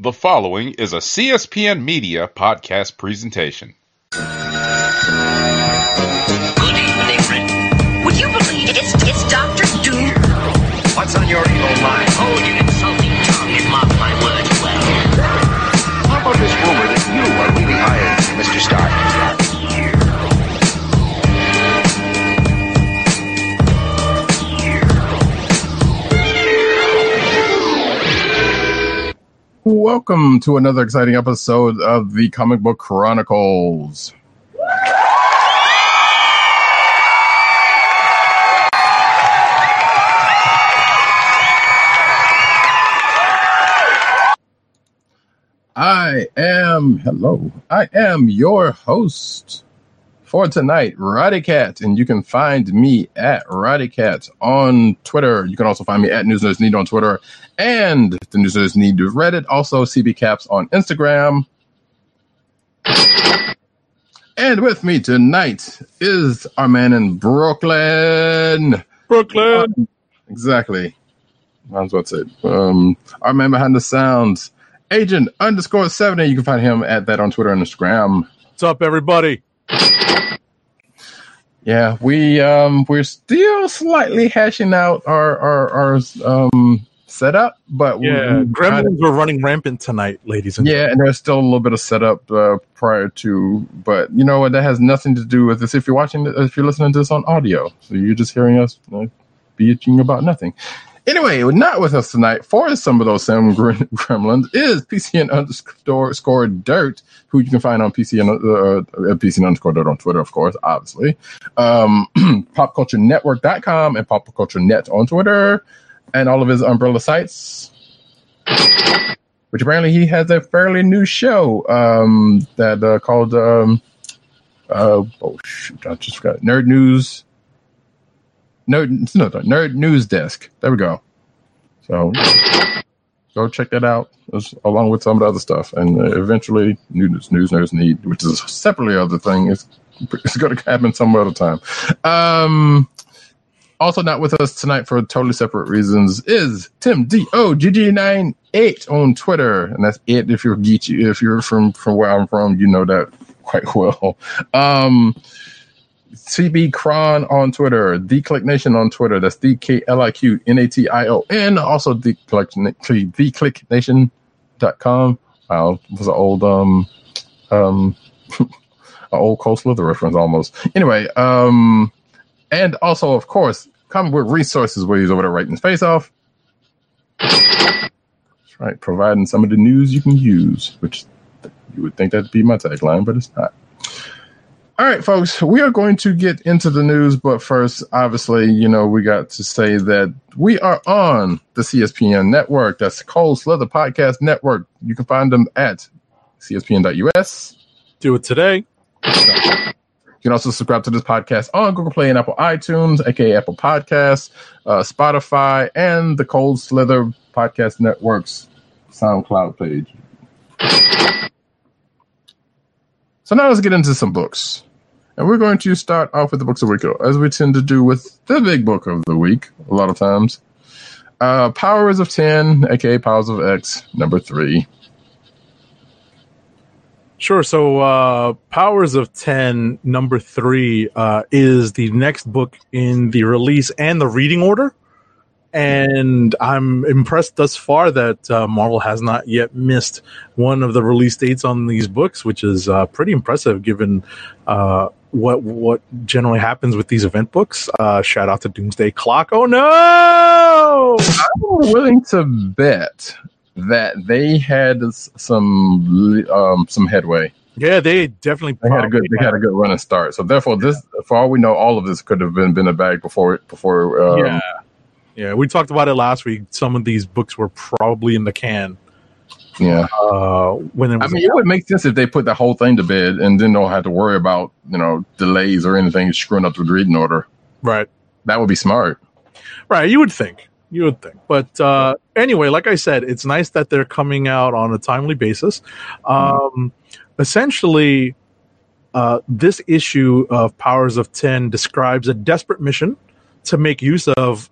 The following is a CSPN Media podcast presentation. Good evening, Rick. Would you believe it's, it's Doctor Doom? What's on your evil mind? Oh, you Welcome to another exciting episode of the Comic Book Chronicles. I am, hello, I am your host for tonight, Roddy Cat, and you can find me at Roddy Cat on Twitter. You can also find me at News Nerds Need on Twitter and the News Nerds Need to Reddit, also CB Caps on Instagram. And with me tonight is our man in Brooklyn. Brooklyn. Exactly. That's what's it. Um, our man behind the sounds, Agent underscore 70. You can find him at that on Twitter and Instagram. What's up, everybody? Yeah, we um we're still slightly hashing out our our our um setup, but Yeah, we gremlins were running rampant tonight, ladies and yeah, and there's still a little bit of setup uh, prior to, but you know what? That has nothing to do with this. If you're watching, if you're listening to this on audio, so you're just hearing us uh, bitching about nothing. Anyway, not with us tonight for some of those same gremlins is PCN underscore score dirt, who you can find on PCN uh, uh, PCN underscore dirt on Twitter, of course, obviously. Um, popculturenetwork.com and popculturenet on Twitter, and all of his umbrella sites which apparently he has a fairly new show um, that uh, called um, uh, oh shoot, I just forgot Nerd News. Nerd, no, Nerd News Desk. There we go. So go check that out, along with some of the other stuff, and uh, eventually News News Nerds Need, which is a separately other thing. It's it's going to happen some other time. Um, also not with us tonight for totally separate reasons is Tim D O G G nine eight on Twitter, and that's it. If you're geeky, if you're from from where I'm from, you know that quite well. Um, CB Cron on Twitter, The Click Nation on Twitter. That's D K L I Q N A T I O N. Also, the Click TheClickNation.com. Wow, it was an old um um an old Cold Slither reference almost. Anyway, um and also, of course, come with resources where he's over there writing his face off. That's right, providing some of the news you can use, which you would think that'd be my tagline, but it's not. All right, folks, we are going to get into the news, but first, obviously, you know, we got to say that we are on the CSPN network. That's Cold Slither Podcast Network. You can find them at cspn.us. do it today. You can also subscribe to this podcast on Google Play and Apple iTunes, aka Apple Podcasts, uh, Spotify, and the Cold Slither Podcast Network's SoundCloud page. So now let's get into some books. And we're going to start off with the books of week, as we tend to do with the big book of the week a lot of times. Uh, Powers of 10, aka Powers of X, number three. Sure. So, uh, Powers of 10, number three, uh, is the next book in the release and the reading order. And I'm impressed thus far that uh, Marvel has not yet missed one of the release dates on these books, which is uh, pretty impressive given uh, what what generally happens with these event books. Uh, shout out to Doomsday Clock. Oh no! I'm willing to bet that they had some um, some headway. Yeah, they definitely They had a good they had a good running start. So therefore, this for all we know, all of this could have been been a bag before before. Um, yeah. Yeah, we talked about it last week. Some of these books were probably in the can yeah. uh, when it I mean, it would make sense if they put the whole thing to bed and then don't have to worry about you know delays or anything screwing up the reading order. right, That would be smart. right. You would think. You would think. But uh, anyway, like I said, it's nice that they're coming out on a timely basis. Um, essentially, uh, this issue of Powers of 10 describes a desperate mission to make use of.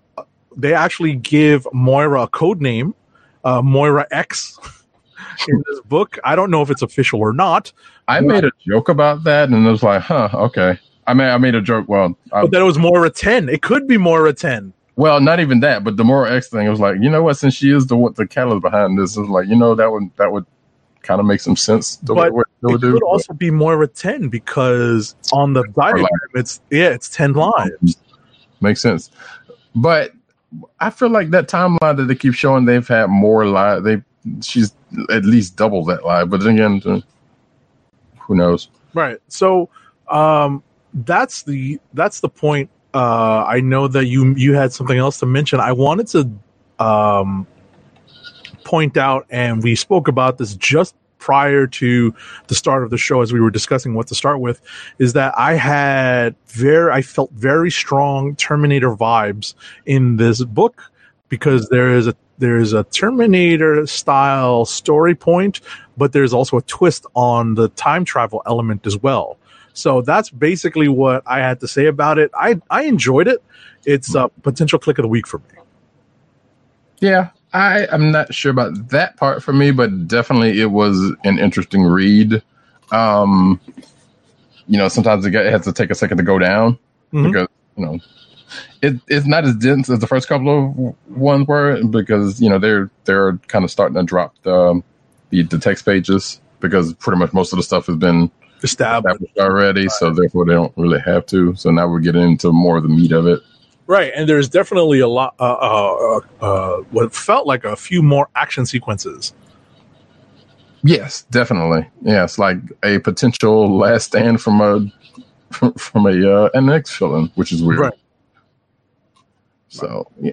They actually give Moira a code name, uh, Moira X. in this book. I don't know if it's official or not, I made a joke about that, and it was like, huh, okay. I mean, I made a joke. Well, I, but that it was Moira 10. It could be Moira 10. well, not even that, but the more X thing, it was like, you know what? Since she is the what the catalyst behind this, was like, you know, that would that would kind of make some sense. The But way it It would do. could also be Moira 10 because on the diagram, it's yeah, it's 10 lives. Makes sense. But I feel like that timeline that they keep showing, they've had more live. They she's at least double that live. But then again, uh, who knows? Right. So um that's the that's the point. Uh I know that you you had something else to mention. I wanted to um point out and we spoke about this just prior to the start of the show as we were discussing what to start with is that I had very I felt very strong Terminator vibes in this book because there is a there's a Terminator style story point but there's also a twist on the time travel element as well. So that's basically what I had to say about it. I I enjoyed it. It's a potential click of the week for me. Yeah, I am not sure about that part for me, but definitely it was an interesting read. Um, you know, sometimes it has to take a second to go down Mhm. because you know it, it's not as dense as the first couple of ones were because you know they're they're kind of starting to drop the the, the text pages because pretty much most of the stuff has been Established. established already, so therefore they don't really have to. So now we're getting into more of the meat of it. Right, and there's definitely a lot. Uh, uh, uh, uh, what felt like a few more action sequences. Yes, definitely. Yeah, it's like a potential last stand from a from a uh, NX villain, which is weird. Right. So yeah,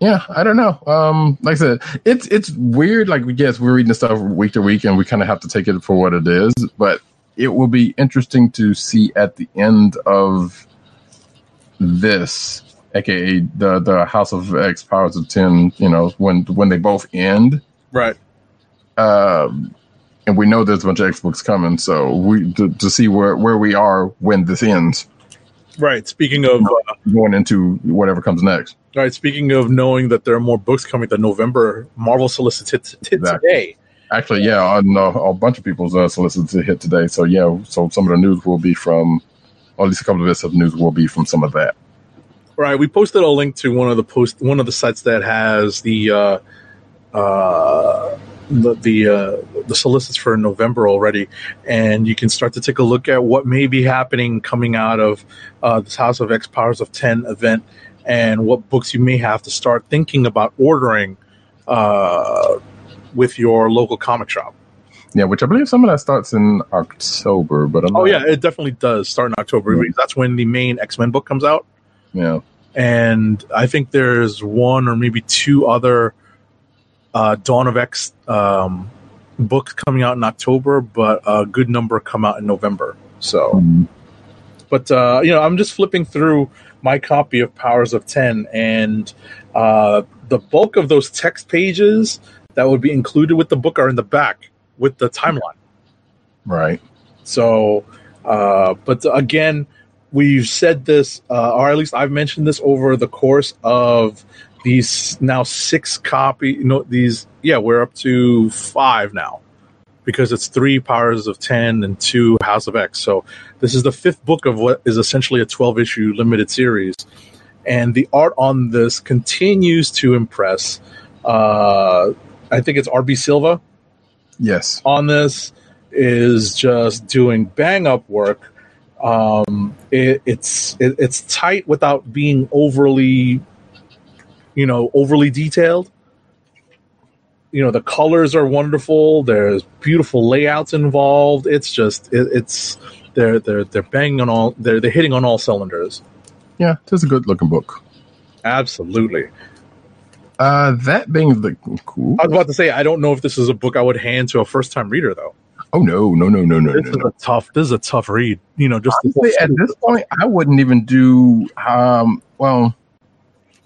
yeah, I don't know. Um, like I said, it's it's weird. Like yes, we're reading the stuff week to week, and we kind of have to take it for what it is. But it will be interesting to see at the end of this, aka the the House of X Powers of Ten. You know, when when they both end Right. um, and we know there's a bunch of X books coming, so we to, to see where where we are when this ends, Right. Speaking of uh, going into whatever comes next. right, speaking of knowing that there are more books coming than November, Marvel solicited t- Exactly. today. Actually, yeah, I know a bunch of people's uh, solicited to hit today. So yeah, so some of the news will be from, or at least a couple of bits of news will be from some of that. Right. We posted a link to one of the post one of the sites that has the uh, uh, the the uh, the solicits for November already, and you can start to take a look at what may be happening coming out of uh, this House of X Powers of Ten event, and what books you may have to start thinking about ordering uh, with your local comic shop. Yeah, which I believe some of that starts in October, but I'm Oh not- yeah, it definitely does start in October. Because That's when the main X Men book comes out. Yeah, and I think there's one or maybe two other uh, Dawn of X um, books coming out in October, but a good number come out in November. So, Mhm. but uh, you know, I'm just flipping through my copy of Powers of Ten, and uh, the bulk of those text pages that would be included with the book are in the back with the timeline. right. So, uh, but again, we've said this, uh, or at least I've mentioned this over the course of these now six copy. You know, these yeah, we're up to five now because it's three Powers of Ten and two House of X. So this is the fifth book of what is essentially a twelve issue limited series, and the art on this continues to impress. Uh, I think it's RB Silva Yes, on this is just doing bang up work. Um, it, it's it, it's tight without being overly, you know, overly detailed. You know, the colors are wonderful. There's beautiful layouts involved. It's just it, it's they're they're they're banging on all they're they're hitting on all cylinders. yeah, it's a good looking book. Absolutely. Uh, that being the cool. I was about to say I don't know if this is a book I would hand to a first time reader though. Oh no, no, no, no, no, This no, is no. a tough. This is a tough read. You know, just Honestly, at this point, I wouldn't even do. Um, well,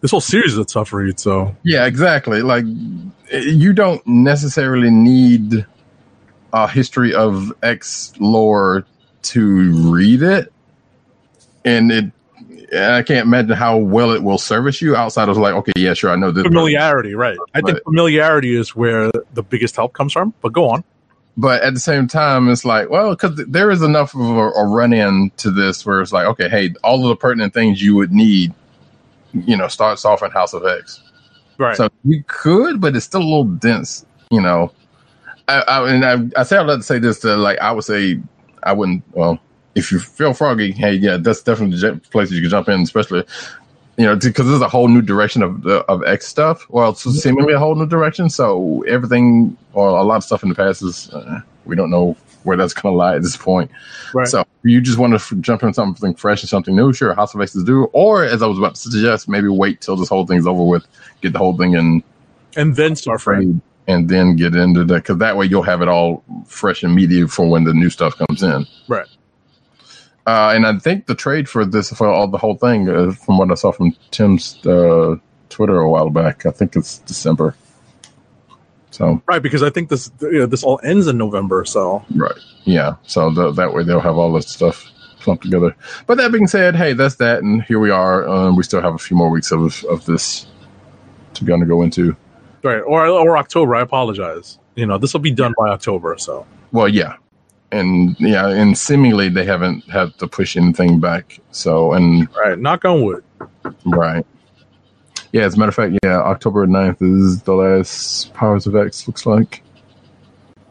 this whole series is a tough read. So Yeah, exactly. Like you don't necessarily need a history of X lore to read it, and it I can't imagine how well it will service you outside of like, okay, yeah, sure, I know this. familiarity, right? I think familiarity is where the biggest help comes from. But go on. But at the same time, it's like, well, because there is enough of a, a run in to this where it's like, okay, hey, all of the pertinent things you would need, you know, starts off in House of X. Right. So you could, but it's still a little dense, you know. I, I and I, I say I'd like to say this to like I would say I wouldn't. Well, if you feel froggy, hey, yeah, that's definitely the j- place you can jump in, especially you know because this is a whole new direction of the of X stuff. Well, it's seemingly a whole new direction. So everything or a lot of stuff in the past is uh, we don't know where that's going to lie at this point. Right. So you just want to f- jump in something fresh and something new. Sure, House of X is do, or as I was about to suggest, maybe wait till this whole thing's over with, get the whole thing in and then start fresh. and then get into that because that way you'll have it all fresh and meaty for when the new stuff comes in. Right. Uh, and I think the trade for this for all the whole thing, uh, from what I saw from Tim's uh, Twitter a while back, I think it's December. So Right, because I think this you know, this all ends in November. So right, yeah. So th- that way they'll have all this stuff clumped together. But that being said, hey, that's that, and here we are. Um, we still have a few more weeks of of this to gonna go into. right, or or October. I apologize. You know, this will be done by October. So Well, yeah, and yeah, and seemingly they haven't had to push anything back. So, and right, knock on wood. right, yeah. As a matter of fact, yeah, October 9th is the last Powers of X. Looks like.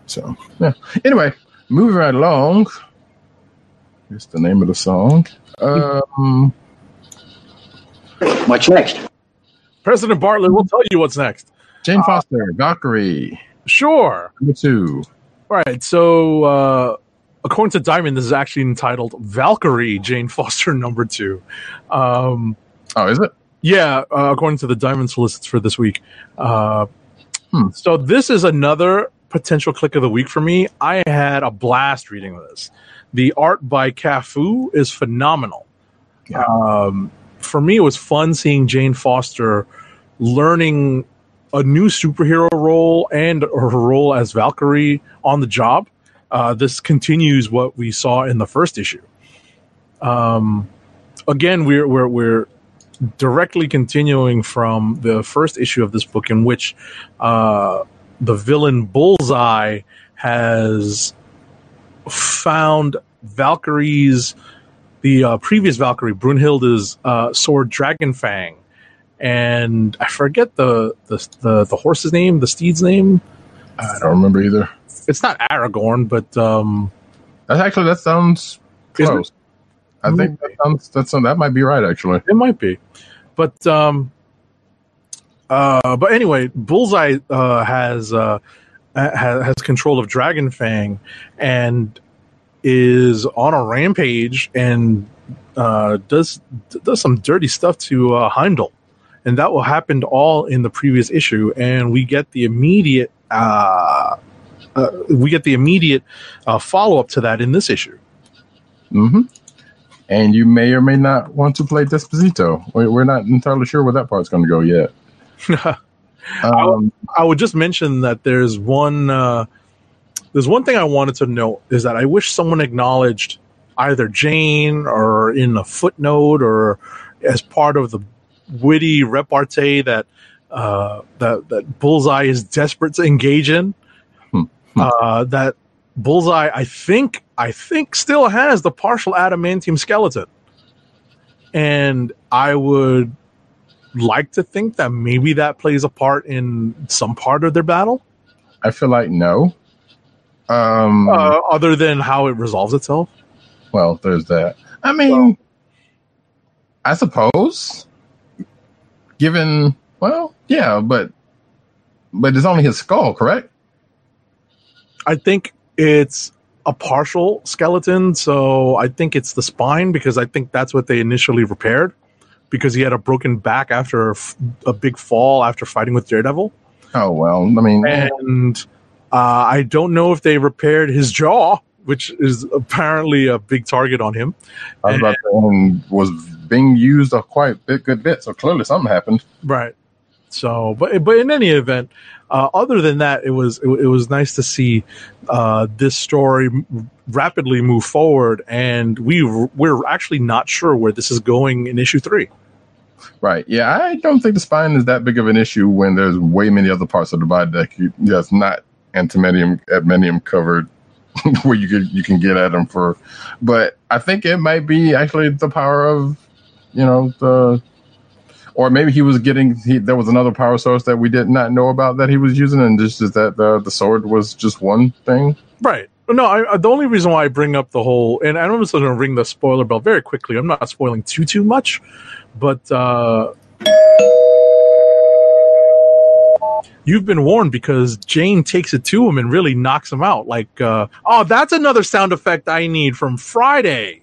So, yeah. Anyway, moving right along. Here's the name of the song. Um, What's next? President Bartlett will tell you what's next. Jane Foster, Valkyrie, Sure. number two. Right. So, uh, according to Diamond, this is actually entitled Valkyrie Jane Foster number two. Um, Oh, is it? yeah, uh, according to the Diamond solicits for this week. Uh, Hmm. So, this is another potential click of the week for me. I had a blast reading this. The art by Cafu is phenomenal. Yeah. Um, for me, it was fun seeing Jane Foster learning a new superhero role and her role as Valkyrie on the job. Uh, this continues what we saw in the first issue. Um, again, we're we're we're directly continuing from the first issue of this book, in which uh, the villain Bullseye has found Valkyrie's the uh, previous Valkyrie Brunhilde's uh, sword Dragonfang, and I forget the, the the the horse's name, the steed's name. I don't remember either. It's not Aragorn, but um, That's actually that sounds close. I think that sounds that's that might be right actually. it might be. But um, uh, but anyway, Bullseye uh, has uh, has, has control of Dragonfang and is on a rampage and uh, does does some dirty stuff to uh, Heimdall, and that will happen all in the previous issue, and we get the immediate. Uh, uh, we get the immediate uh, follow up to that in this issue. Mm-hmm. And you may or may not want to play Desposito. We- We're not entirely sure where that part's going to go yet. Um, I would just mention that there's one uh, there's one thing I wanted to note is that I wish someone acknowledged either Jane or in a footnote or as part of the witty repartee that uh, that that Bullseye is desperate to engage in. Hmm. Hmm. Uh, that Bullseye, I think, I think, still has the partial adamantium skeleton, and I would like to think that maybe that plays a part in some part of their battle, I feel like no. Um, uh, other than how it resolves itself. well, there's that. I mean, I suppose, given well, yeah, but but it's only his skull, correct? I think it's a partial skeleton, so I think it's the spine because I think that's what they initially repaired because he had a broken back after a, f- a big fall after fighting with Daredevil, Oh well, I mean, and uh, I don't know if they repaired his jaw, which is apparently a big target on him. I was about to, and was being used a quite bit, good bit. So clearly something happened. Right. So, but but in any event, uh, other than that, it was it, it was nice to see uh, this story rapidly move forward, and we we're actually not sure where this is going in issue three. Right. Yeah, I don't think the spine is that big of an issue when there's way many other parts of the body that you, that's not antimedium admenium covered where you can you can get at them for but I think it might be actually the power of you know the or maybe he was getting he, there was another power source that we did not know about that he was using and just is that the the sword was just one thing Right. No, I, I- the only reason why I bring up the whole, and I'm just going to ring the spoiler bell very quickly. I'm not spoiling too too much, but uh, you've been warned because Jane takes it to him and really knocks him out. Like, uh, oh, that's another sound effect I need from Friday,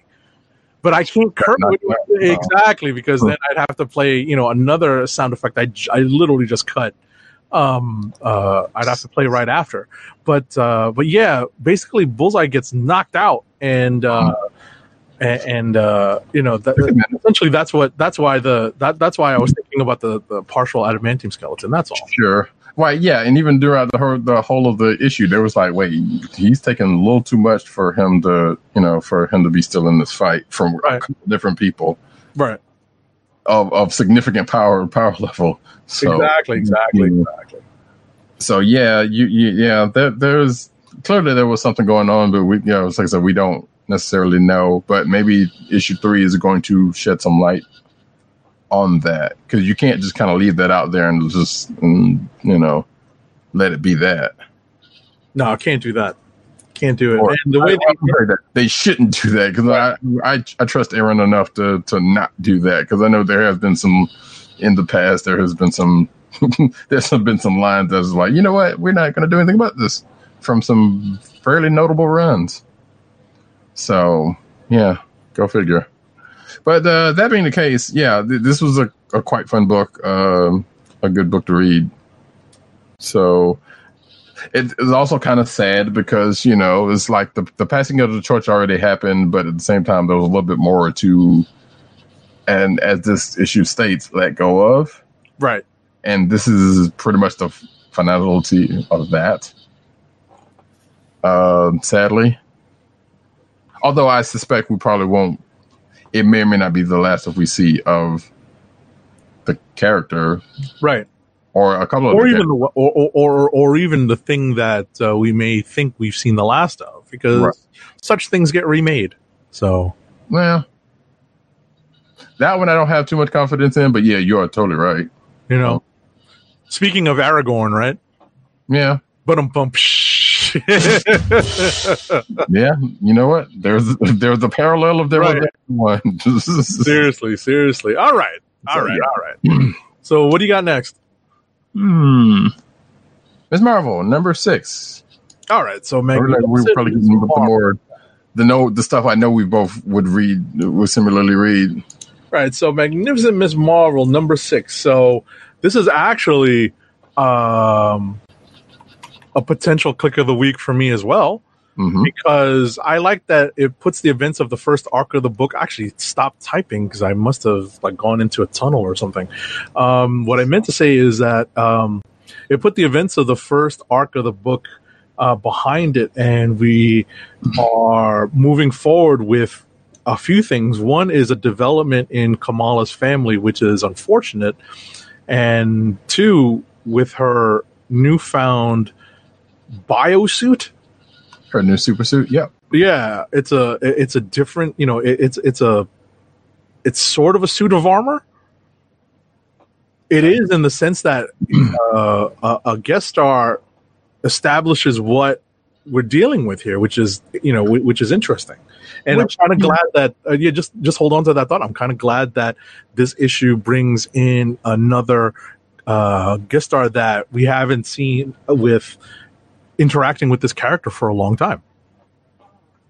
but I can't cur- Knock him out. exactly because then I'd have to play, you know, another sound effect I j- I literally just cut. Um, uh, I'd have to play right after but uh, but yeah, basically Bullseye gets knocked out, and uh, a- and uh, you know that, essentially that's what that's why the that that's why I was thinking about the the partial adamantium skeleton. That's all. Sure. Right, yeah, and even throughout the whole, the whole of the issue, there was like, wait, he's taking a little too much for him to, you know, for him to be still in this fight from Right. different people Right. of, of significant power power level. So, exactly. Exactly. Yeah. Exactly. so yeah, you, you yeah, there, there's clearly there was something going on, but we, you know, it's like I said, we don't necessarily know. But maybe issue three is going to shed some light on that because you can't just kind of leave that out there and just, mm, you know, let it be that. No, I can't do that. Can't do it. Or- and the way I- they, I'm sorry that they shouldn't do that because I, I I trust Aaron enough to to not do that because I know there has been some in the past there has been some there's been some lines that's like you know what we're not going to do anything about this from some fairly notable runs. So yeah, go figure. But uh, that being the case, yeah, th- this was a, a quite fun book, um, a good book to read. So it is also kind of sad because you know it's like the the passing of the torch already happened, but at the same time there was a little bit more to, and as this issue states, let go of, right. and this is pretty much the finality of that. Um, sadly, although I suspect we probably won't. It may or may not be the last that we see of the character Right. or a couple of Or the even the, or, or or or even the thing that uh, we may think we've seen the last of, because Right. such things get remade. So Well, that one I don't have too much confidence in, but yeah, you are totally right. you know. Speaking of Aragorn, right? Yeah, But um bump. yeah. You know what? There's there's a parallel of there Right. was one. seriously, seriously. All right, all So, right, all right. So, what do you got next? Hmm. Ms. Marvel, number six. All right, so We're, like- we're probably getting the more the no the stuff I know we both would read would similarly read. Right, so Magnificent Miss Marvel number six. So this is actually um, a potential click of the week for me as well hmm because I like that it puts the events of the first arc of the book. Actually, stop typing because I must have like gone into a tunnel or something. Um, what I meant to say is that um, it put the events of the first arc of the book uh, behind it, and we are moving forward with a few things. One is a development in Kamala's family, which is unfortunate, and two, with her newfound biosuit Her new super suit. Yep. yeah it's a it's a different you know it, it's it's a it's sort of a suit of armor it is in the sense that uh, a, a guest star establishes what we're dealing with here which is you know whi- which is interesting and Which- i'm kind of glad that uh, yeah just just hold on to that thought i'm kind of glad that this issue brings in another uh guest star that we haven't seen with interacting with this character for a long time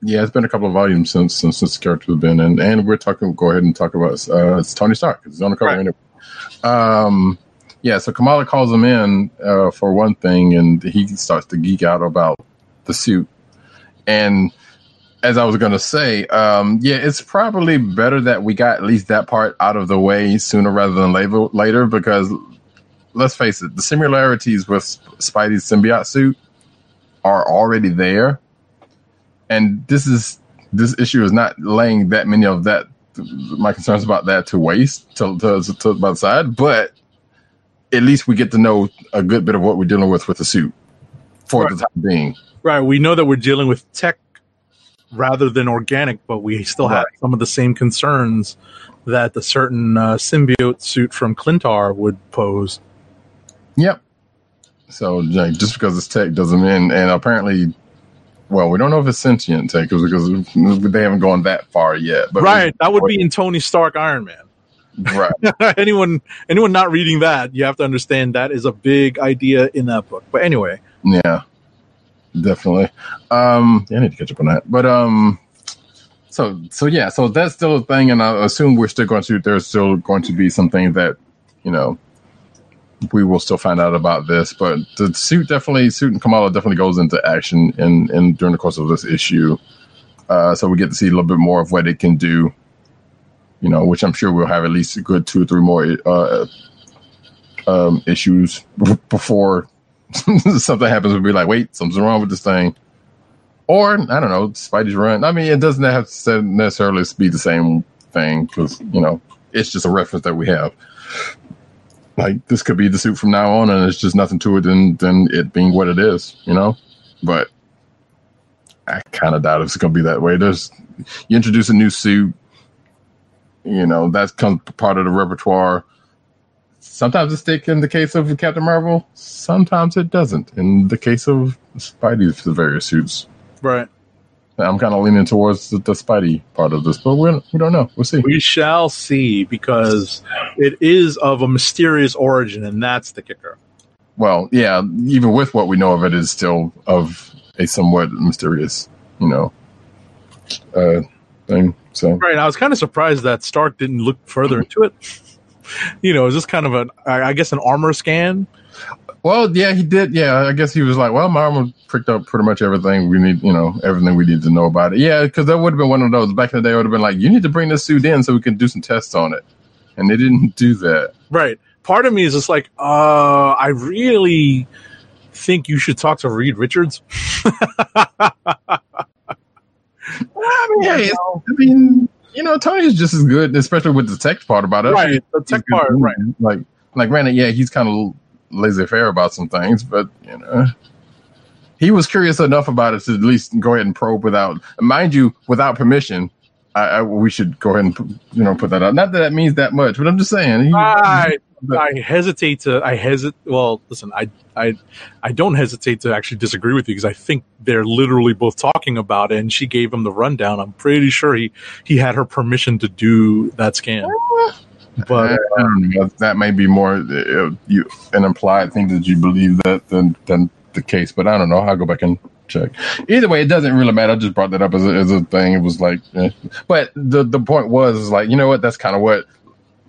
Yeah, it's been a couple of volumes since since this character has been in, and we're talking. Go ahead and talk about uh, it's Tony Stark. It's on the cover Right. anyway. Um, yeah, so Kamala calls him in uh, for one thing, and he starts to geek out about the suit. And as I was going to say, um, yeah, it's probably better that we got at least that part out of the way sooner rather than later, later because let's face it, the similarities with Spidey's symbiote suit are already there, and this is this issue is not laying that many of that my concerns about that to waste to to, to, by the side, but at least we get to know a good bit of what we're dealing with with the suit for Right. the time being. Right. We know that we're dealing with tech rather than organic, but we still have Right. some of the same concerns that the certain uh, symbiote suit from Klyntar would pose. Yep. So like, just because it's tech doesn't mean, and apparently, well, we don't know if it's sentient tech because they haven't gone that far yet. But right. That would be in Tony Stark Iron Man. right. anyone anyone not reading that, you have to understand that is a big idea in that book. But anyway, Yeah, definitely. Um, yeah, I need to catch up on that. But um, so so yeah, so that's still a thing, and I assume we're still going to. There's still going to be something that you know we will still find out about this. But the suit definitely, suit and Kamala definitely goes into action in in during the course of this issue. Uh, so we get to see a little bit more of what it can do. You know, which I'm sure we'll have at least a good two or three more uh, um, issues before something happens, we'll be like, wait, something's wrong with this thing. Or, I don't know, Spidey's run. I mean, it doesn't have to necessarily be the same thing because, you know, it's just a reference that we have. Like, this could be the suit from now on, and it's just nothing to it than, than it being what it is, you know? But I kind of doubt it's going to be that way. There's, you introduce a new suit, you know, that comes part of the repertoire sometimes it sticks in the case of Captain Marvel, sometimes it doesn't. In the case of Spidey's various suits, right. I'm kind of leaning towards the, the Spidey part of this, but we we don't know. We'll see. We shall see because it is of a mysterious origin, and that's the kicker. Well, yeah, even with what we know of it, is still of a somewhat mysterious, you know, uh, thing. So Right. I was kind of surprised that Stark didn't look further into it. you know, is this kind of an, I guess, an armor scan? Well, yeah, he did. Yeah, I guess he was like, well, my armor pricked up pretty much everything we need, you know, everything we need to know about it. Yeah, because that would have been one of those back in the day. Would have been like, you need to bring this suit in so we can do some tests on it, and they didn't do that. Right. Part of me is just like, uh, I really think you should talk to Reed Richards. I mean, hey, it's- I mean, you know, Tony's just as good, especially with the tech part about it. Right, the tech He's good part, right. Like, like, granted, yeah, he's kind of laissez faire about some things, but you know, he was curious enough about it to at least go ahead and probe without, mind you, without permission. I, I we should go ahead and put- you know put that out. Not that that means that much, but I'm just saying. He, I, I hesitate to, I hesitate. Well, listen, I, I, I don't hesitate to actually disagree with you because I think they're literally both talking about it and she gave him the rundown. I'm pretty sure he, he had her permission to do that scan. But I don't know. That may be more uh, you an implied thing that you believe that than than the case. But I don't know. I'll go back and check. Either way, it doesn't really matter. I just brought that up as a, as a thing. It was like, eh. but the the point was is like you know what? That's kind of what.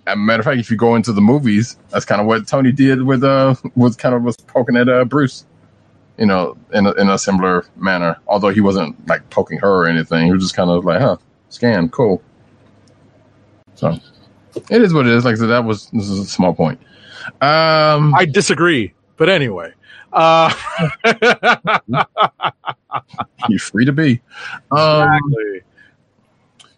As a matter of fact, if you go into the movies, that's kind of what Tony did with uh was kind of was poking at uh Bruce. You know, in a, in a similar manner. Although he wasn't like poking her or anything. He was just kind of like, huh, scan, cool. So it is what it is. Like I said, that was this is a small point. Um, I disagree. But anyway, uh, you're free to be. Um, exactly.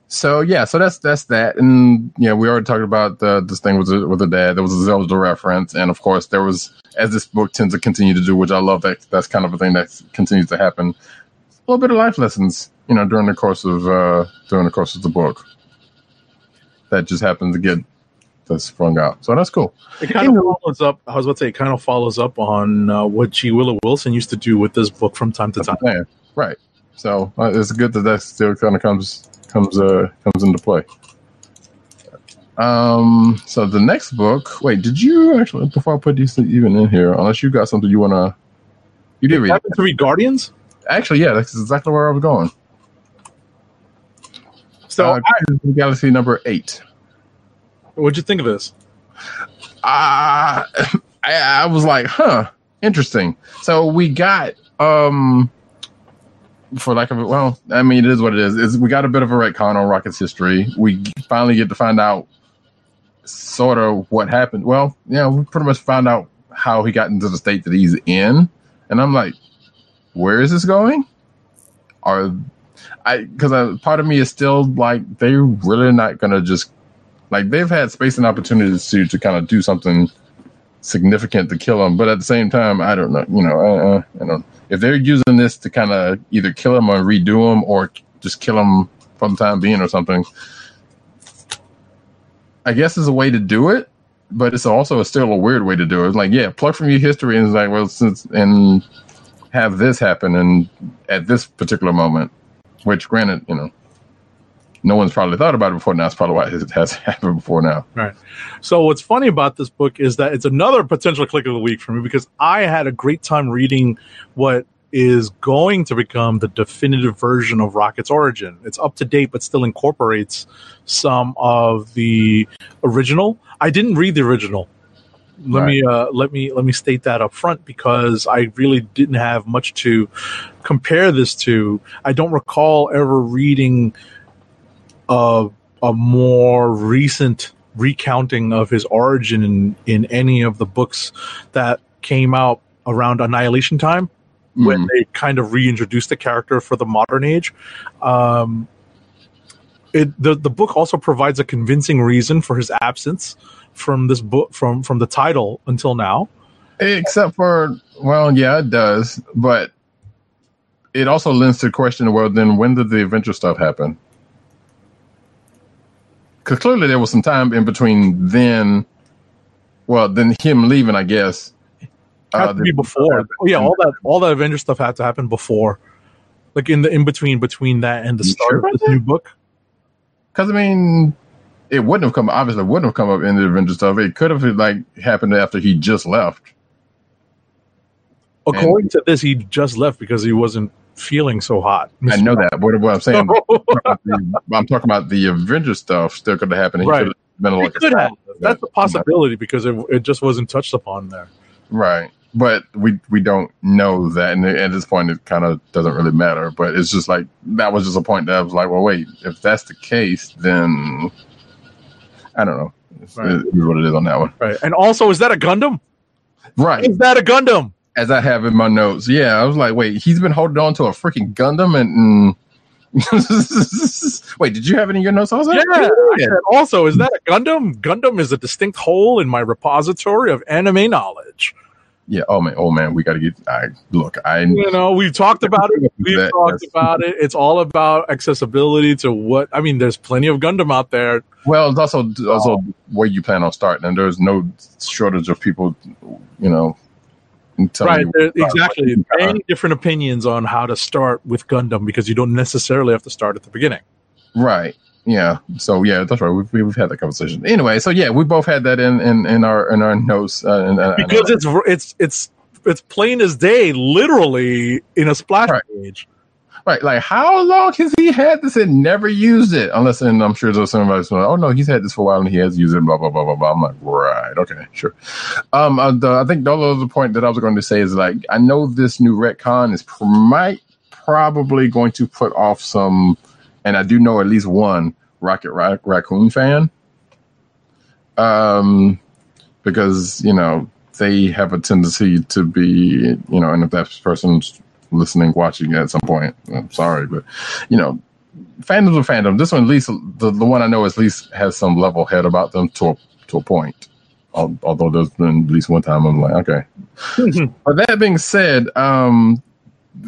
so yeah, so that's that's that, and yeah, we already talked about the, this thing with the, with the dad. There was a Zelda reference, and of course there was, as this book tends to continue to do, which I love. That that's kind of a thing that continues to happen. A little bit of life lessons, you know, during the course of uh, during the course of the book. That just happens to get that sprung out, so that's cool. It kind of follows up. I was about to say, it kind of follows up on uh, what G. Willow Wilson used to do with this book from time to time. what Right. So uh, it's good that that still kind of comes comes uh comes into play. Um. So the next book. Wait, did you actually before I put these even in here? Unless you got something you wanna. You did read. it. Happen to read Guardians. Actually, yeah, that's exactly where I was going. So, uh, Galaxy number eight. what'd you think of this? uh, I, I was like, huh, interesting. So we got, um, for lack of it, well, I mean, it is what it is. Is we got a bit of a retcon on Rocket's history. We finally get to find out sort of what happened. Well, yeah, we pretty much found out how he got into the state that he's in, and I'm like, where is this going? Are I because part of me is still like they're really not gonna just like they've had space and opportunities to to kind of do something significant to kill him, but at the same time, I don't know. You know, I don't. If they're using this to kind of either kill him or redo him or just kill him for the time being or something, I guess is a way to do it. But it's also a still a weird way to do it. It's like, yeah, plug from your history and it's like, well, since and have this happen and at this particular moment, which granted, you know, no one's probably thought about it before now. It's probably why it has happened before now. Right. So what's funny about this book is that it's another potential click of the week for me because I had a great time reading what is going to become the definitive version of Rocket's origin. It's up to date, but still incorporates some of the original. I didn't read the original. Let Right. me uh, let me let me state that up front because I really didn't have much to compare this to. I don't recall ever reading a a more recent recounting of his origin in, in any of the books that came out around Annihilation time when Mhm. they kind of reintroduced the character for the modern age. Um, it the the book also provides a convincing reason for his absence from this book from from the title until now. Except for, well, yeah, it does, but it also lends to the question: well, then when did the adventure stuff happen? Because clearly there was some time in between then. Well, then him leaving, I guess. Had uh, to be before. Oh, yeah, all that all that Avengers stuff had to happen before, like in the in between between that and the You start sure of this new book. Because I mean, it wouldn't have come. Obviously, wouldn't have come up in the adventure stuff. It could have like happened after he just left. According to this, he just left because he wasn't feeling so hot. I know that. What, what I'm saying, I'm talking about the Avenger stuff. Still could have happened. He Right. could have been It like a could have. That's a possibility because it, it just wasn't touched upon there. Right. But we we don't know that, and at this point, it kind of doesn't really matter. But it's just like that was just a point that I was like, well, wait, if that's the case, then I don't know. Right. it is what it is on that one. Right. And also, is that a Gundam? Right. Is that a Gundam? As I have in my notes, yeah, I was like, wait, he's been holding on to a freaking Gundam, and. Mm. wait, did you have any of your notes? Was Yeah. said, also, is that a Gundam? Gundam is a distinct hole in my repository of anime knowledge. yeah. Oh man, oh man, we got to get. I look, I You know, we've talked about it. We've That- talked that's- about it. It's all about accessibility to what I mean. There's plenty of Gundam out there. Well, it's also also um, where you plan on starting, and there's no shortage of people, you know, right. exactly. Many different opinions on how to start with Gundam because you don't necessarily have to start at the beginning. Right. Yeah. So yeah, that's right. We've, we've had that conversation. Anyway, so yeah, we both had that in in, in our in our notes. Uh, and, because it's it's it's it's plain as day, literally in a splash Right. page. Right, like how long has he had this and never used it? Unless, and I'm sure there's somebody's like, oh no, he's had this for a while and he has used it. Blah blah blah blah blah. I'm like, right, okay, sure. Um, uh, the, I think the other point that I was going to say is like, I know this new retcon is pr- might probably going to put off some, and I do know at least one Rocket Rac- Raccoon fan. Um, because you know they have a tendency to be, you know, and if that person's listening, watching at some point, I'm sorry, but you know, fandoms are fandom. This one, at least the, the one I know, at least has some level head about them to a, to a point. Although there's been at least one time I'm like, okay. But that being said, um,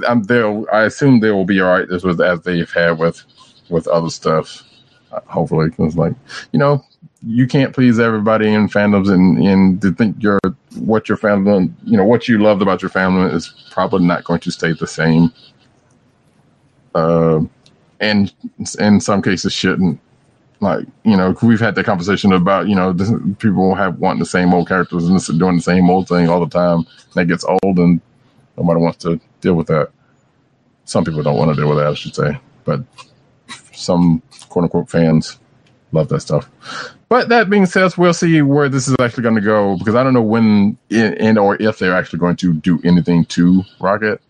I'm there. I assume they will be all right. This was as they've had with with other stuff. Hopefully, it's like you know, you can't please everybody in fandoms, and and to think your what your fandom, you know, what you loved about your fandom is probably not going to stay the same. Uh, and in some cases, shouldn't. Like you know, we've had that conversation about you know this, people have wanting the same old characters and doing the same old thing all the time. That gets old, and nobody wants to deal with that. Some people don't want to deal with that, I should say, but some quote unquote fans love that stuff. But that being said, we'll see where this is actually going to go because I don't know when and or if they're actually going to do anything to Rocket.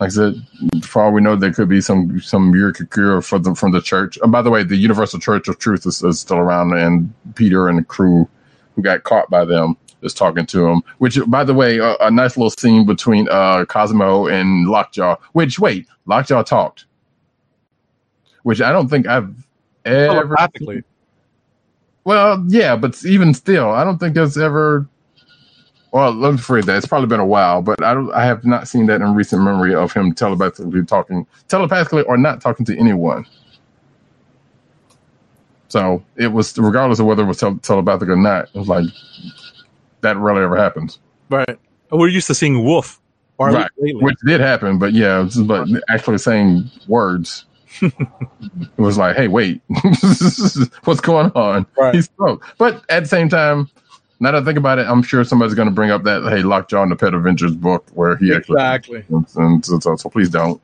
Like I said, for all we know, there could be some some miracle cure for the from the church. And by the way, the Universal Church of Truth is, is still around, and Peter and the crew who got caught by them is talking to him. Which, by the way, a, a nice little scene between uh, Cosmo and Lockjaw. Which, wait, Lockjaw talked. Which I don't think I've Oh, ever. Telepathically. Well, yeah, but even still, I don't think that's ever. Well, let me phrase that. It's probably been a while, but I don't. I have not seen that in recent memory of him telepathically talking, telepathically or not talking to anyone. So it was, regardless of whether it was tel- telepathic or not, it was like that rarely ever happens. Right. We're used to seeing Wolf. Or Right. Which did happen, but yeah, but actually saying words, it was like, hey, wait, what's going on? Right. He spoke, but at the same time, now that I think about it, I'm sure somebody's going to bring up that hey, Lockjaw in the Pet Adventures book where he Exactly. actually, and so, so, so please don't,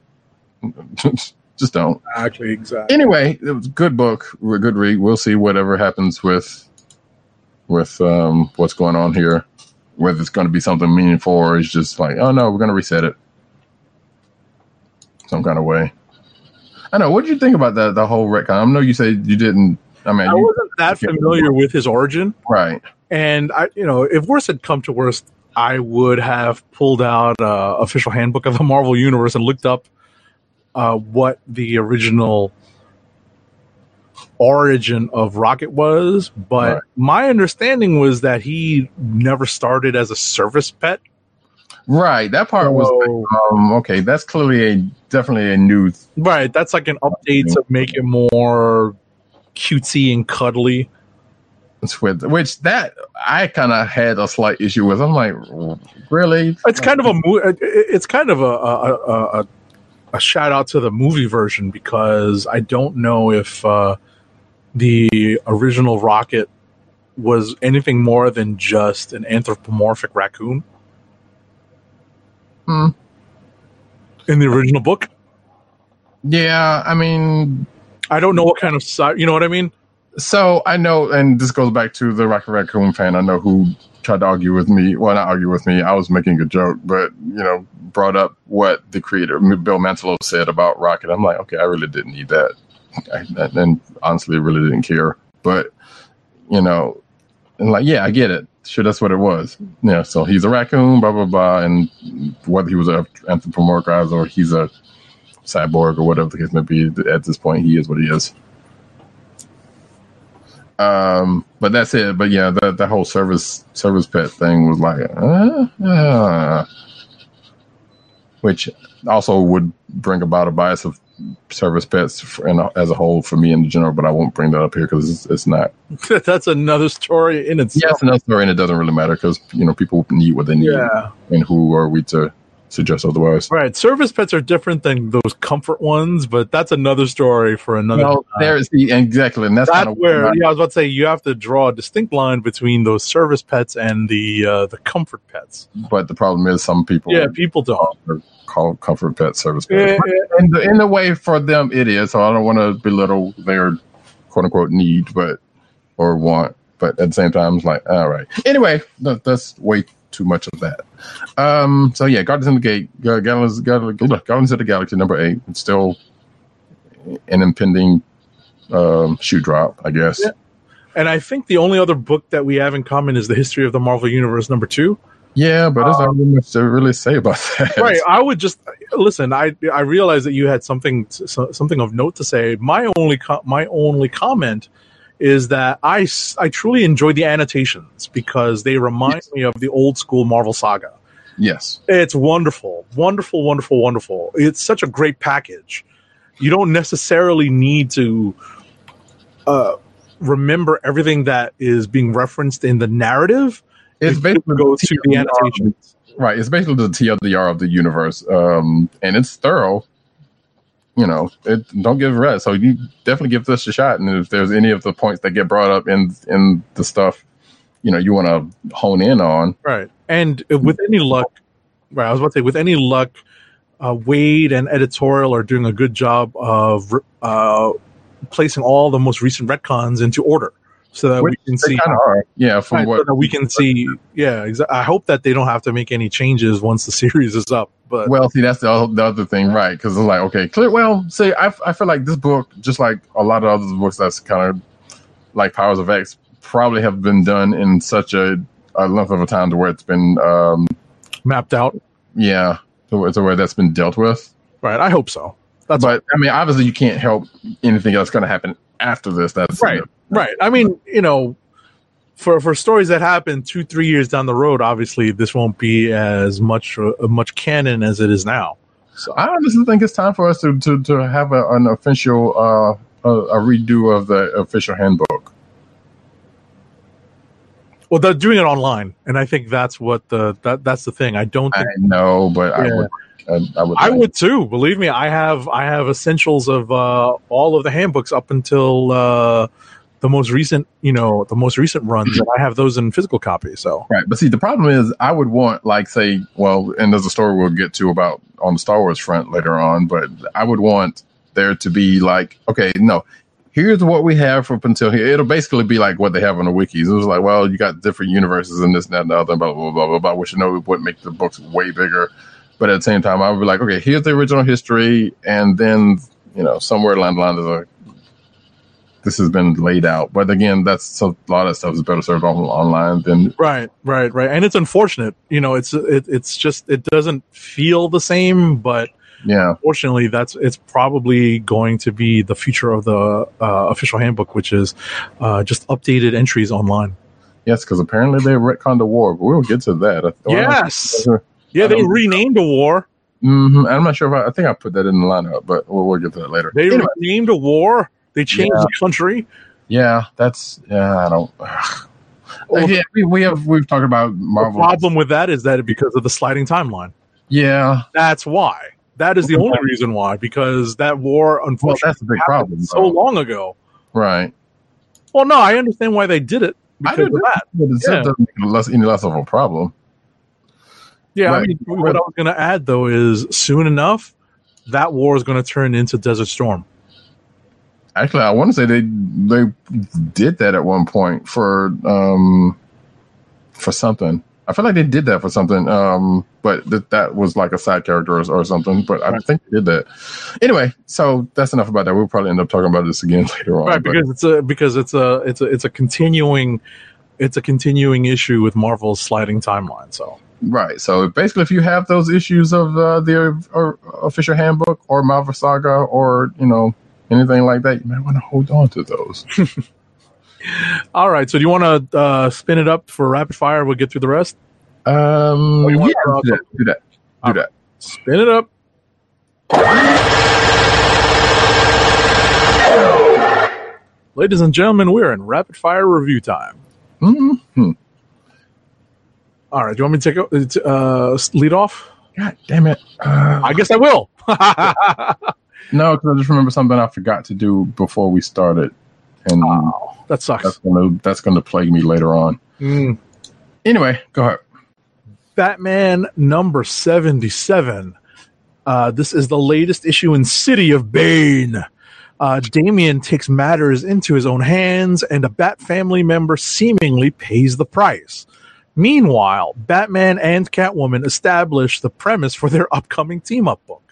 just don't. Exactly. Exactly. Anyway, it was a good book, a good read. We'll see whatever happens with with um, what's going on here, whether it's going to be something meaningful or it's just like, oh no, we're going to reset it some kind of way. I know. What did you think about that? The whole retcon. I know you said you didn't. I mean, I you, wasn't that familiar with his origin. right? And I, you know, if worse had come to worst, I would have pulled out uh, official handbook of the Marvel Universe and looked up uh, what the original origin of Rocket was. But Right. my understanding was that he never started as a service pet. Right. That part was So- um, okay. That's clearly a definitely a new. right. That's like an update to make it more cutesy and cuddly. With which that I kind of had a slight issue with. I'm like, really? It's kind of a mo- it's kind of a a, a, a a shout out to the movie version because I don't know if uh, the original Rocket was anything more than just an anthropomorphic raccoon. Hmm. In the original book, Yeah, I mean, I don't know what kind of si- you know what I mean. so I know, and this goes back to the Rocket Raccoon fan. I know who tried to argue with me. Well, not argue with me. I was making a joke, but you know, brought up what the creator Bill Mantlo said about Rocket. I'm like, okay, I really didn't need that, I, and honestly, really didn't care. But you know, and like, yeah, I get it. Sure, that's what it was. Yeah, so he's a raccoon, blah blah blah, and whether he was anthropomorphized or he's a cyborg or whatever the case may be, at this point, he is what he is. Um, but that's it. But yeah, the the whole service service pet thing was like, uh, uh, which also would bring about a bias of service pets for, and as a whole for me in general. But I won't bring that up here because it's, it's not. That's another story in Yeah, itself. it's another story, and it doesn't really matter because you know people need what they need, yeah. and who are we to suggest otherwise? Right. Service pets are different than those comfort ones, but that's another story for another. No, time. there's the exactly, and that's, that's kind of where yeah, I was about to say you have to draw a distinct line between those service pets and the uh, the comfort pets. But the problem is, some people Yeah, people don't. Call, call comfort pet service Yeah, pets. in the, in the way for them it is. So I don't want to belittle their quote unquote need, but or want. But at the same time, it's like all right. Anyway, that, that's way too much of that. Um. So yeah, Guardians of the Gate, Guardians, Guardians Guardians of the Galaxy number eight. It's still an impending um, shoe drop, I guess. Yeah. And I think the only other book that we have in common is the history of the Marvel Universe number two. Yeah, but there's not really much to really say about that. Right. I would just listen. I I realize that you had something so- something of note to say. My only co- my only comment is that I I truly enjoy the annotations because they remind Yes. me of the old school Marvel saga. Yes. It's wonderful, wonderful, wonderful, wonderful. It's such a great package. You don't necessarily need to uh, remember everything that is being referenced in the narrative. It's basically go to the annotations. Right. It's basically the TLDR of the universe. Um, and it's thorough. You know, it don't give rest. So you definitely give this a shot. And if there's any of the points that get brought up in in the stuff, you know, you want to hone in on. Right. And with any luck, right, I was about to say, with any luck, uh, Wade and editorial are doing a good job of uh, placing all the most recent retcons into order so that we can see. are. Yeah. From Right, so what that we can see, yeah. Exa- I hope that they don't have to make any changes once the series is up. But Well, see, that's the, the other thing, right? Because it's like, okay, clear. Well, see, I, I feel like this book, just like a lot of other books that's kind of like Powers of X, probably have been done in such a a length of a time to where it's been, um, Mapped out. yeah, to where, to where that's been dealt with. Right. I hope so. That's but I mean, obviously, you can't help anything that's going to happen after this. That's Right. Right. I mean, you know, for for stories that happen two, three years down the road, obviously this won't be as much uh, much canon as it is now. So I honestly think it's time for us to to, to have a, an official uh, a, a redo of the official handbook. well, they're doing it online, and I think that's what the that that's the thing. I don't I know, but I would. I, I would. I would too. Believe me, I have I have essentials of uh, all of the handbooks up until uh, the most recent, you know, the most recent runs, and I have those in physical copies. So Right, but see, the problem is, I would want, like, say, well, and there's a story we'll get to about on the Star Wars front later on, but I would want there to be like, okay, no, here's what we have up until here. It'll basically be like what they have on the wikis. It was like, well, you got different universes and this, and that, and the other, blah blah blah blah blah. Which I know would make the books way bigger, but at the same time, I would be like, okay, here's the original history, and then you know, somewhere along the line, there's a this has been laid out. But again, that's so, a lot of stuff is better served on, online than right, right, right, and it's unfortunate. You know, it's it, it's just it doesn't feel the same, but yeah. unfortunately, that's it's probably going to be the future of the uh, official handbook, which is uh, just updated entries online. Yes, because apparently they retconned the war, but we'll get to that. Yes. Yeah, they renamed a war. Mhm. I'm not sure if I, I think I put that in the lineup, but we'll, we'll get to that later. They Anyway, renamed a war. They changed Yeah. the country. yeah, that's yeah. I don't. Well, yeah, we, we have we've talked about The Marvel. problem with that is that because of the sliding timeline. Yeah, That's why. That is the only reason why. Because that war, well, unfortunately, that's a big problem. so though. long ago. right? Well, no, I understand why they did it I because do of that. But it Yeah. doesn't make it less any less of a problem. Yeah, I mean, what I was going to add though is soon enough, that war is going to turn into Desert Storm. Actually, I want to say they they did that at one point for um for something. I feel like they did that for something, um, but that that was like a side character or, or something. But I think they did that. Anyway, so that's enough about that. We'll probably end up talking about this again later on. right but- because it's a because it's a it's a it's a continuing it's a continuing issue with Marvel's sliding timeline. So right. So basically, if you have those issues of uh, the or, official handbook or Marvel Saga or you know anything like that, you might want to hold on to those. all right, so do you want to uh, spin it up for rapid fire? We'll get through the rest. Um, yeah, do that. Do that. Do that. Spin it up. Ladies and gentlemen, we're in rapid fire review time. hmm All right, do you want me to take a- uh, lead off? God damn it! Uh, I guess I will. No, because I just remember something I forgot to do before we started, and that that's sucks. gonna that's gonna plague me later on. Mm. Anyway, go ahead. Batman number 77. Uh, this is the latest issue in City of Bane. Uh, Damian takes matters into his own hands, and a Bat family member seemingly pays the price. Meanwhile, Batman and Catwoman establish the premise for their upcoming team up book.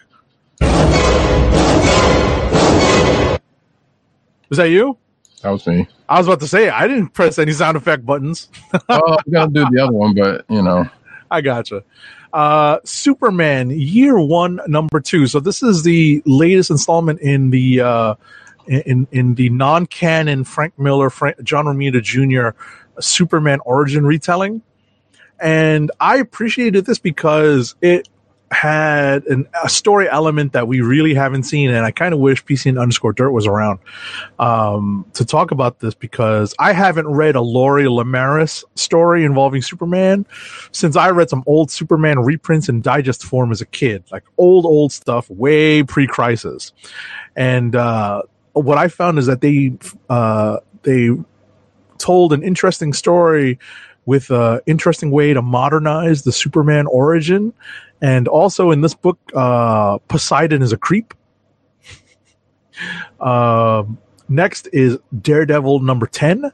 Is that you? That was me. I was about to say, I didn't press any sound effect buttons. oh, I'm gonna do the other one, but you know, I gotcha. Uh, Superman Year One, Number Two. So this is the latest installment in the uh, in in the non-canon Frank Miller, Frank, John Romita Jr. Superman origin retelling, and I appreciated this because it had an, a story element that we really haven't seen, and I kind of wish PCN underscore Dirt was around um, to talk about this because I haven't read a Lori Lemaris story involving Superman since I read some old Superman reprints in digest form as a kid, like old old stuff, way pre-crisis. And uh, what I found is that they uh, they told an interesting story with an interesting way to modernize the Superman origin. And also in this book, uh, Poseidon is a creep. Um, next is Daredevil number 10.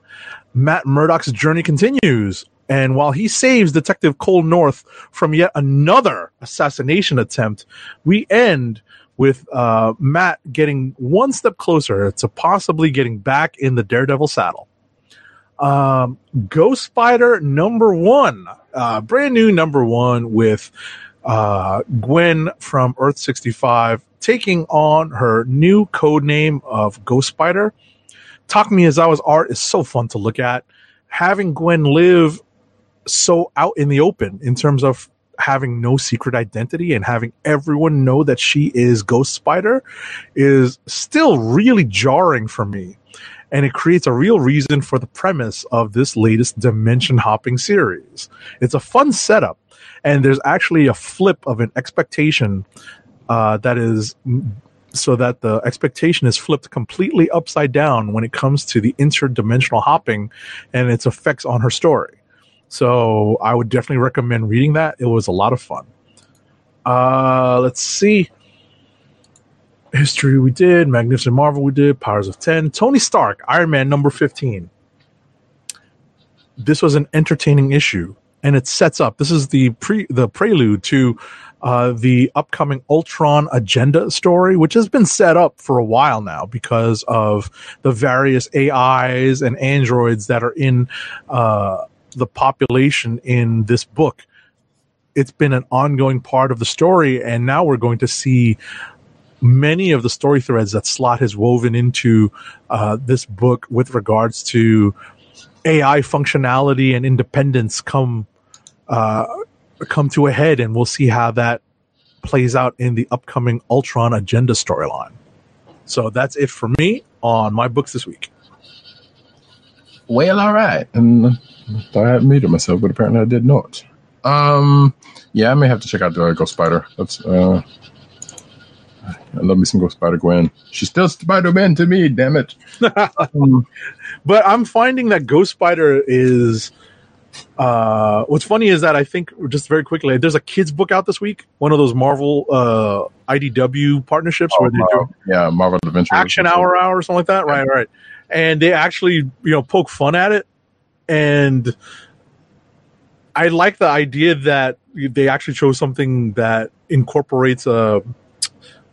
Matt Murdock's journey continues. And while he saves Detective Cole North from yet another assassination attempt, we end with uh, Matt getting one step closer to possibly getting back in the Daredevil saddle. Um, Ghost Spider number one, uh, brand new number one with uh, Gwen from Earth 65 taking on her new code name of Ghost Spider. Taka Miyazawa's art is so fun to look at. Having Gwen live so out in the open in terms of having no secret identity and having everyone know that she is Ghost Spider is still really jarring for me. And it creates a real reason for the premise of this latest dimension hopping series. It's a fun setup, and there's actually a flip of an expectation uh, that is so that the expectation is flipped completely upside down when it comes to the interdimensional hopping and its effects on her story. So I would definitely recommend reading that. It was a lot of fun. Uh, let's see. History we did, Magnificent Marvel we did, Powers of 10, Tony Stark, Iron Man number 15. This was an entertaining issue and it sets up this is the pre the prelude to uh, the upcoming Ultron agenda story, which has been set up for a while now because of the various AIs and androids that are in uh, the population in this book. It's been an ongoing part of the story, and now we're going to see many of the story threads that Slott has woven into uh, this book with regards to AI functionality and independence come uh, come to a head, and we'll see how that plays out in the upcoming Ultron agenda storyline. So that's it for me on my books this week. Well, all right. And I muted myself, but apparently I did not. Um, yeah, I may have to check out the Ghost Spider. That's uh, I love me some Ghost Spider Gwen. She's still Spider Man to me. Damn it. um, But I'm finding that Ghost Spider is. Uh, what's funny is that I think just very quickly, there's a kids book out this week. One of those Marvel uh, IDW partnerships where they do yeah, Marvel Adventure action hour hour or something like that. Right, right. And they actually, you know, poke fun at it. And I like the idea that they actually chose something that incorporates uh,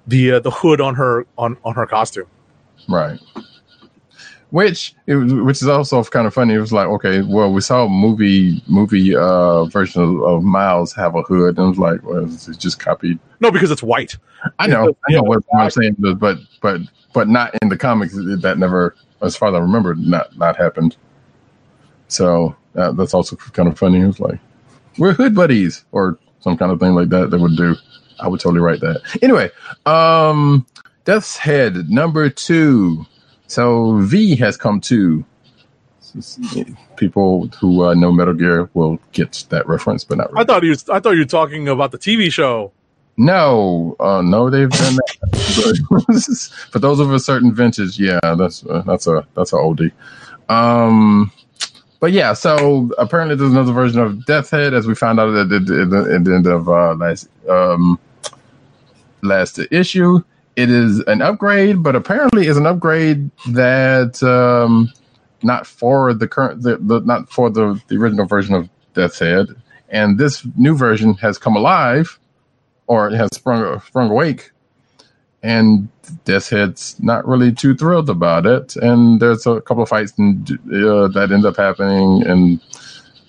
the uh, the hood on her on on her costume. Right. Which it was, which is also kind of funny. It was like, okay, well, we saw a movie movie uh, version of, of Miles have a hood, and it was like, well, it's just copied. No, because it's white. I know, I know what, what I'm saying, but but but but not in the comics. That never, as far as I remember, not not happened. So uh, that's also kind of funny. It was like, we're hood buddies, or some kind of thing like that. That would do. I would totally write that. Anyway, um, Death's Head number two. So V has come to. People who uh, know Metal Gear will get that reference, but not really. I thought was. I thought you were talking about the TV show. No, uh, no, they've done that. But for those of a certain vintage, yeah, that's uh, that's a that's a oldie. Um, but yeah, so apparently there's another version of Death Head, as we found out at the, at the, at the end of uh, last um, last issue. It is an upgrade, but apparently is an upgrade that um, not for the current, the, the not for the, the original version of Death's Head. And this new version has come alive, or it has sprung sprung awake, and Death's Head's not really too thrilled about it. And there's a couple of fights and, uh, that end up happening, and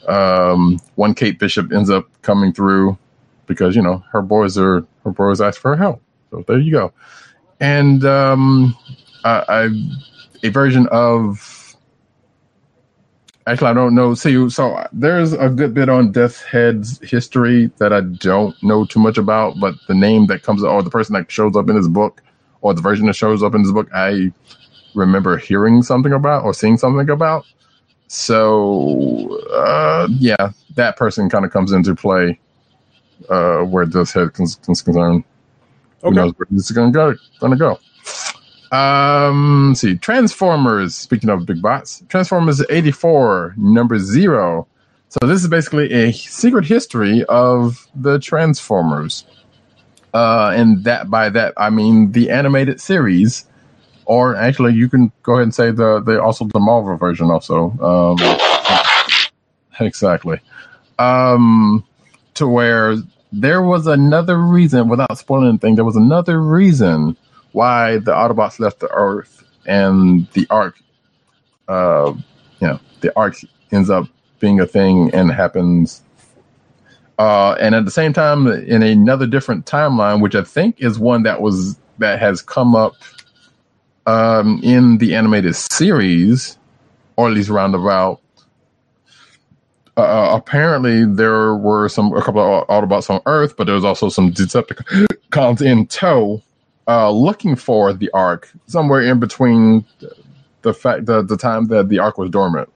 um, one Kate Bishop ends up coming through because you know her boys are her boys ask for help. So there you go. And um, I, I a version of actually I don't know. See, so there's a good bit on Death Head's history that I don't know too much about, but the name that comes or the person that shows up in his book or the version that shows up in his book, I remember hearing something about or seeing something about. So uh, yeah, that person kind of comes into play uh, where Death Head is concerned. Who Okay. knows where this is gonna go? Gonna go. Um, see, Transformers. Speaking of big bots, Transformers '84, number zero. So this is basically a secret history of the Transformers. Uh, and that by that I mean the animated series, or actually you can go ahead and say the the also the Marvel version also. Um, exactly. Um, to where there was another reason, without spoiling anything, there was another reason why the Autobots left the Earth and the Ark uh, you know the arc ends up being a thing and happens. Uh, and at the same time, in another different timeline, which I think is one that was that has come up um, in the animated series, or at least roundabout. Uh, apparently, there were some a couple of Autobots on Earth, but there was also some Decepticons in tow, uh, looking for the Ark somewhere in between the fact the, the time that the Ark was dormant.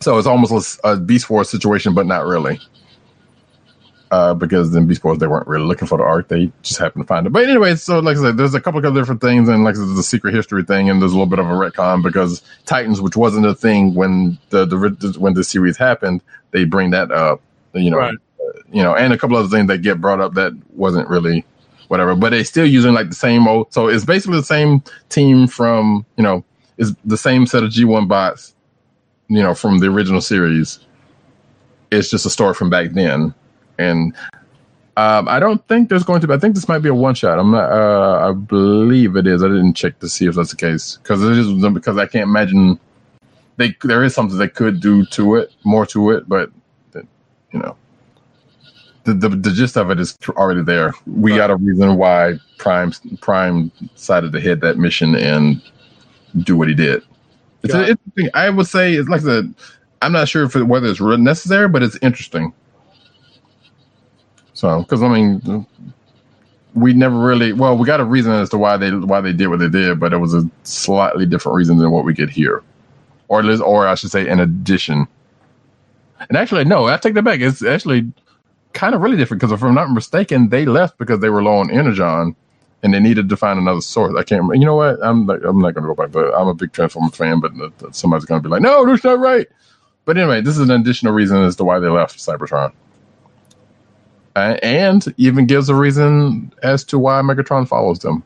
So it's almost a Beast Wars situation, but not really. Uh, because in Beast Wars they weren't really looking for the Ark; they just happened to find it. But anyway, so like I said, there's a couple of different things, and like I said, the secret history thing, and there's a little bit of a retcon because Titans, which wasn't a thing when the, the when the series happened, they bring that up, you know, Right. uh, you know, and a couple other things that get brought up that wasn't really whatever, but they're still using like the same old. So it's basically the same team from you know, is the same set of G1 bots, you know, from the original series. It's just a story from back then, and um, I don't think there's going to be. I think this might be a one shot. I'm not. Uh, I believe it is. I didn't check to see if that's the case because it is because I can't imagine they there is something they could do to it, more to it, but you know, the, the the gist of it is already there. We got a reason why Prime Prime decided to hit that mission and do what he did. It's Got interesting. I would say it's like the. I'm not sure if it, whether it's really necessary, but it's interesting. So, because I mean, we never really well, we got a reason as to why they why they did what they did, but it was a slightly different reason than what we get here, or least, or I should say, in addition. And actually, no, I take that back. It's actually kind of really different because if I'm not mistaken, they left because they were low on energon, and they needed to find another source. I can't. You know what? I'm not, I'm not going to go back, but I'm a big Transformer fan. But somebody's going to be like, no, that's not right. But anyway, this is an additional reason as to why they left Cybertron. Uh, and even gives a reason as to why Megatron follows them.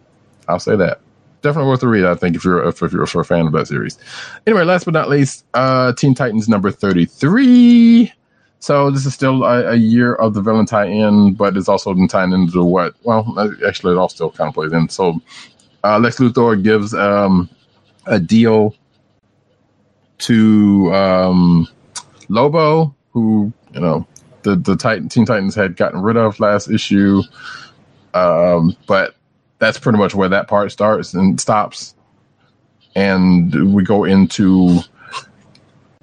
I'll say that. Definitely worth a read, I think, if you're if, if you're a fan of that series. Anyway, last but not least, uh, Teen Titans number 33. So this is still a, a year of the villain tie-in, but it's also been tied into what? Well, actually, it all still kind of plays in. So uh, Lex Luthor gives um, a deal to um, Lobo, who you know the the Titan Teen Titans had gotten rid of last issue, um, but that's pretty much where that part starts and stops, and we go into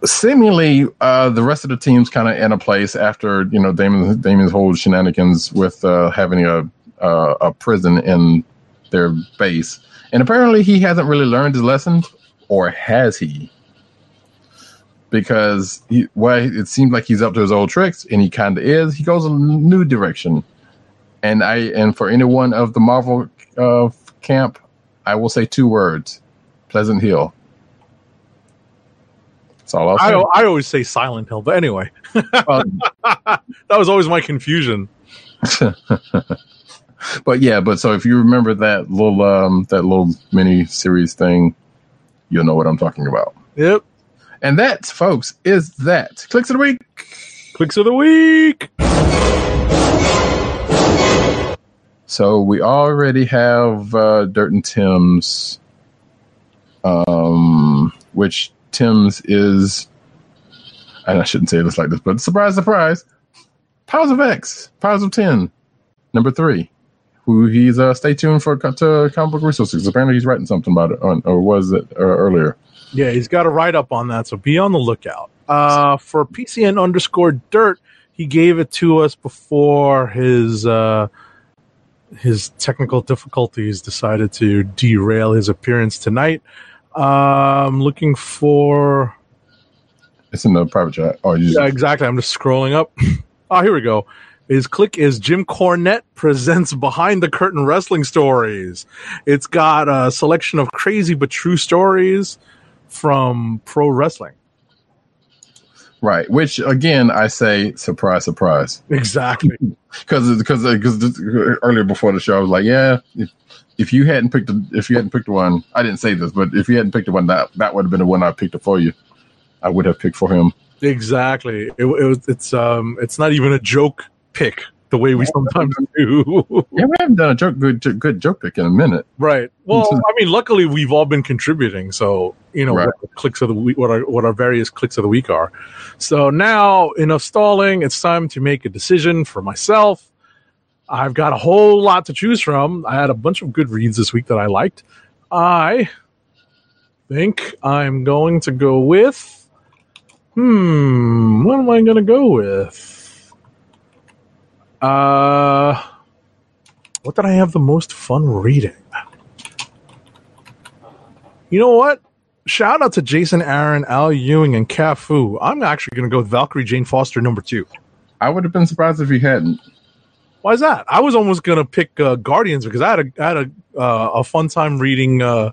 seemingly uh, the rest of the team's kind of in a place after you know Damon Damon's whole shenanigans with uh, having a uh, a prison in their base, and apparently he hasn't really learned his lesson, or has he? Because he, well, it seems like he's up to his old tricks, and he kind of is. He goes a new direction, and I and for anyone of the Marvel uh, camp, I will say two words: Pleasant Hill. That's all I'll say. I, I always say Silent Hill, but anyway, Well, that was always my confusion. but yeah, but so if you remember that little um that little mini series thing, you'll know what I'm talking about. Yep. And that, folks, is that clicks of the week. Clicks of the week. So we already have uh, Dirt and Tim's, um, which Tim's is, and I shouldn't say this like this, but surprise, surprise, Powers of X, Powers of Ten, number three. Who he's uh, stay tuned for to comic book resources. Apparently, he's writing something about it, on, or was it uh, earlier? Yeah, he's got a write up on that, so be on the lookout. Uh, for PCN underscore dirt, he gave it to us before his uh, his technical difficulties decided to derail his appearance tonight. Um, looking for It's in the private chat. Oh, you yeah, exactly. I'm just scrolling up. oh, here we go. His click is Jim Cornette presents Behind the Curtain Wrestling Stories. It's got a selection of crazy but true stories from pro wrestling. right. Which again, I say, surprise, surprise. Exactly. because because because earlier before the show, I was like, yeah, if, if you hadn't picked a, if you hadn't picked one, I didn't say this, but if you hadn't picked the one, that that would have been the one I picked for you. I would have picked for him. exactly. It, it was. It's um. It's not even a joke pick the way we sometimes do. Yeah, we haven't done a joke, good, good joke pick in a minute. right. Well, I mean, luckily we've all been contributing, so you know Right. what the clicks of the week, what our what our various clicks of the week are. So now, enough stalling. It's time to make a decision for myself. I've got a whole lot to choose from. I had a bunch of good reads this week that I liked. I think I'm going to go with. Hmm, what am I going to go with? Uh, what did I have the most fun reading? You know what? Shout out to Jason Aaron, Al Ewing, and Cafu. I'm actually going to go with Valkyrie Jane Foster number two. I would have been surprised if you hadn't. Why is that? I was almost going to pick uh, Guardians because I had a I had a uh, a fun time reading uh,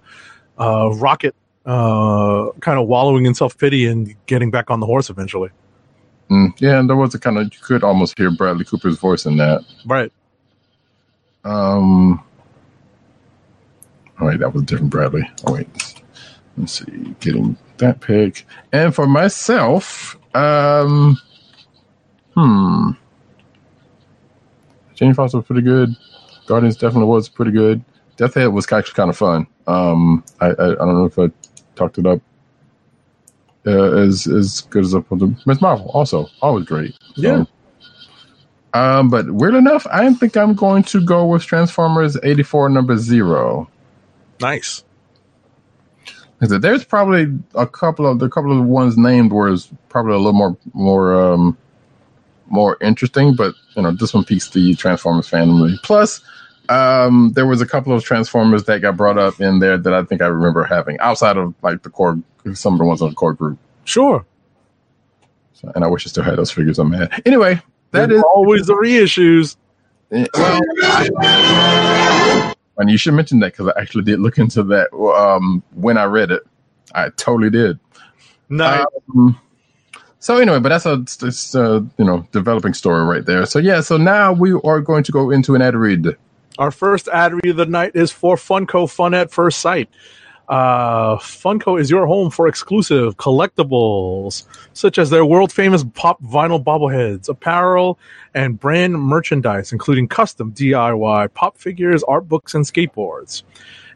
uh, Rocket, uh, kind of wallowing in self pity and getting back on the horse eventually. Mm, yeah, and there was a kind of you could almost hear Bradley Cooper's voice in that. Right. Um, oh wait, that was different Bradley. Oh wait, let's see, getting that pick. And for myself, um, hmm, Jane Foster was pretty good. Guardians definitely was pretty good. Death Head was actually kind of fun. Um, I, I I don't know if I talked it up. Uh, as as good as put the Miss Marvel also always great. So, Yeah. um, but weird enough, I think I'm going to go with Transformers 84 number zero. Nice. There's probably a couple of the couple of ones named where it's probably a little more more um more interesting, but you know, this one piques the Transformers family. Plus, um, there was a couple of Transformers that got brought up in there that I think I remember having outside of like the core some of the ones on the core group. Sure. So, and I wish I still had those figures. I'm mad. Anyway, that There's is always the reissues. Eh, Well, I- and you should mention that because I actually did look into that um, when I read it. I totally did. Nice. Um, so anyway, but that's a, it's a you know developing story right there. So yeah, so now we are going to go into an ad read. Our first ad read of the night is for Funko Fun at First Sight. Uh, Funko is your home for exclusive collectibles, such as their world famous pop vinyl bobbleheads, apparel, and brand merchandise, including custom DIY pop figures, art books, and skateboards.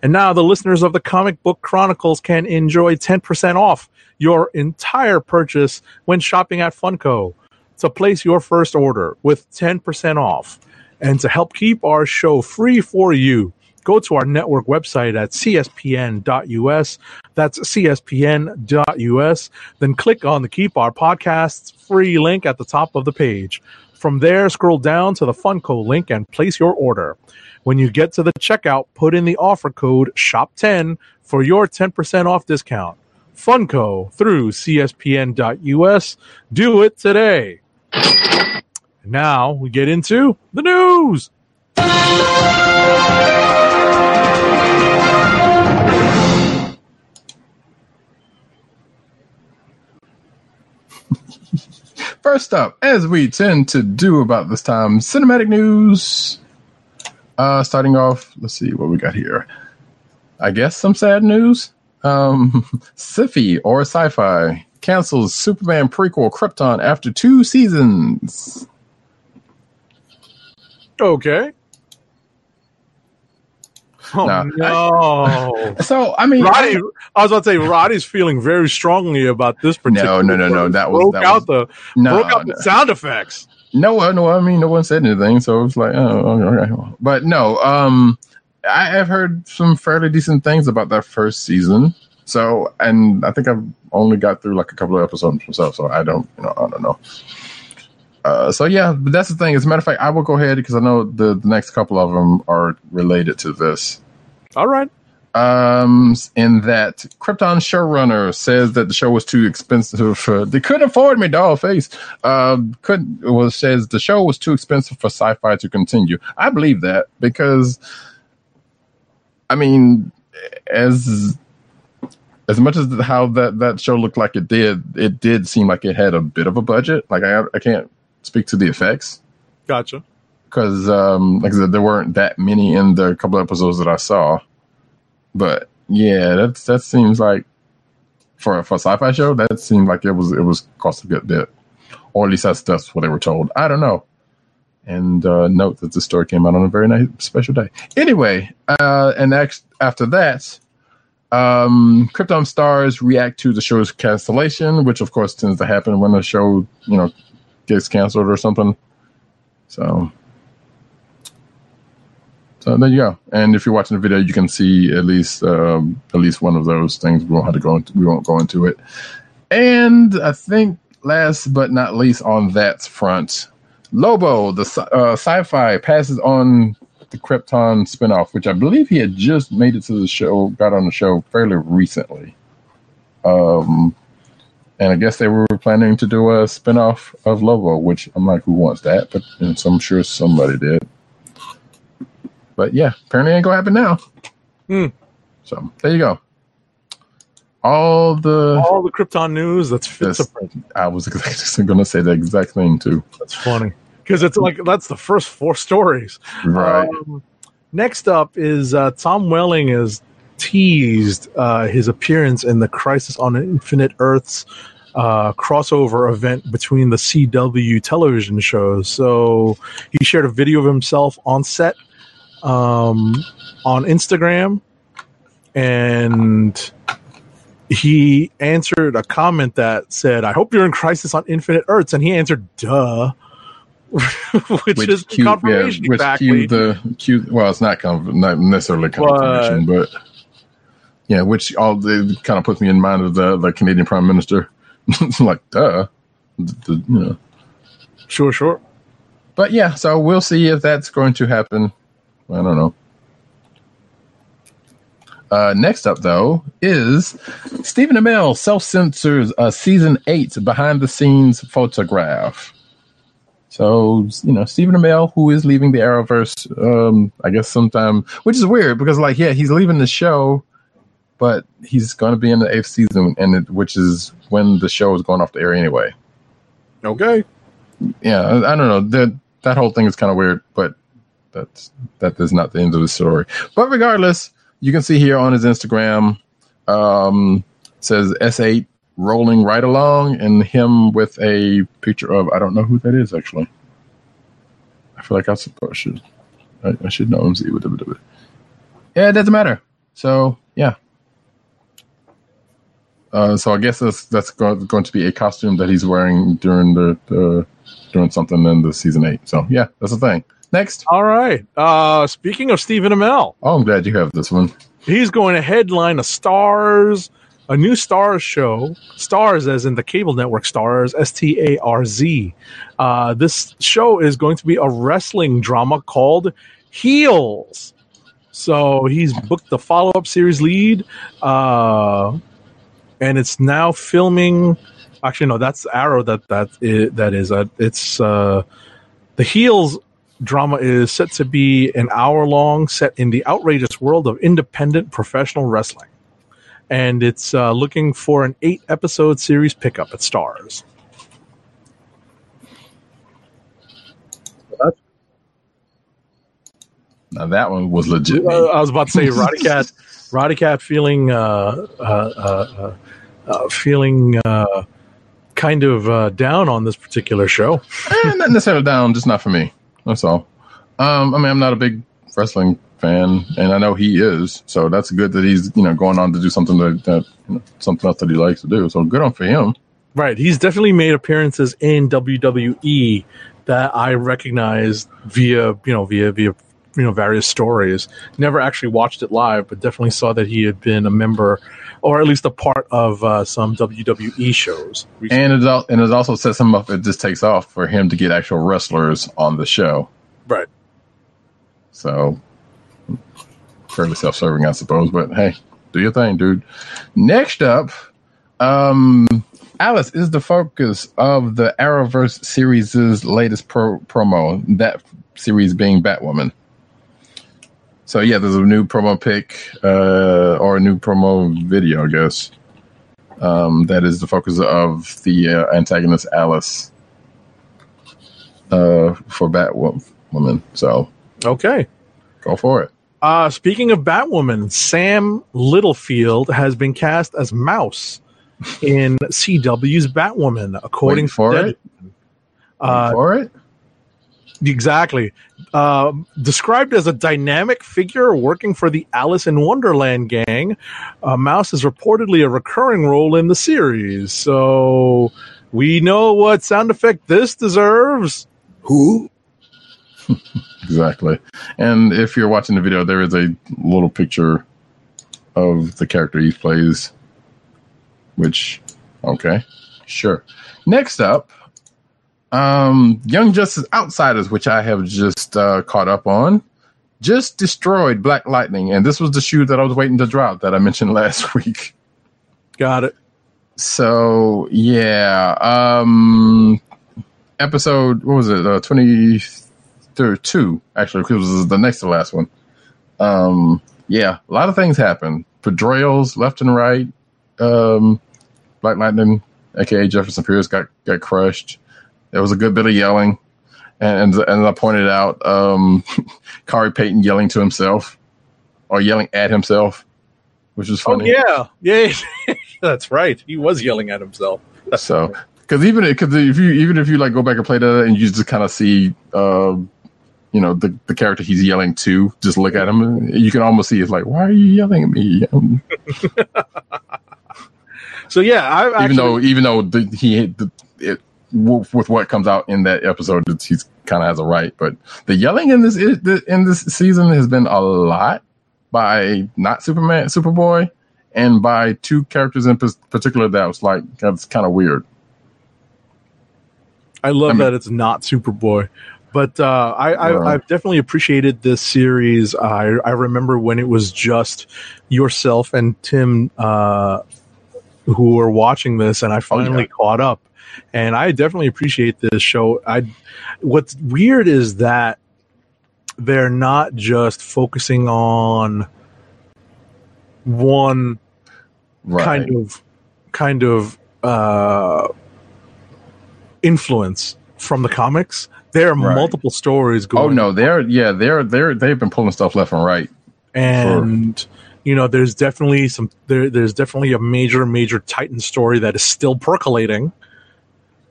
And now the listeners of the Comic Book Chronicles can enjoy 10% off your entire purchase when shopping at Funko. To place your first order with 10% off and to help keep our show free for you, go to our network website at cspn.us. That's cspn.us. Then click on the Keep Our Podcasts free link at the top of the page. From there, scroll down to the Funko link and place your order. When you get to the checkout, put in the offer code SHOP10 for your 10% off discount. Funko through cspn.us. Do it today. Now we get into the news. First up, as we tend to do about this time, cinematic news. Uh, starting off, let's see what we got here. I guess some sad news. Um, Sci-Fi or Syfy cancels Superman prequel Krypton after two seasons. Okay. Oh Nah, no. So I mean, Roddy, I was about to say Roddy's feeling very strongly about this particular. no, no, no. no. That was broke that out was, the no, broke out no. the sound effects. No, uh, no. I mean, no one said anything, so it's like, oh, okay. But no, um, I have heard some fairly decent things about that first season. So, and I think I've only got through like a couple of episodes myself, so I don't, you know, I don't know. Uh, so yeah, but that's the thing. As a matter of fact, I will go ahead because I know the, the next couple of them are related to this. All right. Um, in that Krypton showrunner says that the show was too expensive. For, they couldn't afford me, doll face. Um, couldn't was says the show was too expensive for Syfy to continue. I believe that because, I mean, as as much as how that that show looked like it did, it did seem like it had a bit of a budget. Like I I can't speak to the effects Gotcha. because um like I said, there weren't that many in the couple episodes that I saw. But yeah, that's that seems like for for a sci-fi show, that seemed like it was it was cost a good bit, or at least that's that's what they were told. I don't know. and uh, note that the story came out on a very nice special day. Anyway, uh, and next after that, um, Krypton stars react to the show's cancellation, which of course tends to happen when a show, you know, gets canceled or something. So, so there you go. And if you're watching the video, you can see at least um, at least one of those things. We won't have to go into, we won't go into it. And I think last but not least on that front, Lobo, the uh, Syfy, passes on the Krypton spinoff, which I believe he had just made it to the show, got on the show fairly recently. Um, and I guess they were planning to do a spinoff of Lobo, which I'm like, who wants that? But so I'm sure somebody did. But yeah, apparently it ain't gonna happen now. Hmm. So there you go. All the All the Krypton news that's fit Yes. to print. I was gonna say the exact thing too. That's funny because it's like that's the first four stories. Right. Um, next up is uh, Tom Welling has teased uh, his appearance in the Crisis on Infinite Earths uh, crossover event between the CW television shows. So he shared a video of himself on set um, on Instagram, and he answered a comment that said, "I hope you're in Crisis on Infinite Earths," and he answered, "Duh." which, is cue- confirmation yeah, which exactly. cue the cue. Well, it's not conf- not necessarily confirmation, but, yeah, which all it kind of puts me in mind of the the Canadian Prime Minister. like, duh, the, the- you know. Sure, sure. But yeah, so we'll see if that's going to happen. I don't know. Uh, next up, though, is Stephen Amell self censors a season eight behind the scenes photograph. So, you know, Stephen Amell, who is leaving the Arrowverse, um, I guess sometime, which is weird because, like, yeah, he's leaving the show, but he's going to be in the eighth season, and it, which is when the show is going off the air anyway Okay. yeah, I, I don't know. That that whole thing is kind of weird, but that's that is not the end of the story. But regardless, you can see here on his Instagram, um, says S8 rolling right along, and him with a picture of I don't know who that is actually. I feel like I suppose should I, I should know him. See what Yeah, it doesn't matter. So yeah. Uh, so I guess that's that's go- going to be a costume that he's wearing during the, the doing something in the season eight. So yeah, that's the thing. Next. All right. Uh, speaking of Stephen Amell, Oh, I'm glad you have this one. he's going to headline a Starz, a new Starz show. Starz, as in the cable network Starz, S T A R Z. Uh, this show is going to be a wrestling drama called Heels. So he's booked the follow up series lead, uh, and it's now filming. Actually, no, that's Arrow. That that is, that is. Uh, it's uh, the Heels drama is set to be an hour long, set in the outrageous world of independent professional wrestling. And it's uh, looking for an eight episode series pickup at Starz. Now that one was legit. Uh, I was about to say, Roddy Cat, Roddy Cat feeling, uh, uh, uh, feeling uh, kind of uh, down on this particular show. Eh, not necessarily down, just not for me. That's all. Um, I mean, I'm not a big wrestling fan, and I know he is. So that's good that he's you know going on to do something that, that you know, something else that he likes to do. So good on for him. Right. He's definitely made appearances in WWE that I recognized via, you know, via via you know various stories. Never actually watched it live, but definitely saw that he had been a member or at least a part of uh, some WWE shows. And it al- and it also sets him up. It just takes off for him to get actual wrestlers on the show. right. So fairly self-serving, I suppose. But hey, do your thing, dude. Next up, um, Alice is the focus of the Arrowverse series' latest pro- promo. That series being Batwoman. So yeah, there's a new promo pic uh, or a new promo video, I guess. Um, that is the focus of the uh, antagonist Alice uh, for Batwoman. So Okay. go for it. Uh, speaking of Batwoman, Sam Littlefield has been cast as Mouse in CW's Batwoman, according Wait for to it. Uh, for it. Exactly. Um, described as a dynamic figure working for the Alice in Wonderland gang, uh, Mouse is reportedly a recurring role in the series. So we know what sound effect this deserves. Who? Exactly. And if you're watching the video, there is a little picture of the character he plays, which, okay, sure. Next up, um, Young Justice Outsiders, which I have just uh, caught up on, just destroyed Black Lightning. And this was the shoe that I was waiting to drop that I mentioned last week. Got it. So, yeah. Um, episode, what was it? Uh, 22, actually, because it was the next to last one. Um, yeah, a lot of things happened. Betrayals left and right. Um, Black Lightning, aka Jefferson Pierce, got got crushed. There was a good bit of yelling, and and I pointed out um, Kari Payton yelling to himself or yelling at himself, which was Oh funny. yeah, yeah, that's right. He was yelling at himself. So, because even because if you even if you like go back and play that and you just kind of see, uh, you know, the the character he's yelling to, just look at him, you can almost see it's like, why are you yelling at me? So yeah, I even actually, though even though the, he the, it with with what comes out in that episode, he's kind of has a right. But the yelling in this in this season has been a lot by not Superman, Superboy, and by two characters in particular that was like that's kind of weird. I love I mean- that it's not Superboy. But uh, I, I, Right. I've definitely appreciated this series. I, I remember when it was just yourself and Tim uh, who were watching this, and I finally yeah. caught up. And I definitely appreciate this show. I what's weird is that they're not just focusing on one Right. kind of kind of uh influence from the comics there are Right. multiple stories going Oh no, they're yeah, they're they're they've been pulling stuff left and right. and you know there's definitely some there, there's definitely a major major titan story that is still percolating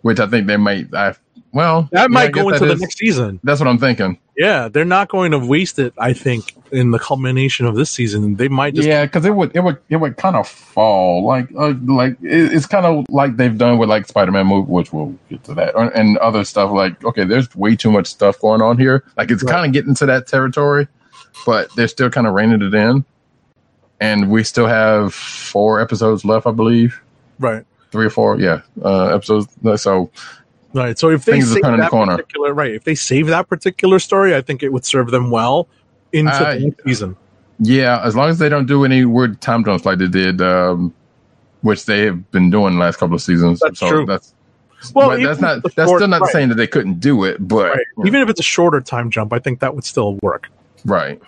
Which I think they might. I well, that might go into the is- next season That's what I'm thinking. yeah they're not going to waste it i think in the culmination of this season they might just yeah, because it would it would it would kind of fall like uh, like it, it's kind of like they've done with like Spider-Man movie, which we'll get to that, or- and other stuff. Like okay, there's way too much stuff going on here. Like it's Right. kind of getting to that territory, but they're still kind of reining it in. And we still have four episodes left, I believe, right three or four, yeah, uh, episodes. So Right. So if they save that corner. particular right, if they save that particular story, I think it would serve them well into I- the season. Yeah, as long as they don't do any weird time jumps like they did, um, which they have been doing the last couple of seasons. That's so true. That's Well, that's not that's short- still not right. saying that they couldn't do it, but Right. Even if it's a shorter time jump, I think that would still work right.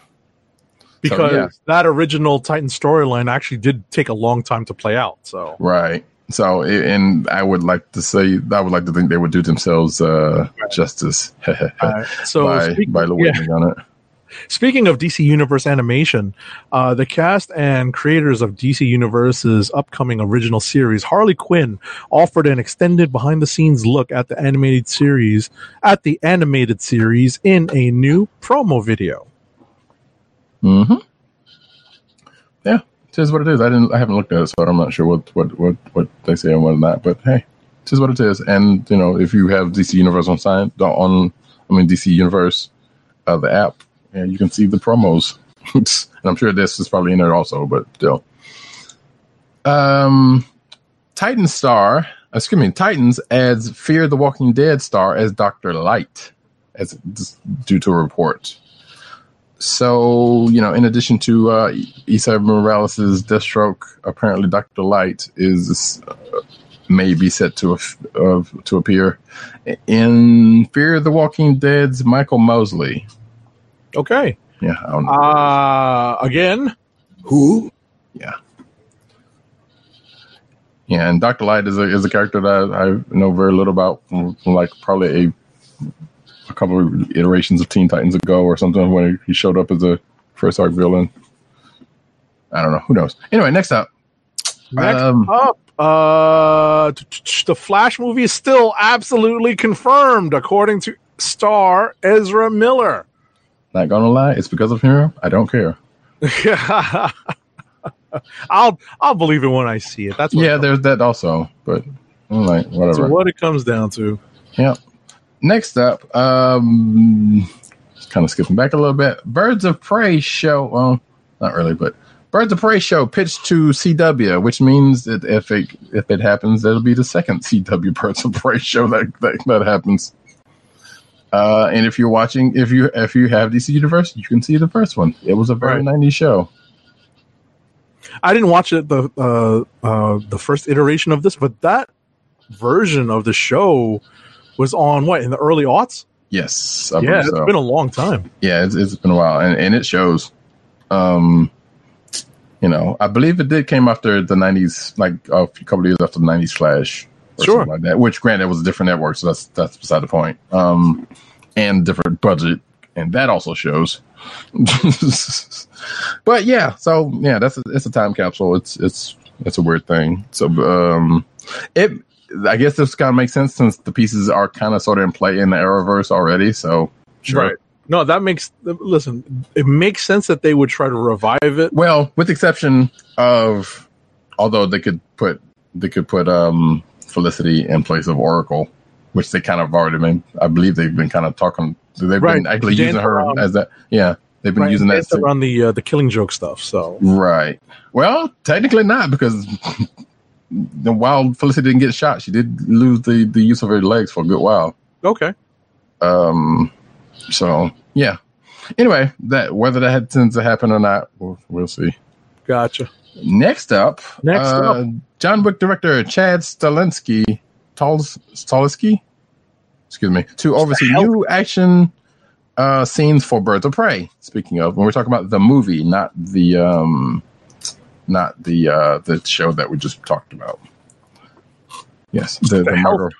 because yeah. that original Titan storyline actually did take a long time to play out. So Right. So, and I would like to say, I would like to think they would do themselves uh, justice so by speaking, by yeah. on it. Speaking of DC Universe animation, uh, the cast and creators of DC Universe's upcoming original series, Harley Quinn, offered an extended behind-the-scenes look at the animated series at the animated series in a new promo video. Mm-hmm. Yeah, it is what it is. I didn't, I haven't looked at it, so I'm not sure what what what what they say and what not. But hey, it is what it is. And you know, if you have DC Universe on sign on, I mean DC Universe, uh, the app, and you can see the promos. and I'm sure this is probably in there also, but still. Um, Titan Star, excuse me, Titans adds Fear the Walking Dead star as Doctor Light, as due to a report. So, you know, in addition to uh, Esai Morales' Deathstroke, apparently Doctor Light is uh, maybe set to uh, to appear in Fear the Walking Dead's Michael Mosley. Okay. Yeah, I don't know. Uh, again, Who? Yeah, Yeah, and Doctor Light is a is a character that I, I know very little about from, from like probably a a couple of iterations of Teen Titans ago or something when he showed up as a first arc villain. I don't know. Who knows? Anyway, next up. next Um, up, uh, the Flash movie is still absolutely confirmed, according to star Ezra Miller. Not gonna lie, it's because of him. I don't care. I'll I'll believe it when I see it. That's what Yeah, there's that also, but I'm like whatever. what it comes down to. Yep. Next up, um, kind of skipping back a little bit. Birds of Prey show. Well, not really, but Birds of Prey show pitched to CW, which means that if it if it happens, that'll be the second CW Birds of Prey show that that, that happens. Uh, and if you're watching, if you if you have DC Universe, you can see the first one. It was a very Right. 90s show. I didn't watch it the uh, uh, the first iteration of this, but that version of the show was on what in the early aughts. Yes, I yeah, it's so. been a long time. yeah, it's, it's been a while, and, and it shows. Um, you know, I believe it did came after the '90s, like a couple of years after the '90s Flash, or Sure. something like that. Which, granted, was a different network, so that's that's beside the point. Um, and different budget, and that also shows. but yeah, so yeah, that's a, it's a time capsule. It's it's it's a weird thing. So um, it. I guess this kind of makes sense since the pieces are kind of sort of in play in the Arrowverse already. So sure. Right. No, that makes listen. It makes sense that they would try to revive it. Well, with the exception of, although they could put they could put um Felicity in place of Oracle, which they kind of already been. I believe they've been kind of talking. They've Right. been actually Dan using her Brown. as that. Yeah, they've been Right, using that. around the uh, the Killing Joke stuff. So Right. Well, technically not because while Felicity didn't get shot, she did lose the the use of her legs for a good while. okay, Um, so yeah. Anyway, that whether that tends to happen or not, we'll, we'll see. gotcha. Next up, Next uh, up. John Wick director Chad Stalinsky, Tals- Stalinsky, excuse me, to oversee new action uh, scenes for Birds of Prey. Speaking of, when we're talking about the movie, not the um, not the uh, the show that we just talked about. Yes, the, the murder.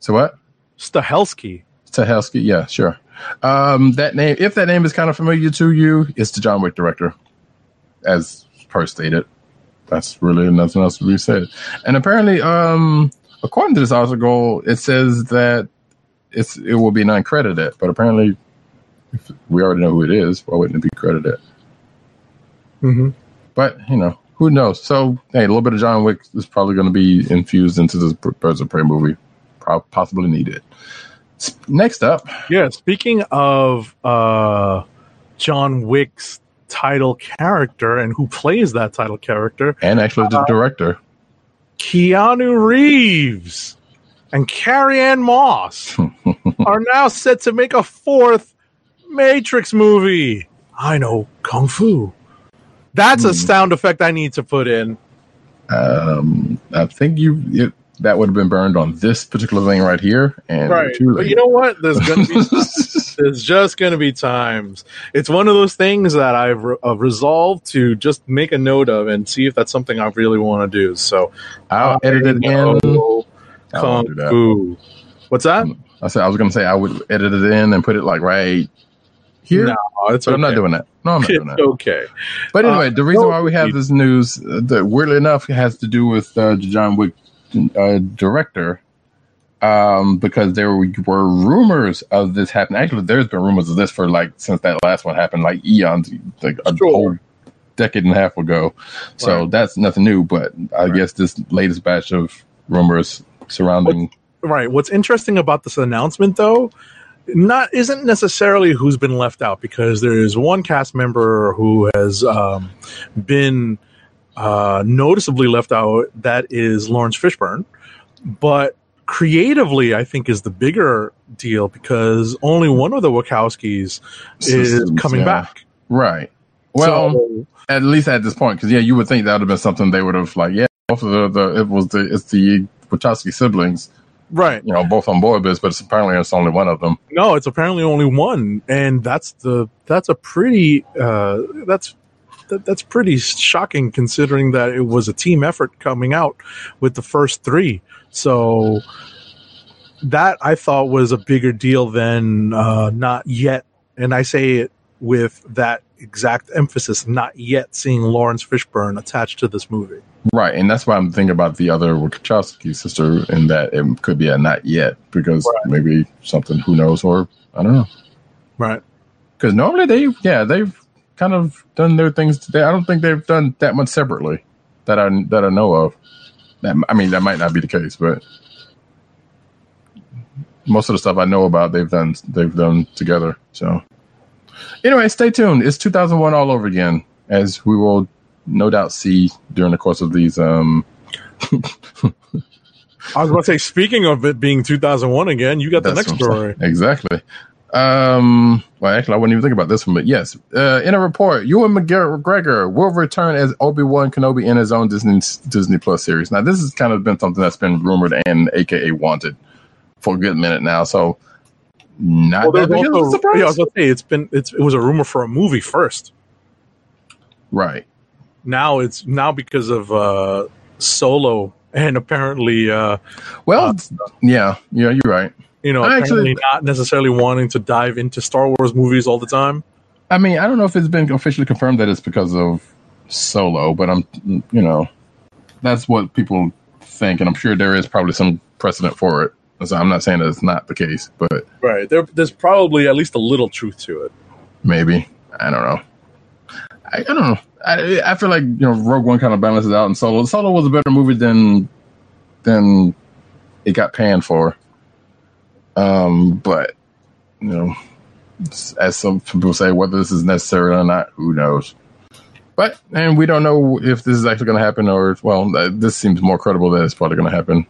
So what? Stahelski. Stahelski, yeah, sure. Um, that name, if that name is kind of familiar to you, it's the John Wick director, as per stated. That's really nothing else to be said. And apparently, um, according to this article, it says that it's it will be non-credited, but apparently, if we already know who it is. Why wouldn't it be credited? Mm-hmm. But you know, who knows? So, hey, a little bit of John Wick is probably going to be infused into this Birds of Prey movie. Possibly needed. Next up, Yeah. Speaking of uh, John Wick's title character and who plays that title character, and actually the director. Keanu Reeves and Carrie Ann Moss are now set to make a fourth Matrix movie. I know Kung Fu. That's a Hmm. sound effect I need to put in. Um, I think you it, that would have been burned on this particular thing right here, and Right. But you know what? There's gonna be there's just gonna be times. It's one of those things that I've re- uh, resolved to just make a note of and see if that's something I really want to do. So I'll edit it in. Kung. Fu. What's that? I said I was to say I would edit it in and put it like right here, No, it's but I'm not doing that. No, I'm not doing that. okay. But anyway, Uh, the reason why we have this news, uh, that weirdly enough, has to do with uh, John Wick uh, director. Um, because there were rumors of this happening. Actually, there's been rumors of this for like since that last one happened, like eons, like a Sure. whole decade and a half ago. So Right. that's nothing new. But I Right. guess this latest batch of rumors surrounding Right. What's interesting about this announcement, though, not isn't necessarily who's been left out because there is one cast member who has um, been uh, noticeably left out. That is Laurence Fishburne, but creatively, I think is the bigger deal because only one of the Wachowskis is coming yeah. back. Right. Well, So- at least at this point, because yeah, you would think that would have been something they would have like, yeah, both of the, the it was the it's the Wachowski siblings, right. you know, both on board this, but it's apparently it's only one of them. No, it's apparently only one, and that's the that's a pretty uh, that's that, that's pretty shocking considering that it was a team effort coming out with the first three. So that I thought was a bigger deal than uh, not yet, and I say it with that exact emphasis, not yet seeing Laurence Fishburne attached to this movie. Right, and that's why I'm thinking about the other Wachowski sister, in that it could be a not yet because Right. maybe something who knows, or I don't know. Right. Because normally they, yeah, they've kind of done their things today. I don't think they've done that much separately that I that I know of. That I mean, that might not be the case, but most of the stuff I know about, they've done they've done together. So anyway, stay tuned. It's 2001 all over again, as we will no doubt see during the course of these. Um, I was going to say, speaking of it being 2001 again, you got the next story. Exactly. Um, well, actually, I wouldn't even think about this one, but yes. Uh, in a report, Ewan McGregor will return as Obi Wan Kenobi in his own Disney Disney Plus series. Now, this has kind of been something that's been rumored and AKA wanted for a good minute now. So, not Well, that big also, surprise. yeah, I was to say, it's been, it's, it was a rumor for a movie first. right. Now it's now because of uh, Solo and apparently, uh, Well, yeah, yeah, you're right. you know, I apparently actually- not necessarily wanting to dive into Star Wars movies all the time. I mean, I don't know if it's been officially confirmed that it's because of Solo, but I'm, you know, that's what people think, and I'm sure there is probably some precedent for it. So I'm not saying that it's not the case, but Right. There, there's probably at least a little truth to it. maybe I don't know. I, I don't know. I, I feel like you know Rogue One kind of balances out, and Solo Solo was a better movie than than it got panned for. Um, but you know, as some people say, whether this is necessary or not, who knows? But and we don't know if this is actually going to happen, or well, uh, this seems more credible that it's probably going to happen.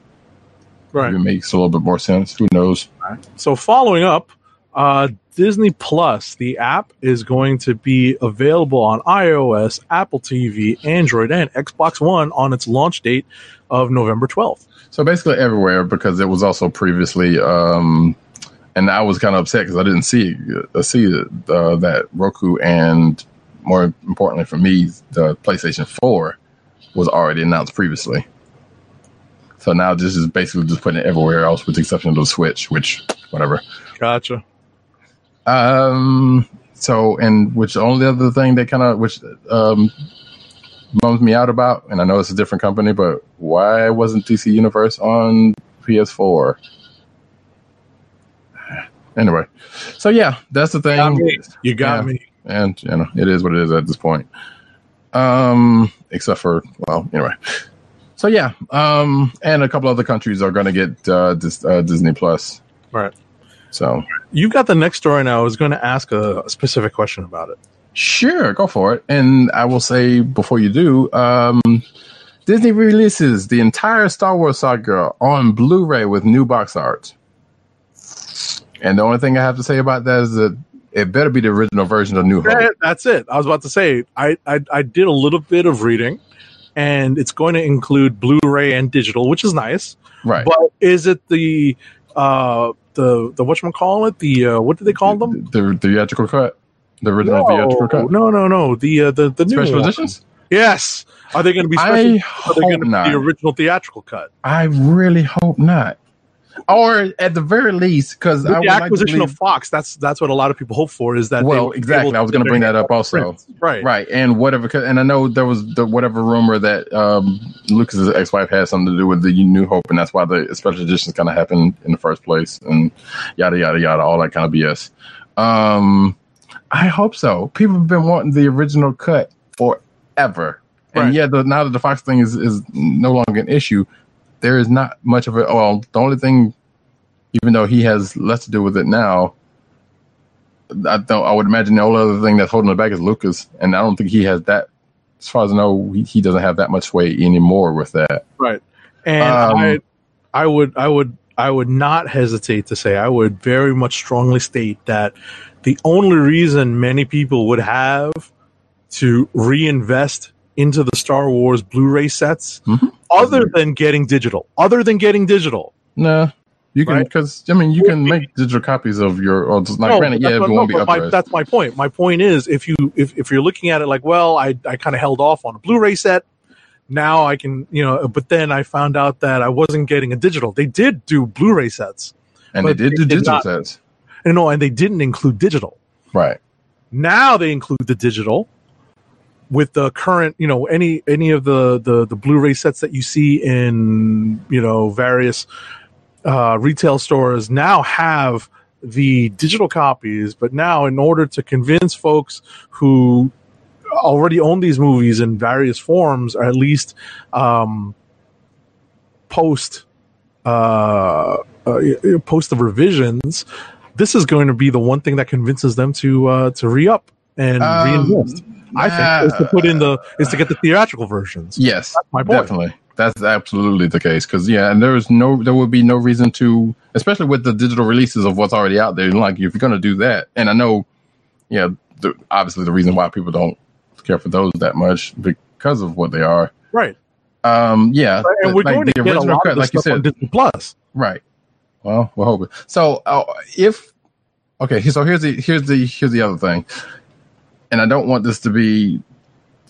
Right. It makes a little bit more sense. Who knows? So following up, uh, Disney Plus, the app is going to be available on iOS, Apple TV, Android, and Xbox One on its launch date of November 12th. So basically everywhere because it was also previously, um, and I was kind of upset because I didn't see uh, see uh, that Roku and more importantly for me, the PlayStation Four was already announced previously. So now this is basically just putting it everywhere else with the exception of the Switch, which whatever. Gotcha. Um. So, and which the only other thing that kind of which um bums me out about, and I know it's a different company, but why wasn't DC Universe on PS4? Anyway, so yeah, that's the Got thing, me. You got Yeah. me. and you know it is what it is at this point. Um, except for well, anyway. So yeah, um, and a couple other countries are going to get uh, dis- uh, Disney Plus. Right. So You got the next story now. I was going to ask a, a specific question about it. Sure, go for it. And I will say before you do, um, Disney releases the entire Star Wars saga on Blu-ray with new box art. And the only thing I have to say about that is that it better be the original version of New Hope. That's it. I was about to say I, I I did a little bit of reading, and it's going to include Blu-ray and digital, which is nice. Right. But is it the uh the the what you call it the uh, what do they call them? The, the theatrical cut, the original theatrical cut, no, no, no. The uh, the the new special editions. Yes. Are they going to be special? I are they hope going to be not. the original theatrical cut? I really hope not. Or at the very least, because With I would the like to acquisition believe, of Fox, that's that's what a lot of people hope for. Is that well, exactly. I was going to bring that up also. Right. Right, and whatever, and I know there was the whatever rumor that um, Lucas's ex-wife had something to do with the New Hope, and that's why the special editions kind of happened in the first place, and yada yada yada, all that kind of BS. Um, I hope so. People have been wanting the original cut forever, and Right. yeah, the, now that the Fox thing is is no longer an issue, there is not much of it. Well, the only thing, even though he has less to do with it now, I don't. I would imagine the only other thing that's holding it back is Lucas, and I don't think he has that. As far as I know, he, he doesn't have that much sway anymore with that. Right. And Um, I I would I would I would not hesitate to say I would very much strongly state that the only reason many people would have to reinvest into the Star Wars Blu-ray sets Mhm. Other mm-hmm. than getting digital, other than getting digital. No, you can Right. because I mean you can make digital copies of your. Or just, like, No, granted, that's yeah, no, but my, that's my point. My point is if you if, if you're looking at it like, well, I, I kind of held off on a Blu-ray set. Now I can, you know, but then I found out that I wasn't getting a digital. They did do Blu-ray sets. and they did they do did digital not- sets, You know, and they didn't include digital. right? Now they include the digital with the current, you know, any any of the the, the Blu-ray sets that you see in you know various uh, retail stores now have the digital copies. But now, in order to convince folks who already own these movies in various forms, or at least um, post uh, uh, post the revisions, this is going to be the one thing that convinces them to uh, to re up and Um, reinvest. I think is to put in the is to get the theatrical versions. Yes, my point. definitely. That's absolutely the case. Because yeah, and there is no, there would be no reason to, especially with the digital releases of what's already out there. Like if you're going to do that, and I know, yeah, the, obviously the reason why people don't care for those that much because of what they are. Right, Um, yeah, and we're like going to get a lot cut, of like you said, Disney Plus. Right. Well, we're hoping. So uh, if okay, so here's the here's the here's the other thing, and I don't want this to be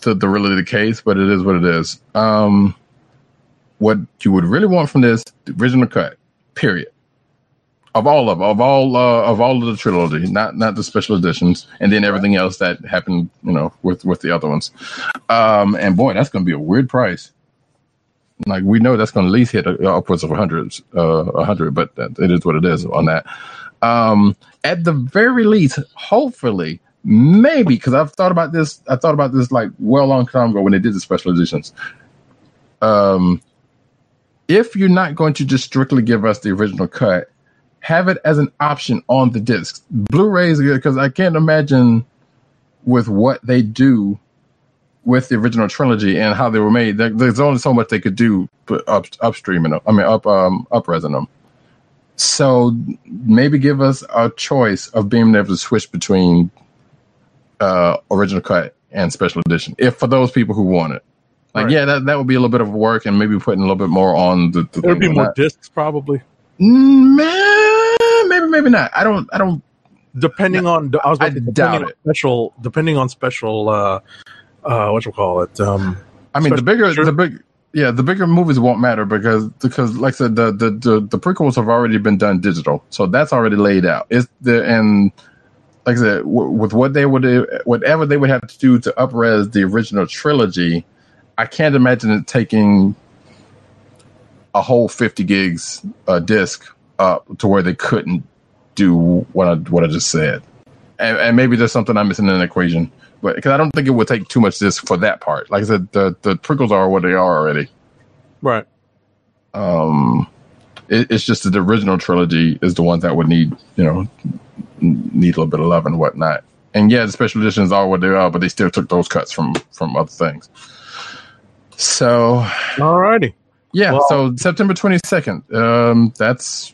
the, the really the case, but it is what it is. Um, what you would really want from this original cut, period, of all of of all uh, of all of the trilogy, not not the special editions, and then everything else that happened, you know, with with the other ones. Um, and boy, that's going to be a weird price like we know that's going to at least hit upwards of hundreds, uh, a hundred, but that, it is what it is on that. Um, at the very least, hopefully, maybe because I've thought about this. I thought about this like well long time ago when they did the special editions. Um, if you're not going to just strictly give us the original cut, have it as an option on the discs. Blu-rays, because I can't imagine with what they do with the original trilogy and how they were made. There, there's only so much they could do, up upstreaming them. I mean, up um upresing them. So maybe give us a choice of being able to switch between uh original cut and special edition, if for those people who want it. Like, Right. yeah, that, that would be a little bit of work, and maybe putting a little bit more on the. the There would be more Not- discs probably, Mm, maybe, maybe not. I don't. I don't. depending on. I was about I to doubt it. special, depending on special. Uh, uh, what you call it? Um, I mean, the bigger, the big, yeah, the bigger movies won't matter because because like I said, the the the, the prequels have already been done digital, so that's already laid out. It's the and like I said, w- with what they would whatever they would have to do to upres the original trilogy, I can't imagine it taking a whole fifty gigs uh, disc up to where they couldn't do what I what I just said. And, and maybe there's something I'm missing in the equation, but because I don't think it would take too much disc for that part. Like I said, the the prequels are what they are already. right. Um, it, it's just that the original trilogy is the one that would need you know need a little bit of love and whatnot. And yeah, the special editions are what they are, but they still took those cuts from from other things. So Alrighty. yeah, Well- so September twenty second. Um, that's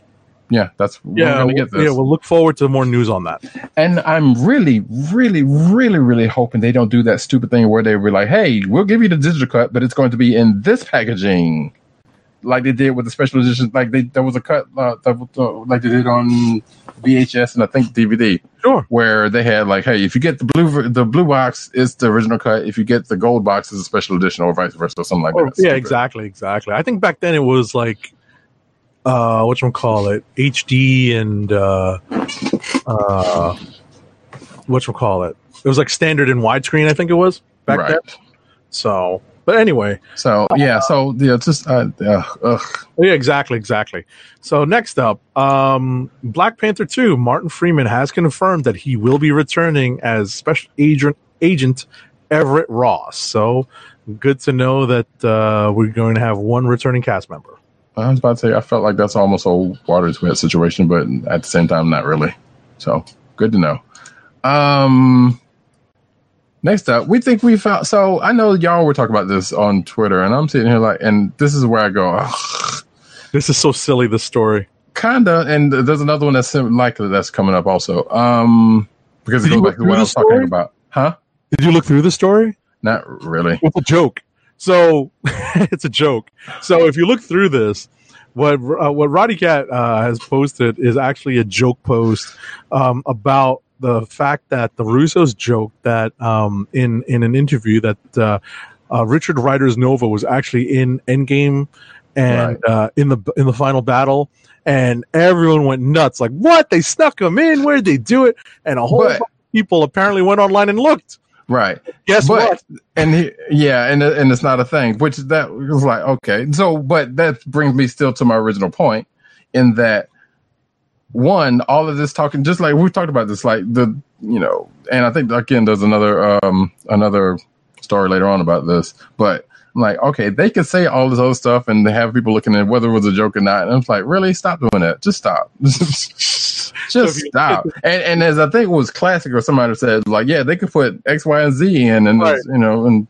yeah, that's we're Yeah, gonna we'll, get this. yeah. We'll look forward to more news on that. And I'm really, really, really, really hoping they don't do that stupid thing where they were like, "Hey, we'll give you the digital cut, but it's going to be in this packaging," like they did with the special edition. Like they there was a cut uh, that, uh, like they did on VHS and I think DVD, Sure. where they had like, "Hey, if you get the blue the blue box, it's the original cut. If you get the gold box, it's a special edition, or vice versa, or something like Or- that." yeah, Stupid. exactly, exactly. I think back then it was like, uh, what you call it, HD and uh, uh, what you call it. It was like standard and widescreen. I think it was back right. then. So, but anyway, So yeah, so yeah, just uh, uh, yeah, exactly, exactly. So next up, um, Black Panther Two. Martin Freeman has confirmed that he will be returning as Special Agent Agent Everett Ross. So good to know that uh, we're going to have one returning cast member. I was about to say I felt like that's almost a Waters wet situation, but at the same time, not really. So good to know. Um, next up, we think we found. So I know y'all were talking about this on Twitter, and I'm sitting here like, and this is where I go, Ugh, This is so silly. This story. kinda. And there's another one that's likely that's coming up also. Um, because it goes back to what I was the talking story? about, huh? Did you look through the story? Not really. It's a joke. So it's a joke. So if you look through this, what uh, what Roddy Cat uh, has posted is actually a joke post um, about the fact that the Russos joked that um, in in an interview that uh, uh, Richard Rider's Nova was actually in Endgame and uh, in the in the final battle. And everyone went nuts, like, "What? They snuck him in? Where did they do it?" And a whole But- people apparently went online and looked. right. Guess but what? and he, yeah, and and it's not a thing. Which that was like okay. So, but that brings me still to my original point in that one, all of this talking, just like we've talked about this, like the you know, and I think again, there's another um another story later on about this, but. I'm like, okay, they could say all this other stuff and they have people looking at whether it was a joke or not. And I'm like, really? Stop doing that. Just stop. Just stop. And and as I think it was classic or somebody said, like, yeah, they could put X, Y, and Z in and Right. you know, and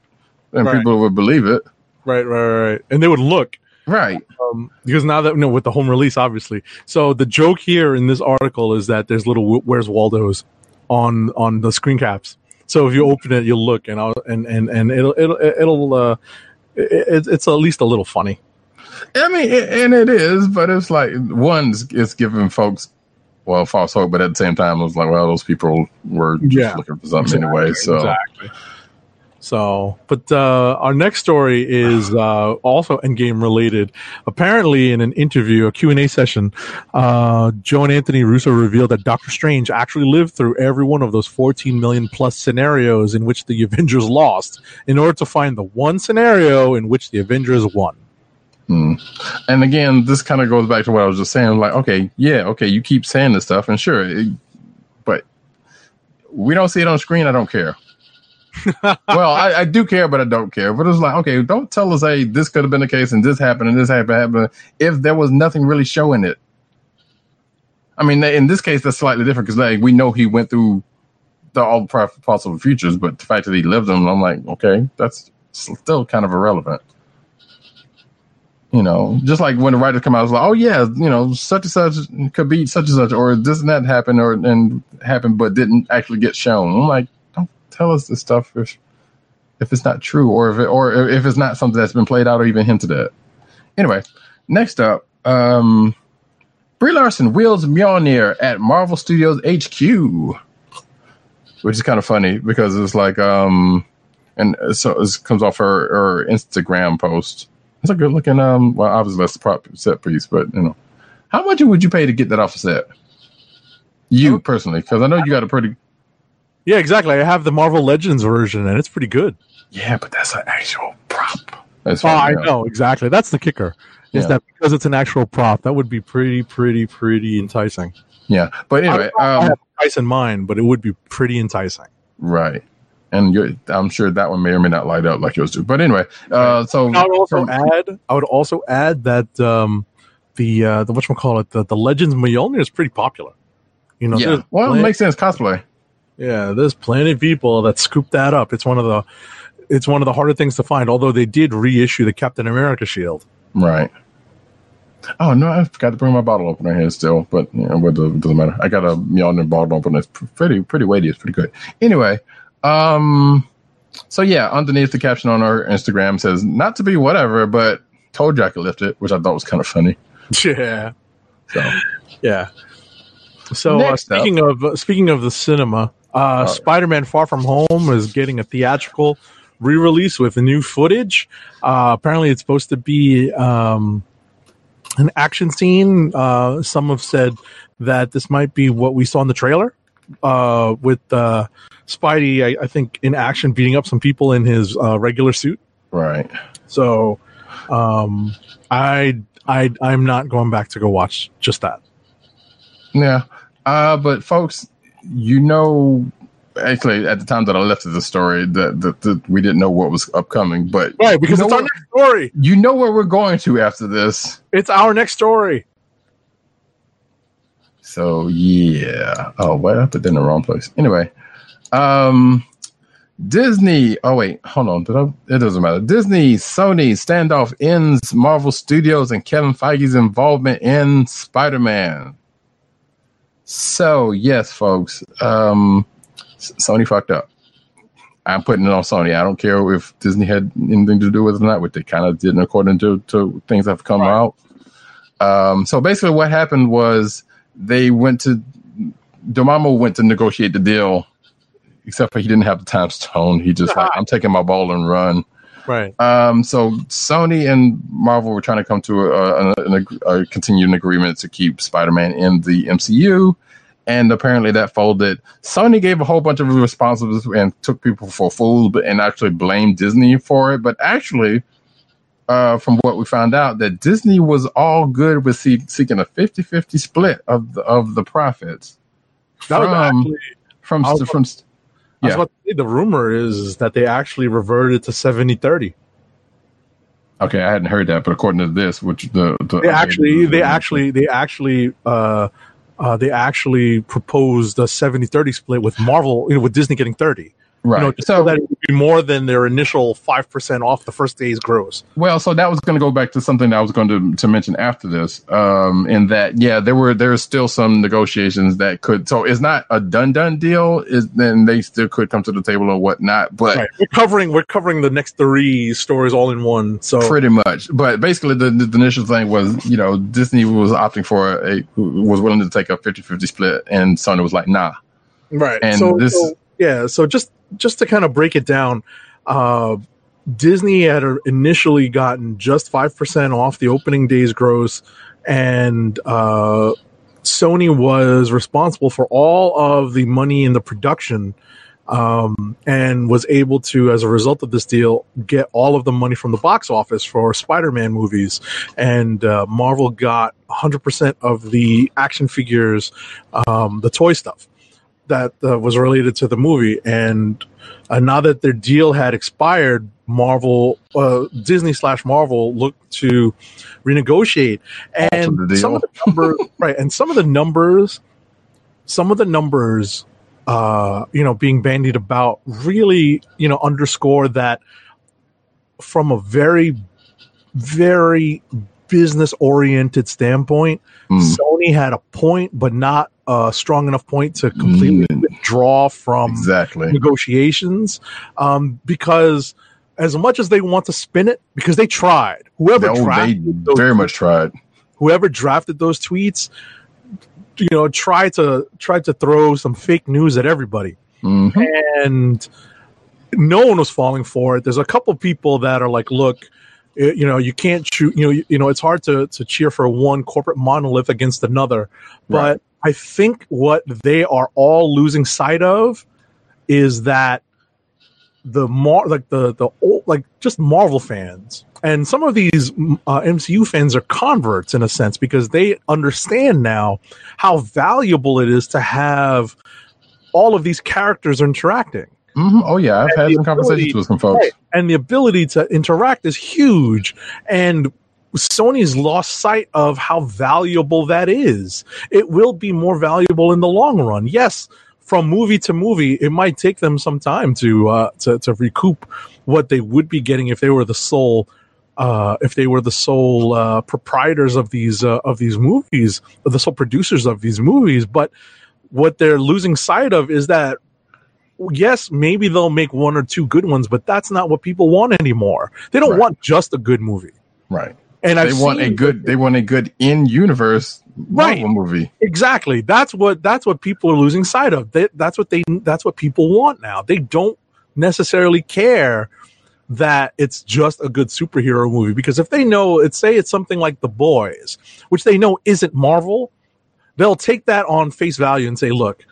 and Right. people would believe it. Right, right, right. And they would look. Right. um, because now that you know with the home release, obviously. So the joke here in this article is that there's little "Where's Waldos" on on the screen caps. So if you open it, you'll look and I'll, and and and it'll it'll it'll uh, it, it's at least a little funny. I mean, it, and it is, but it's like one's it's- giving folks well false hope, but at the same time, it was like, well, those people were just Yeah. looking for something anyway. So exactly. So, but uh, our next story is uh, also Endgame related. Apparently, in an interview, a Q&A session, uh, Joe and Anthony Russo revealed that Doctor Strange actually lived through every one of those 14 million plus scenarios in which the Avengers lost in order to find the one scenario in which the Avengers won. Hmm. And again, this kind of goes back to what I was just saying. Like, okay, yeah, okay, you keep saying this stuff, and sure, it, but we don't see it on screen. I don't care. Well, I, I do care, but I don't care. But it's like, okay, don't tell us, hey, this could have been the case, and this happened, and this happened, happened. If there was nothing really showing it, I mean, in this case, that's slightly different because like we know he went through the all possible futures, but the fact that he lived them, I'm like, okay, that's still kind of irrelevant you know, just like when the writers come out, it's like, oh yeah, you know, such and such could be such and such, or this and that happened, or and happened, but didn't actually get shown. I'm like, tell us this stuff if if it's not true, or if it, or if it's not something that's been played out or even hinted at. Anyway, next up, um, Brie Larson wields Mjolnir at Marvel Studios HQ, which is kind of funny because it's like, um, and so it comes off her, her Instagram post. It's a good looking, um, well, obviously that's the prop set piece, but you know, how much would you pay to get that off the set? You personally, because I know you got a pretty, Yeah, exactly. I have the Marvel Legends version, and it's pretty good. yeah, but that's an actual prop. That's Oh, I you know exactly. That's the kicker. Is Yeah. that because it's an actual prop? That would be pretty, pretty, pretty enticing. Yeah, but anyway, I um, have a price in mind, but it would be pretty enticing. right, and you're, I'm sure that one may or may not light up like yours do. But anyway, uh, so I would also from- add. I would also add that um, the uh, the what call it the the Legends Mjolnir is pretty popular. You know, yeah, well, it makes sense cosplay. Yeah, there's plenty of people that scoop that up. It's one of the it's one of the harder things to find. Although they did reissue the Captain America shield. Right. Oh no, I forgot to bring my bottle opener here still, but you know, does- doesn't matter. I got a Mjolnir bottle opener. It's pretty pretty weighty. It's pretty good. Anyway, um, so yeah, underneath the caption on our Instagram says not to be whatever, but told you I could lift it, which I thought was kind of funny. Yeah, So yeah. So uh, Next up- speaking of uh, speaking of the cinema, uh, Oh. Spider-Man: Far From Home is getting a theatrical re-release with new footage. Uh, apparently, it's supposed to be um, an action scene. Uh, some have said that this might be what we saw in the trailer uh, with uh, Spidey. I, I think in action, beating up some people in his uh, regular suit. right, So, um, I I I'm not going back to go watch just that. yeah. Uh, but folks, you know, actually, at the time that I left the story, that that, that we didn't know what was upcoming, but Right, because you it's know our next story. you know where we're going to after this. It's our next story. So yeah. Oh, wait, I put that in the wrong place. Anyway, um, Disney. Oh wait, hold on. Did I? It doesn't matter. Disney, Sony standoff ends Marvel Studios and Kevin Feige's involvement in Spider-Man. So yes, folks. Um, Sony fucked up. I'm putting it on Sony. I don't care if Disney had anything to do with it or not, which they kind of didn't according to, to things that have come Right. out. Um, so basically, what happened was they went to Dormammu went to negotiate the deal, except for he didn't have the time stone. He just like I'm taking my ball and run. Right. Um, so Sony and Marvel were trying to come to a, a, an ag- a continuing agreement to keep Spider-Man in the MCU, and apparently that folded. Sony gave a whole bunch of responsibilities and took people for fools, but and actually blamed Disney for it. But actually, uh, from what we found out, that Disney was all good with see- seeking a 50-50 split of the, of the profits That was from actually, from I was- from. Yeah. about to say, the rumor is that they actually reverted to 70 30. Okay, I hadn't heard that, but according to this, which the, the They actually, they actually, they actually, uh, uh, they actually proposed a 70 30 split with Marvel, you know, with Disney getting 30. Right. You know, so, that it would be more than their initial 5% off the first day's gross. Well, so that was going to go back to something that I was going to, to mention after this. Um, in that, yeah, there were there's still some negotiations that could. So it's not a done done deal. Is then they still could come to the table or whatnot. But Right. We're covering, we're covering the next three stories all in one. So pretty much. But basically, the, the initial thing was, you know, Disney was opting for a was willing to take a 50-50 split, and Sony was like, nah. right And so, this- so, yeah so just just to kind of break it down uh disney had initially gotten just 5% off the opening day's gross and uh sony was responsible for all of the money in the production um, and was able to, as a result of this deal, get all of the money from the box office for Spider-Man movies, and uh, Marvel got 100% of the action figures, um, the toy stuff that uh, was related to the movie. And uh, now that their deal had expired, Marvel, uh, Disney slash Marvel looked to renegotiate, and some of the numbers, right, and some of the numbers, some of the numbers, uh, you know, being bandied about really, you know, underscore that from a very, very business oriented standpoint, Mm. Sony had a point, but not a strong enough point to completely Mm. withdraw from Exactly. negotiations. Um, because as much as they want to spin it, because they tried, whoever No, drafted very much tried. whoever drafted those tweets, you know, tried to tried to throw some fake news at everybody Mhm. and no one was falling for it. There's a couple people that are like, look, eh, you know, you can't shoot, you know, you, you know, it's hard to to cheer for one corporate monolith against another. But Right. I think what they are all losing sight of is that the more like the the old like just Marvel fans and some of these uh, MCU fans are converts in a sense because they understand now how valuable it is to have all of these characters interacting. Mhm. Oh yeah, I've And had some conversations with some folks. Right. And the ability to interact is huge. And Sony's lost sight of how valuable that is. It will be more valuable in the long run. Yes, from movie to movie, it might take them some time to uh, to, to recoup what they would be getting if they were the sole uh, if they were the sole uh, proprietors of these uh, of these movies, the sole producers of these movies. But what they're losing sight of is that yes, maybe they'll make one or two good ones, but that's not what people want anymore. They don't Right. want just a good movie. Right. And They I've want a good. They want a good in universe Right. Marvel movie. exactly. That's what that's what people are losing sight of. They, that's what they that's what people want now. They don't necessarily care that it's just a good superhero movie because if they know it's say it's something like The Boys, which they know isn't Marvel, they'll take that on face value and say, "Look,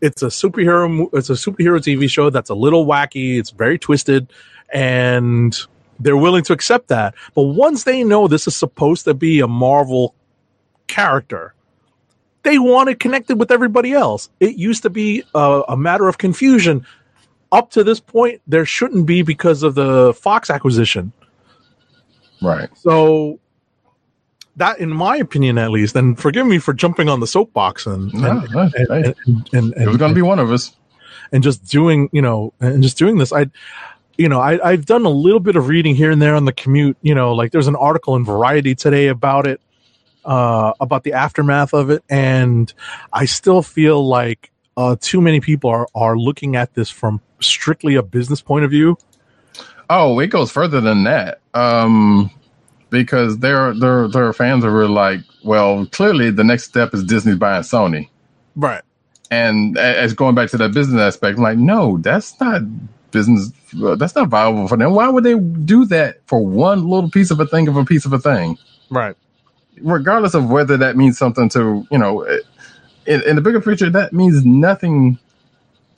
it's a superhero it's a superhero TV show that's a little wacky, it's very twisted and they're willing to accept that. But once they know this is supposed to be a Marvel character, they want it connected with everybody else. It used to be a, a matter of confusion. Up to this point, there shouldn't be because of the Fox acquisition. Right. So, that, in my opinion, at least, and forgive me for jumping on the soapbox and No, and, no, and, hey, and, and, it was going to be one of us. and just doing you know and just doing this i you know I, i've done a little bit of reading here and there on the commute you know like there's an article in variety today about it uh about the aftermath of it. And i still feel like uh too many people are are looking at this from strictly a business point of view. Oh, it goes further than that. Um, because there, there, there are fans that were like, well, clearly the next step is Disney buying Sony, right. And as going back to that business aspect, I'm like, no, that's not business. uh, That's not viable for them. Why would they do that for one little piece of a thing of a piece of a thing? right regardless of whether that means something to you know in, in the bigger picture, that means nothing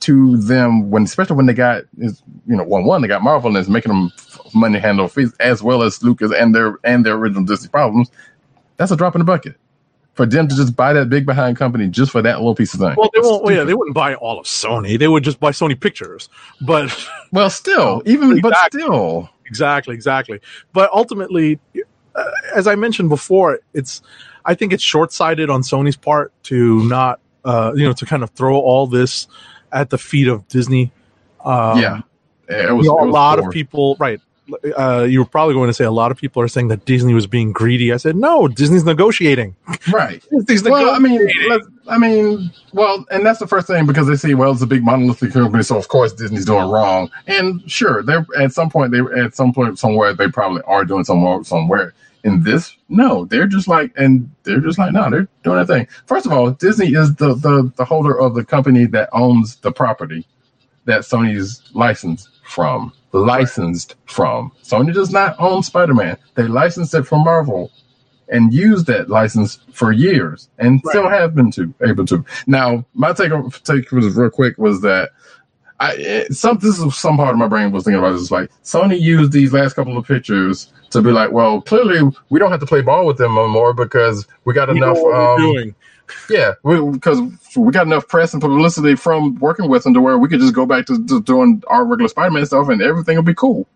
to them when, especially when they got is you know one one they got Marvel and is making them money handle fees as well as Lucas and their and their original Disney problems. That's a drop in the bucket for them to just buy that big behind company just for that little piece of thing. Well, they won't. Well, yeah, they wouldn't buy all of Sony. They would just buy Sony Pictures. But Well, still, even but still, exactly, exactly. But ultimately, uh, as I mentioned before, it's. I think it's short sighted on Sony's part to not, uh, you know, to kind of throw all this at the feet of Disney. Um, yeah, it you was, know, it a was lot of people, right? Uh, you were probably going to say a lot of people are saying that Disney was being greedy. I said no, Disney's negotiating. right. Disney's Well, I mean, let's, I mean, well, and that's the first thing because they see, well, it's a big monolithic company, so of course Disney's doing wrong. And sure, they're at some point, they at some point somewhere they probably are doing some somewhere somewhere. In this, no, they're just like, and they're just like, no, they're doing their thing. First of all, Disney is the the the holder of the company that owns the property that Sony's licensed from. Licensed from. Sony does not own Spider Man. They licensed it from Marvel and used that license for years and still have been to able to. Now, my take take was real quick was that I it, some this is some part of my brain was thinking about this like Sony used these last couple of pictures to be like, well, clearly we don't have to play ball with them no more because we got enough. Um, doing. Yeah, because we, got enough press and publicity from working with them to where we could just go back to, to doing our regular Spider-Man stuff and everything will be cool.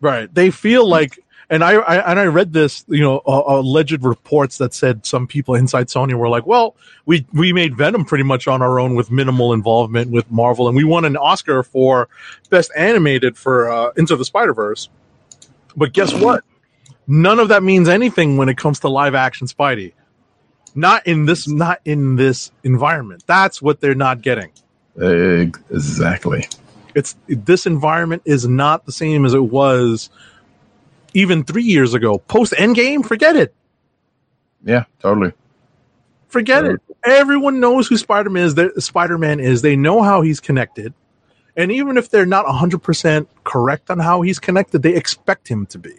Right. They feel like, and I, I and I read this, you know, uh, alleged reports that said some people inside Sony were like, "Well, we we made Venom pretty much on our own with minimal involvement with Marvel, and we won an Oscar for best animated for uh, Into the Spider Verse." But guess what? None of that means anything when it comes to live action Spidey. Not in this, not in this environment. That's what they're not getting. Exactly. it's this environment is not the same as it was even three years ago. Post Endgame, forget it. Yeah, totally. Forget it. Everyone knows who Spider Man is. Spider Man is. They know how he's connected, and even if they're not hundred percent correct on how he's connected, they expect him to be.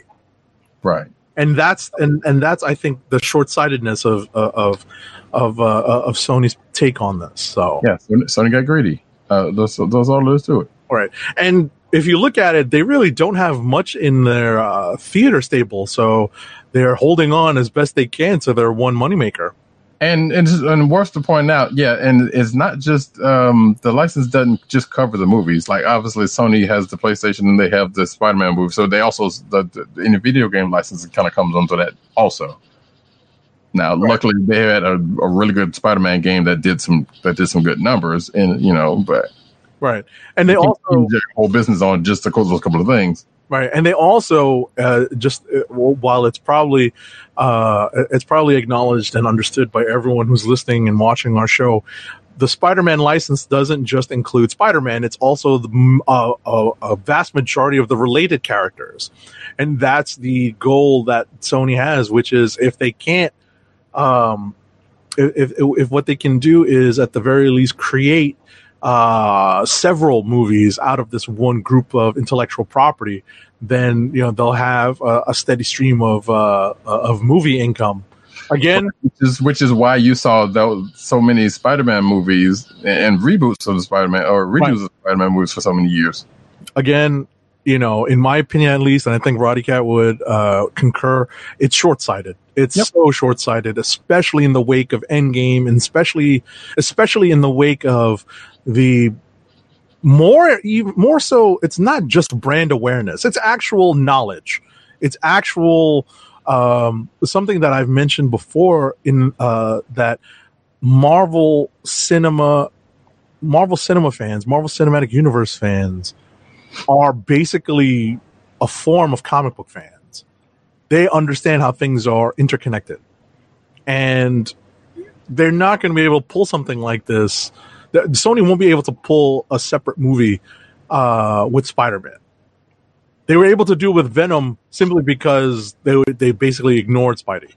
Right. And that's and and that's I think the short sightedness of uh, of of uh, of Sony's take on this. So Yeah, Sony Sony got greedy. Uh, that's, that's all there is to it. Right. And if you look at it, they really don't have much in their uh, theater stable. So they're holding on as best they can to their one moneymaker. And and, and worse to point out, yeah, and it's not just um, the license doesn't just cover the movies. Like obviously, Sony has the PlayStation and they have the Spider-Man movie, so they also the, the any video game license it kind of comes onto that also. Now, luckily, they had a, a really good Spider-Man game that did some that did some good numbers, and you know, but Right. And they also their whole business on just those those couple of things. Right. And they also uh, just uh, while it's probably uh, it's probably acknowledged and understood by everyone who's listening and watching our show. The Spider-Man license doesn't just include Spider-Man; it's also the, uh, a, a vast majority of the related characters, and that's the goal that Sony has. Which is, if they can't, um, if, if if what they can do is at the very least create uh, several movies out of this one group of intellectual property, then you know they'll have a, a steady stream of uh, of movie income. Again, which is which is why you saw those so many Spider-Man movies and, and reboots of the Spider-Man or redos Right. of Spider-Man movies for so many years. again, you know, in my opinion at least, and I think Roddy Cat would uh, concur, it's short sighted. It's Yep. so short sighted, especially in the wake of Endgame, and especially especially in the wake of the more more so. It's not just brand awareness; it's actual knowledge. It's actual um, something that I've mentioned before in uh, that Marvel cinema, Marvel cinema fans, Marvel Cinematic Universe fans are basically a form of comic book fans. They understand how things are interconnected. And they're not going to be able to pull something like this. The- Sony won't be able to pull a separate movie uh, with Spider Man. They were able to do it with Venom simply because they they basically ignored Spidey.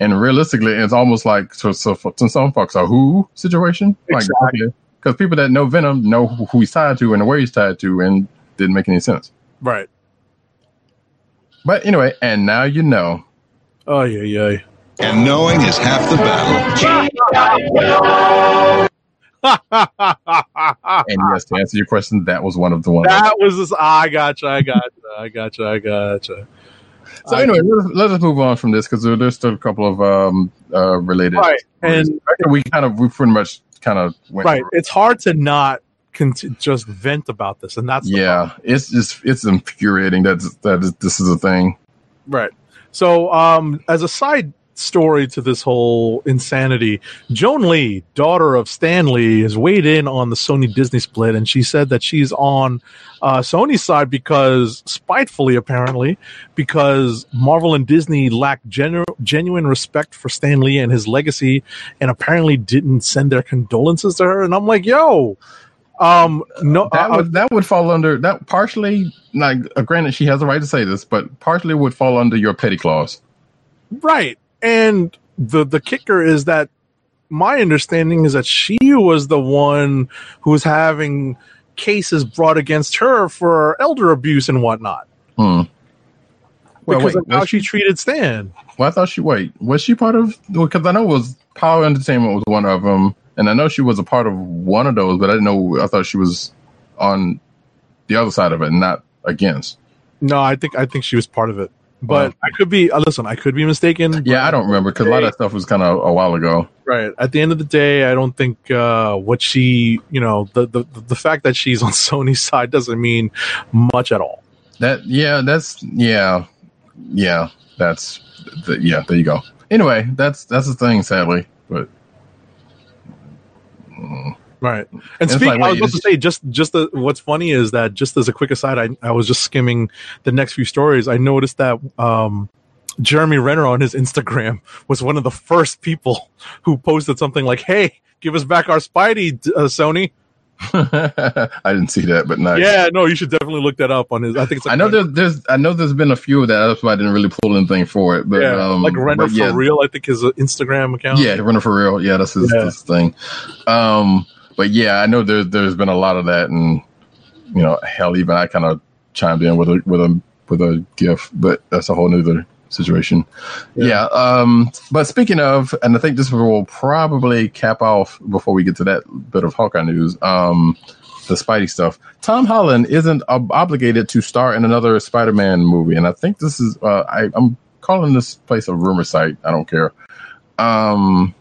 And realistically, it's almost like so, so for, to some folks a who situation, Exactly. because people that know Venom know who, who he's tied to and where he's tied to, and didn't make any sense. Right. But anyway, and now you know. Oh yeah, yeah. And knowing is half the battle. And yes, to answer your question, that was one of the ones. that was this. I gotcha. I gotcha. I gotcha. I gotcha. So anyway, let us, let us move on from this because there's still a couple of um, uh, related. Right, and we kind of we pretty much kind of went right. through. It's hard to not cont- just vent about this, and that's the Yeah, it's just it's infuriating that that is, this is a thing. Right. So, um, as a side story to this whole insanity, Joan Lee, daughter of Stan Lee, has weighed in on the Sony Disney split, and she said that she's on uh, Sony's side because, spitefully apparently, because Marvel and Disney lacked genu- genuine respect for Stan Lee and his legacy, and apparently didn't send their condolences to her. And I'm like, yo. Um no That uh, would that would fall under that partially. Like, uh, granted, she has a right to say this, but partially would fall under your petty clause. Right. And the the kicker is that my understanding is that she was the one who was having cases brought against her for elder abuse and whatnot Hmm. Well, because wait, of how was she treated Stan. Well, I thought she wait was she part of because I know it was POW! Entertainment was one of them, and I know she was a part of one of those, but I didn't know. I thought she was on the other side of it, not against. No, I think I think she was part of it, but Wow. I could be. Uh, listen, I could be mistaken. Yeah, I don't remember because a lot of that stuff was kind of a while ago. Right. At the end of the day, I don't think uh, what she, you know, the, the the fact that she's on Sony's side doesn't mean much at all. That yeah, that's yeah, yeah, that's the, yeah. There you go. Anyway, that's that's the thing, sadly, but. mm, Right. And It's speaking, like, I was wait, about to say, just just the, what's funny is that just as a quick aside, I, I was just skimming the next few stories. I noticed that um, Jeremy Renner on his Instagram was one of the first people who posted something like, "Hey, give us back our Spidey, uh, Sony." I didn't see that, but nice. Yeah, no, you should definitely look that up on his. I think it's like I know there's, there's I know there's been a few of that. That's why I didn't really pull anything for it. But yeah, um, like Renner but yeah, for real. I think his uh, Instagram account. Yeah, Renner for real. Yeah, that's his, Yeah. his thing. Um, but yeah, I know there's there's been a lot of that, and you know, hell, even I kind of chimed in with a with a with a gift, but that's a whole nother situation. Yeah. Yeah. um, but speaking of, and I think this will probably cap off before we get to that bit of Hawkeye news. Um, the Spidey stuff. Tom Holland isn't ob- obligated to star in another Spider-Man movie, and I think this is. Uh, I, I'm calling this place a rumor site. I don't care. Um,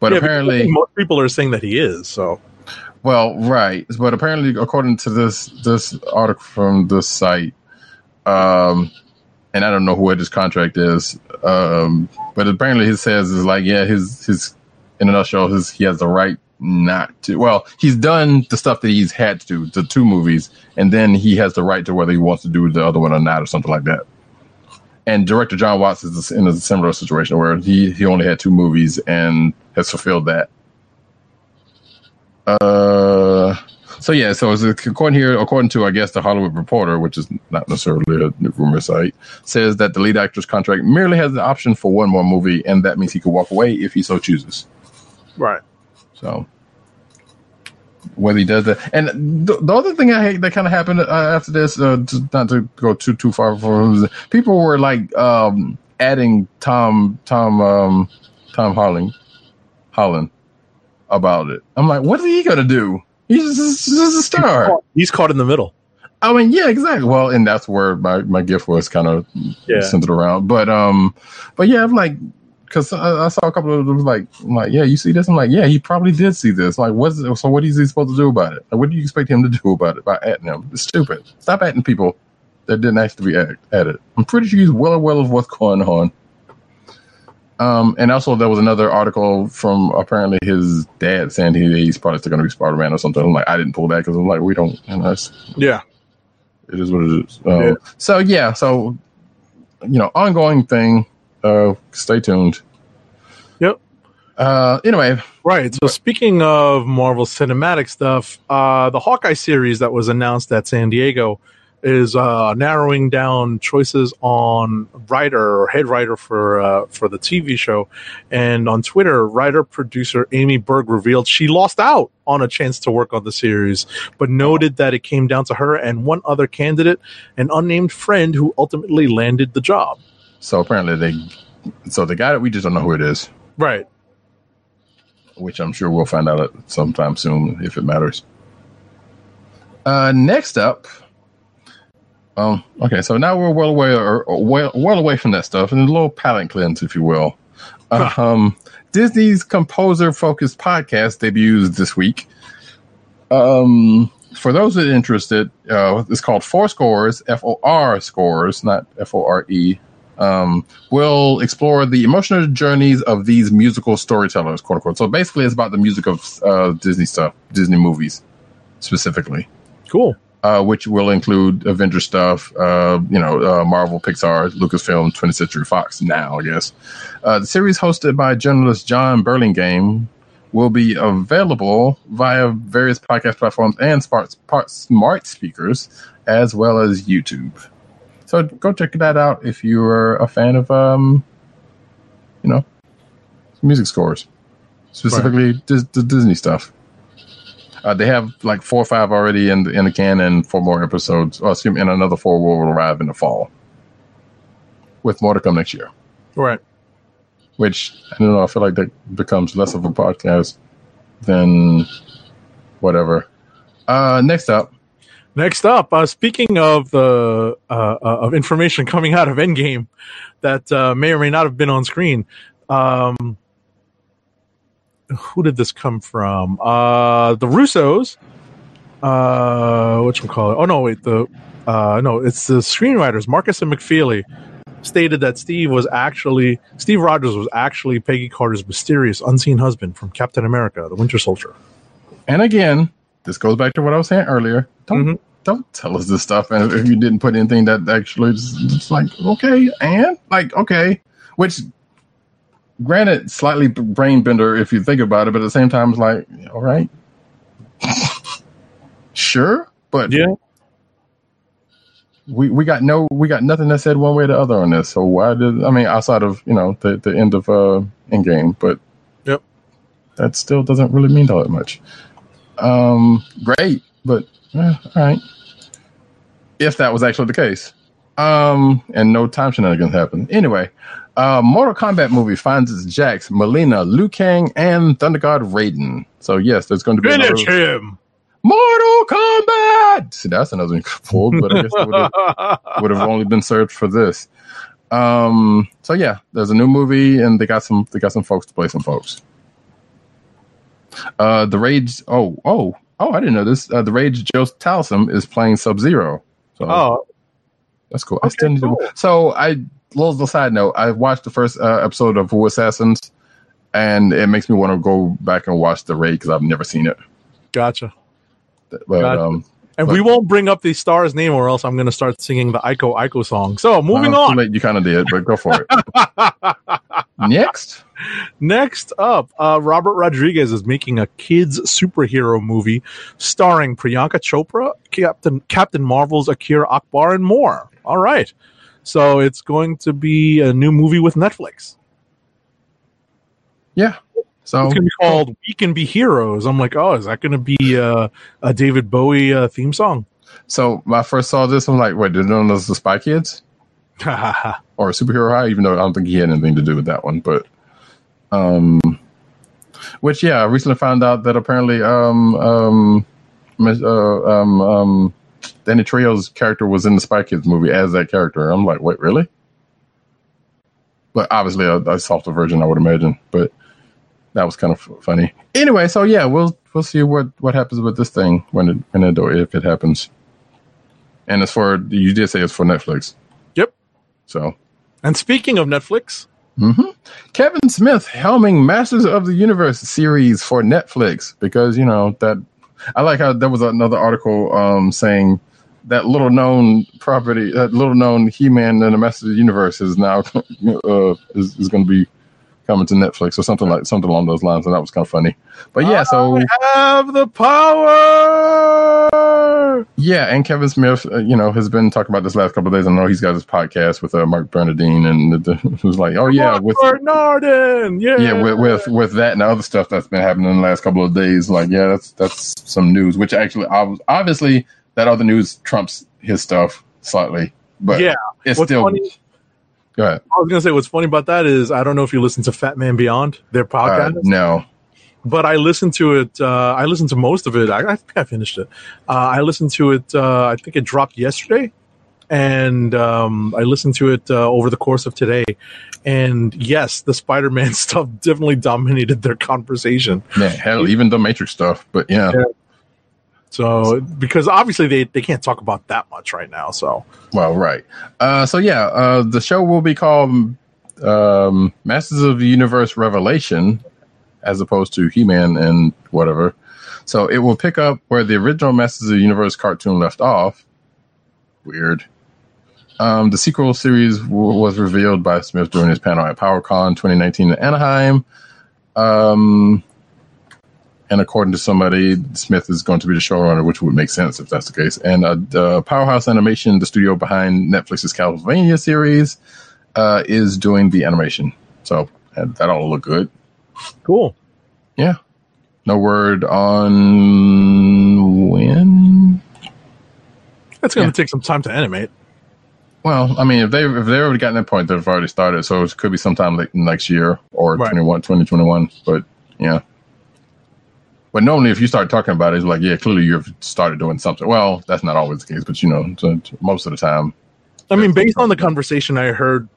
but Yeah, apparently, most people are saying that he is. So well, right. But apparently, according to this this article from this site, um, and I don't know where this contract is, um, but apparently it says is like, yeah, his his in a nutshell, his he has the right not to. Well, he's done the stuff that he's had to do, the two movies, and then he has the right to whether he wants to do the other one or not, or something like that. And director Jon Watts is in a similar situation where he he only had two movies and has fulfilled that. Uh, so yeah, so it's according here, according to I guess the Hollywood Reporter, which is not necessarily a rumor site, says that the lead actor's contract merely has the option for one more movie, and that means he could walk away if he so chooses. right. So whether he does that, and the, the other thing I hate that kind of happened uh, after this, uh, to, not to go too too far from people were like um, adding Tom Tom um, Tom Holland Holland about it. I'm like, what is he gonna do? He's just, just a star. He's caught in the middle. I mean, yeah, exactly. Well, and that's where my, my gift was kind of Yeah. centered around. But um, but yeah, I'm like, because I, I saw a couple of them like, I'm like, yeah, you see this? I'm like, yeah, he probably did see this. Like, what's so? What is he supposed to do about it? Like, what do you expect him to do about it by adding him? It's stupid. Stop adding people that didn't actually be add, added. I'm pretty sure he's well aware of what's going on. Um, and also there was another article from apparently his dad saying he, he's probably still going to be Spider Man or something. I'm like, I didn't pull that because I'm like, we don't. You know, Yeah. it is what it is. Um, Yeah. So yeah, so you know, ongoing thing. Uh, stay tuned. Yep. Uh, anyway, Right. So speaking of Marvel Cinematic stuff, uh, the Hawkeye series that was announced at San Diego is uh, narrowing down choices on writer or head writer for uh, for the TV show. And on Twitter, writer producer Amy Berg revealed she lost out on a chance to work on the series, but noted that it came down to her and one other candidate, an unnamed friend who ultimately landed the job. So apparently they So they got it. We just don't know who it is, Right. which I'm sure we'll find out at sometime soon if it matters. Uh, next up, um, okay, so now we're well away or, or well, well away from that stuff, and a little palate cleanse, if you will. Um, Disney's composer-focused podcast debuts this week. Um, for those that are interested, uh, it's called For Scores, F O R Scores, not F O R E. Um, we'll explore the emotional journeys of these musical storytellers, quote unquote. So basically, it's about the music of uh, Disney stuff, Disney movies specifically, Cool. uh, which will include Avenger stuff, uh, you know, uh, Marvel, Pixar, Lucasfilm, 20th Century Fox. Now, I guess uh, the series hosted by journalist Jon Burlingame will be available via various podcast platforms and smart, smart, smart speakers, as well as YouTube. So go check that out if you're a fan of, um, you know, music scores, specifically Dis- the Disney stuff. Uh, they have like four or five already in the, in the can, and four more episodes. Oh, excuse me, and another four will arrive in the fall, with more to come next year. Right. Which I don't know. I feel like that becomes less of a podcast than whatever. Uh, next up, Next up, uh, speaking of the uh, uh, of information coming out of Endgame that uh, may or may not have been on screen, um, who did this come from? Uh, the Russos. Uh, what you call it? Oh no, wait. The uh, no, it's the screenwriters Markus and McFeely stated that Steve was actually Steve Rogers was actually Peggy Carter's mysterious unseen husband from Captain America: The Winter Soldier. and again, this goes back to what I was saying earlier. Don't Mhm. don't tell us this stuff, and if you didn't put anything that actually just, just like okay, and like okay, which granted, slightly brain bender if you think about it, but at the same time, it's like all right, sure, but Yeah. we, we got no we got nothing that said one way or the other on this. So why did I mean outside of you know the the end of uh Endgame, but Yep. that still doesn't really mean all that much. Um, great, but eh, all right. If that was actually the case, um, and no time shenanigans happened. Anyway, uh, Mortal Kombat movie finds its Jax, Mileena, Liu Kang, and Thunder God Raiden. So yes, there's going to be another- Finish him. Mortal Kombat. See, that's another one pulled, but I guess it would have would have only been served for this. Um, so yeah, there's a new movie, and they got some they got some folks to play some folks. Uh, the Raid. Oh, oh, oh! I didn't know this. Uh, the Raid Joe Taslim is playing Sub Zero. So oh, that's cool. I still need to. So I, little side note, I watched the first uh, episode of Wu Assassins, and it makes me want to go back and watch the Raid because I've never seen it. gotcha. But Gotcha. um, And But- we won't bring up the star's name, or else I'm going to start singing the Iko Iko song. So moving on. you kind of did, but go for it. Next. Next up, uh, Robert Rodriguez is making a kids superhero movie starring Priyanka Chopra, Captain Captain Marvel's Akira Akbar, and more. All right, so it's going to be a new movie with Netflix. Yeah. So It's to be called "We Can Be Heroes." I'm like, oh, is that going to be uh, a David Bowie uh, theme song? So when I first saw this, I'm like, wait, did none of those the Spy Kids or Superhero High? Even though I don't think he had anything to do with that one, but um, which yeah, I recently found out that apparently um um uh, um um Danny Trejo's character was in the Spy Kids movie as that character. I'm like, wait, really? But obviously a, a softer version, I would imagine. But that was kind of funny. Anyway, so yeah, we'll we'll see what what happens with this thing when it when it or if it happens. And as for you did say it's for Netflix. Yep. So And speaking of Netflix, hmm Kevin Smith helming Masters of the Universe series for Netflix because you know that I like how there was another article um, saying that little known property, that little known He Man and the Masters of the Universe is now uh, is, is going to be coming to Netflix or something like something along those lines, and that was kind of funny. But yeah, so we have the power. Yeah, and Kevin Smith, uh, you know, has been talking about this last couple of days. I know he's got his podcast with uh, Mark Bernardin, and it, was like, oh yeah, with Bernardin, yeah, yeah, with, with with that and other stuff that's been happening in the last couple of days. Like, yeah, that's that's some news. Which actually, ob- obviously, that other news trumps his stuff slightly, but Yeah. it's What's still funny- Go ahead. I was gonna say what's funny about that is I don't know if you listen to Fatman Beyond their Uh, podcast, no. but I listened to it. Uh, I listened to most of it. I, I think I finished it. Uh, I listened to it. Uh, I think it dropped yesterday, and um, I listened to it uh, over the course of today. And yes, the Spider-Man stuff definitely dominated their conversation. Hell, even the Matrix stuff. But yeah. Yeah. So because obviously they, they can't talk about that much right now. So Well, right. Uh, so yeah, uh, the show will be called um, Masters of the Universe Revelation, as opposed to He-Man and whatever. So it will pick up where the original Masters of the Universe cartoon left off. Weird. Um, the sequel series w- was revealed by Smith during his panel at PowerCon 2019 in Anaheim. Um, and according to somebody, Smith is going to be the showrunner, which would make sense if that's the case. And uh, the Powerhouse Animation, the studio behind Netflix's Castlevania series, uh, is doing the animation. So uh, that all look good. cool. Yeah. No word on when. That's going to Yeah. take some time to animate. Well, I mean, if they if they already gotten that point, they've already started. So it could be sometime late next year or Right. 21, 2021. But yeah. But normally, if you start talking about it, it's like, yeah, clearly you've started doing something. Well, that's not always the case, but you know, so most of the time, I mean, based on the conversation I heard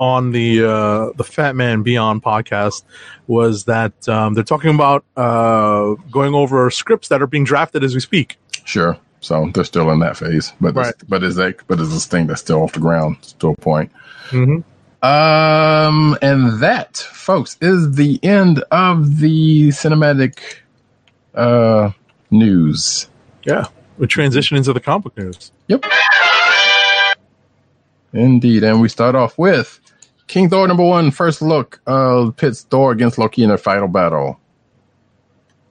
on the uh, the Fatman Beyond podcast, was that um, they're talking about uh, going over scripts that are being drafted as we speak. Sure. So they're still in that phase, but Right. but is that but is this thing that's still off the ground to a point? Mm-hmm. Um, and that, folks, is the end of the cinematic uh news. Yeah, we transition into the comic news. Yep. Indeed, and we start off with King Thor number one, first look of pits Thor against Loki in their final battle.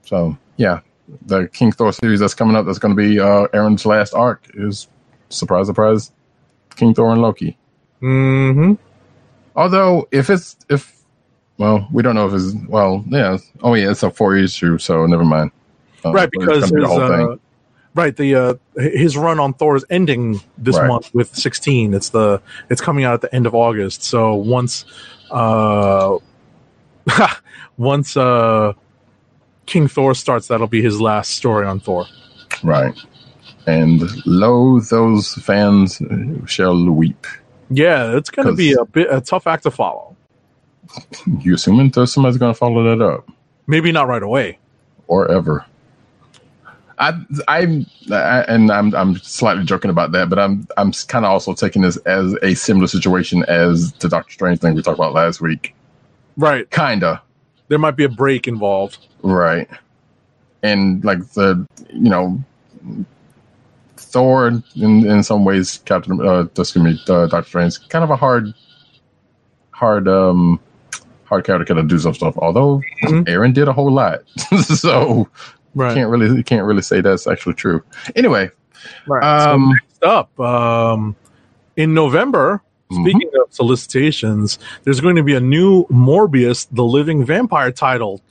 So yeah, the King Thor series that's coming up that's going to be uh Aaron's last arc is surprise, surprise, King Thor and Loki. Mm-hmm. Although if it's if well, we don't know if it's well, yeah. Oh yeah, it's a four issue, so never mind. Uh, right, because be his, the whole uh, right the uh, his run on Thor is ending this Right. month with 16. It's the it's coming out at the end of August. So once uh once uh King Thor starts, that'll be his last story on Thor. Right. And lo, those fans shall weep. Yeah, it's going to be a bit a tough act to follow. You assuming there's somebody's going to follow that up Maybe not right away. or ever? I, I, I, and I'm, I'm slightly joking about that, but I'm, I'm kind of also taking this as a similar situation as the Doctor Strange thing we talked about last week. Right. Kinda, There might be a break involved. right? And like the, you know, Thor in, in some ways, Captain, uh, excuse me, uh, Doctor Strange, kind of a hard, hard, um, hard character to do some stuff. Although Mhm. Aaron did a whole lot, so Right. can't really can't really say that's actually true. Anyway, right. So um, next up, um, in November, Mm-hmm. speaking of solicitations, there's going to be a new Morbius, the Living Vampire title.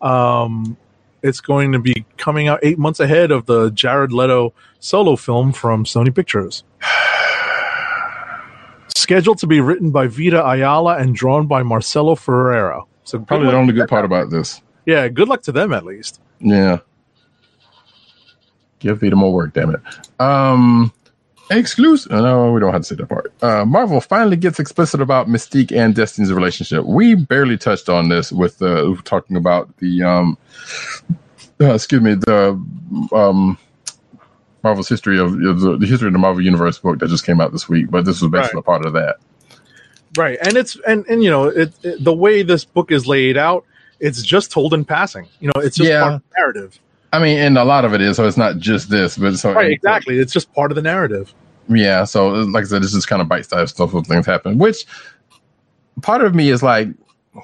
Um, it's going to be coming out eight months ahead of the Jared Leto solo film from Sony Pictures. Scheduled to be written by Vita Ayala and drawn by Marcelo Ferreira. So probably the only good part about this. yeah, good luck to them at least. Yeah. Give Vita more work, damn it. Um exclusive no, we don't have to say that part. Uh Marvel finally gets explicit about Mystique and Destiny's relationship. We barely touched on this with uh talking about the um uh, excuse me, the um Marvel's history of of the, the history of the Marvel Universe book that just came out this week, but this was basically a part of that. Right, and it's and and you know it, it- the way this book is laid out, it's just told in passing. You know, it's just Yeah. part of the narrative. I mean, and a lot of it is, so it's not just this, but so Right, exactly. It's just part of the narrative. Yeah, so like I said, this is kind of bite-sized stuff when things happen. Which part of me is like,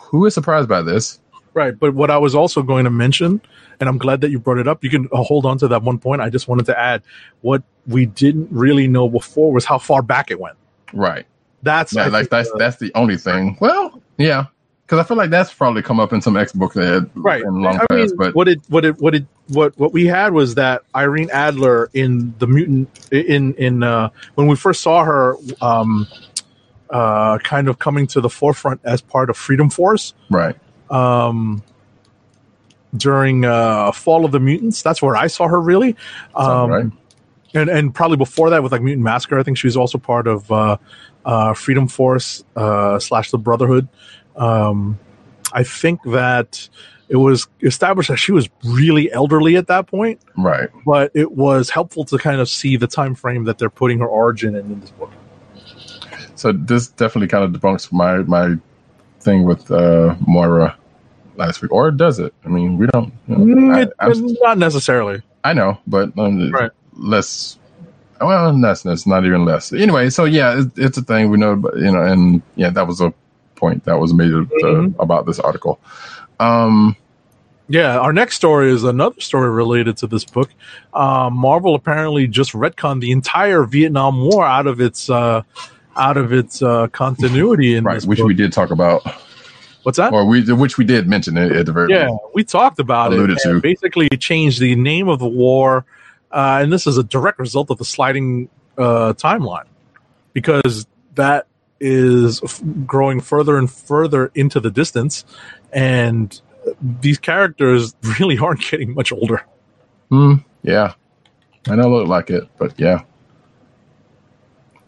who is surprised by this? Right, but what I was also going to mention, and I'm glad that you brought it up. You can uh, hold on to that one point. I just wanted to add what we didn't really know before was how far back it went. Right. That's Yeah, like that's uh, that's the only thing. Well, yeah, because I feel like that's probably come up in some X book that right. in long I mean. But what it what it what it what what we had was that Irene Adler in the mutant in in uh, when we first saw her um, uh, kind of coming to the forefront as part of Freedom Force Right. Um, during uh, Fall of the Mutants. That's where I saw her really. Um, right. and and probably before that with like Mutant Massacre, I think she was also part of uh, uh, Freedom Force uh, slash the Brotherhood. Um, I think that it was established that she was really elderly at that point, Right. but it was helpful to kind of see the time frame that they're putting her origin in, in this book. So this definitely kind of debunks my my thing with uh, Moira last week, or does it? I mean, we don't. You know, Mm, it- I, not necessarily. I know, but um, Right. less. Well, less. That's not even less. Anyway, so yeah, it, it's a thing we know, but you know, and yeah, that was a point that was made uh, Mhm. about this article. Um, Yeah, our next story is another story related to this book. Uh, Marvel apparently just retconned the entire Vietnam War out of its uh, out of its uh, continuity in right, this which book. we did talk about, What's that? or we which we did mention it at the very Yeah, we talked about it. Alluded and to. Basically, changed the name of the war, uh, and this is a direct result of the sliding uh, timeline because that is f- growing further and further into the distance, and these characters really aren't getting much older. Hmm, yeah, I know it looked like it, but yeah,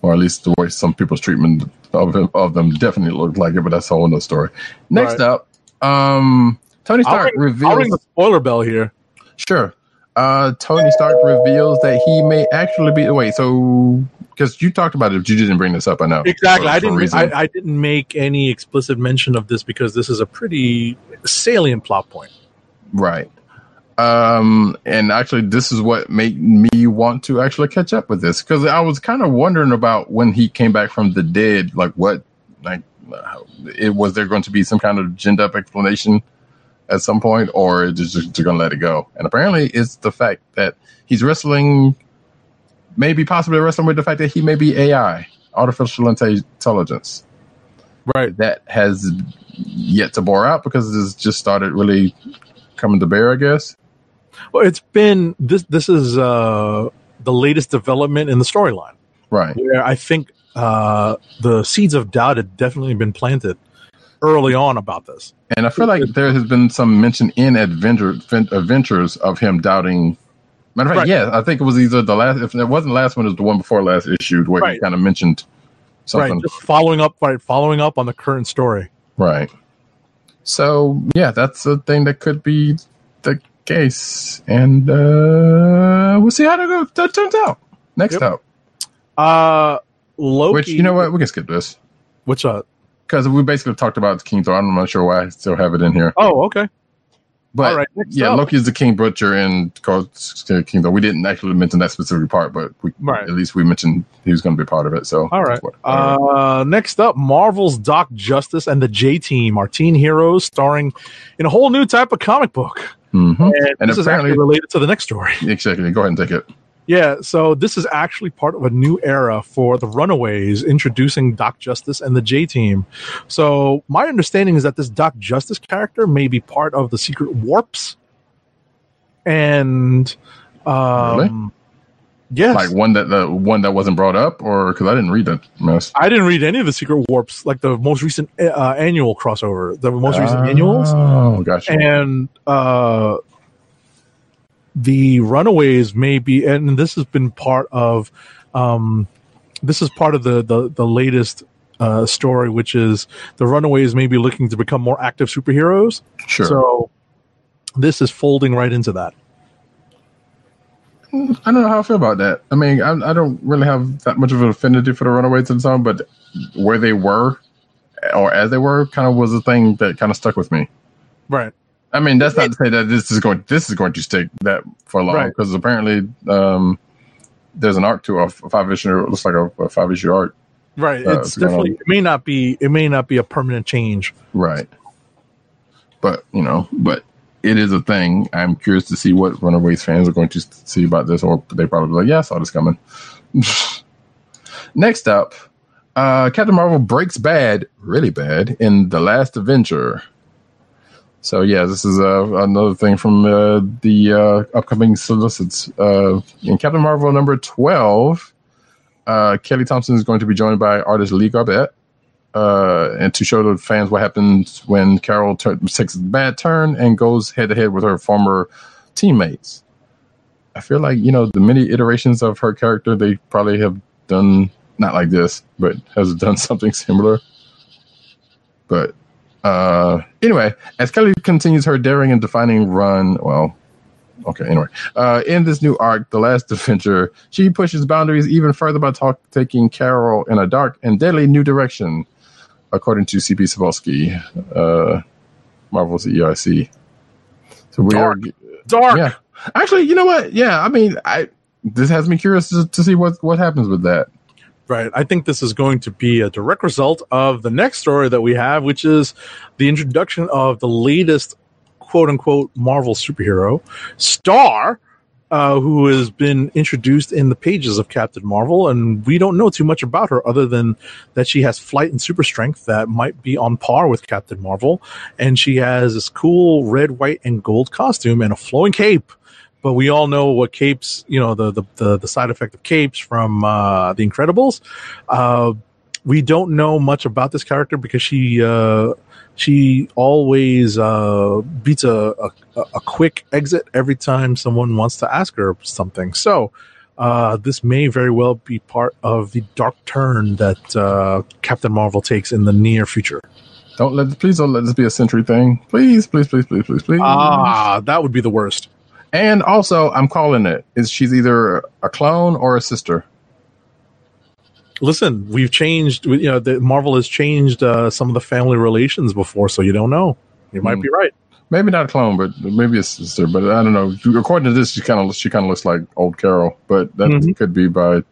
or at least the way some people's treatment of them, of them definitely looked like it. But that's a whole nother story. Next Right. up, um, Tony I'll Stark I'll reveals. ring the spoiler bell here. Sure. Uh, Tony Stark reveals that he may actually be. Wait, so because you talked about it, but you didn't bring this up. I know Exactly. For- I didn't. I, I didn't make any explicit mention of this because this is a pretty salient plot point. Right. Um, and actually, this is what made me want to actually catch up with this because I was kind of wondering about when he came back from the dead, like what, like, how- it was there going to be some kind of ginned up explanation at some point, or is just, just going to let it go? And apparently, it's the fact that he's wrestling, maybe possibly wrestling with the fact that he may be AI, artificial intelligence Right. that has yet to bore out because this just started really coming to bear, I guess. Well, it's been this. This is uh, the latest development in the storyline. Right. where I think uh, the seeds of doubt had definitely been planted early on about this. And I feel like there has been some mention in Adventure, Adventures of him doubting. Matter of fact, Right. yeah, I think it was either the last, if it wasn't the last one, it was the one before last issued where he kind of mentioned something. Right, just following up, right, following up on the current story. Right. So, yeah, that's a thing that could be the case. And uh we'll see how that, go, that turns out. Next Yep. up, Uh, Loki. which, you know what, we can skip this. Which uh? Because we basically talked about King Thor. I'm not sure why I still have it in here. Oh, okay. But All right, next yeah, up. Loki is the King Butcher and called King Thor. We didn't actually mention that specific part, but we, Right. at least we mentioned he was going to be part of it. So All right. what- all right. Uh, next up, Marvel's Doc Justice and the J Team are teen heroes starring in a whole new type of comic book. Mhm. And, And this is apparently- actually related to the next story. Exactly. Go ahead and take it. Yeah, so this is actually part of a new era for the Runaways, introducing Doc Justice and the J Team. So my understanding is that this Doc Justice character may be part of the Secret Warps, and um, Really? Yes, Like one that the one that wasn't brought up, or because I didn't read that mess. I didn't read any of the Secret Warps, like the most recent uh, annual crossover, the most recent Ah. annuals. Oh, gotcha. and uh the runaways may be and this has been part of um this is part of the the, the latest uh story which is the runaways may be looking to become more active superheroes sure. so this is folding right into that I don't know how I feel about that. I mean, I, I don't really have that much of an affinity for the Runaways and song, but where they were, or as they were, kind of was a thing that kind of stuck with me. right I mean, that's not to say that this is going this is going to stick that for long Right. because apparently um, there's an arc to a five issue. It looks like a, a five issue arc, right Uh, it's it's definitely it may not be it may not be a permanent change right? But you know, but it is a thing. I'm curious to see what Runaways fans are going to see about this, or they probably like, "Yeah, I saw this coming." Next up, uh, Captain Marvel breaks bad, really bad, in the Last Avenger. So yeah, this is uh, another thing from uh, the uh, upcoming solicits. Uh, in Captain Marvel number twelve, uh, Kelly Thompson is going to be joined by artist Lee Garbett, uh, and to show the fans what happens when Carol tur takes a bad turn and goes head to head with her former teammates. I feel like you know the many iterations of her character they probably have done not like this, but has done something similar. But uh, anyway, as Kelly continues her daring and defining run, well, okay, anyway, uh, in this new arc, The Last Adventure, she pushes boundaries even further by talk, taking Carol in a dark and deadly new direction, according to C.B. Cebulski, uh, Marvel's EIC. So we Dark. are, Dark. yeah. Actually, you know what? Yeah, I mean, I this has me curious to, to see what what happens with that. Right. I think this is going to be a direct result of the next story that we have, which is the introduction of the latest quote unquote Marvel superhero, Star, uh, who has been introduced in the pages of Captain Marvel. And we don't know too much about her other than that she has flight and super strength that might be on par with Captain Marvel. And she has this cool red, white, and gold costume and a flowing cape but we all know what capes, you know, the the the, the side effect of capes from uh, the Incredibles. Uh, we don't know much about this character because she uh, she always uh, beats a, a a quick exit every time someone wants to ask her something. So. Uh, this may very well be part of the dark turn that uh, Captain Marvel takes in the near future. Don't let please don't let this be a Sentry thing. Please, please, please, please, please, please. Ah, that would be the worst. And also, I'm calling it. Is she's either a clone or a sister? Listen, we've changed. You know, the, Marvel has changed uh, some of the family relations before, so you don't know. You might Hmm. be right. Maybe not a clone, but maybe a sister. But I don't know. According to this, she kind of she kind of looks like old Carol, but that Mhm. could be by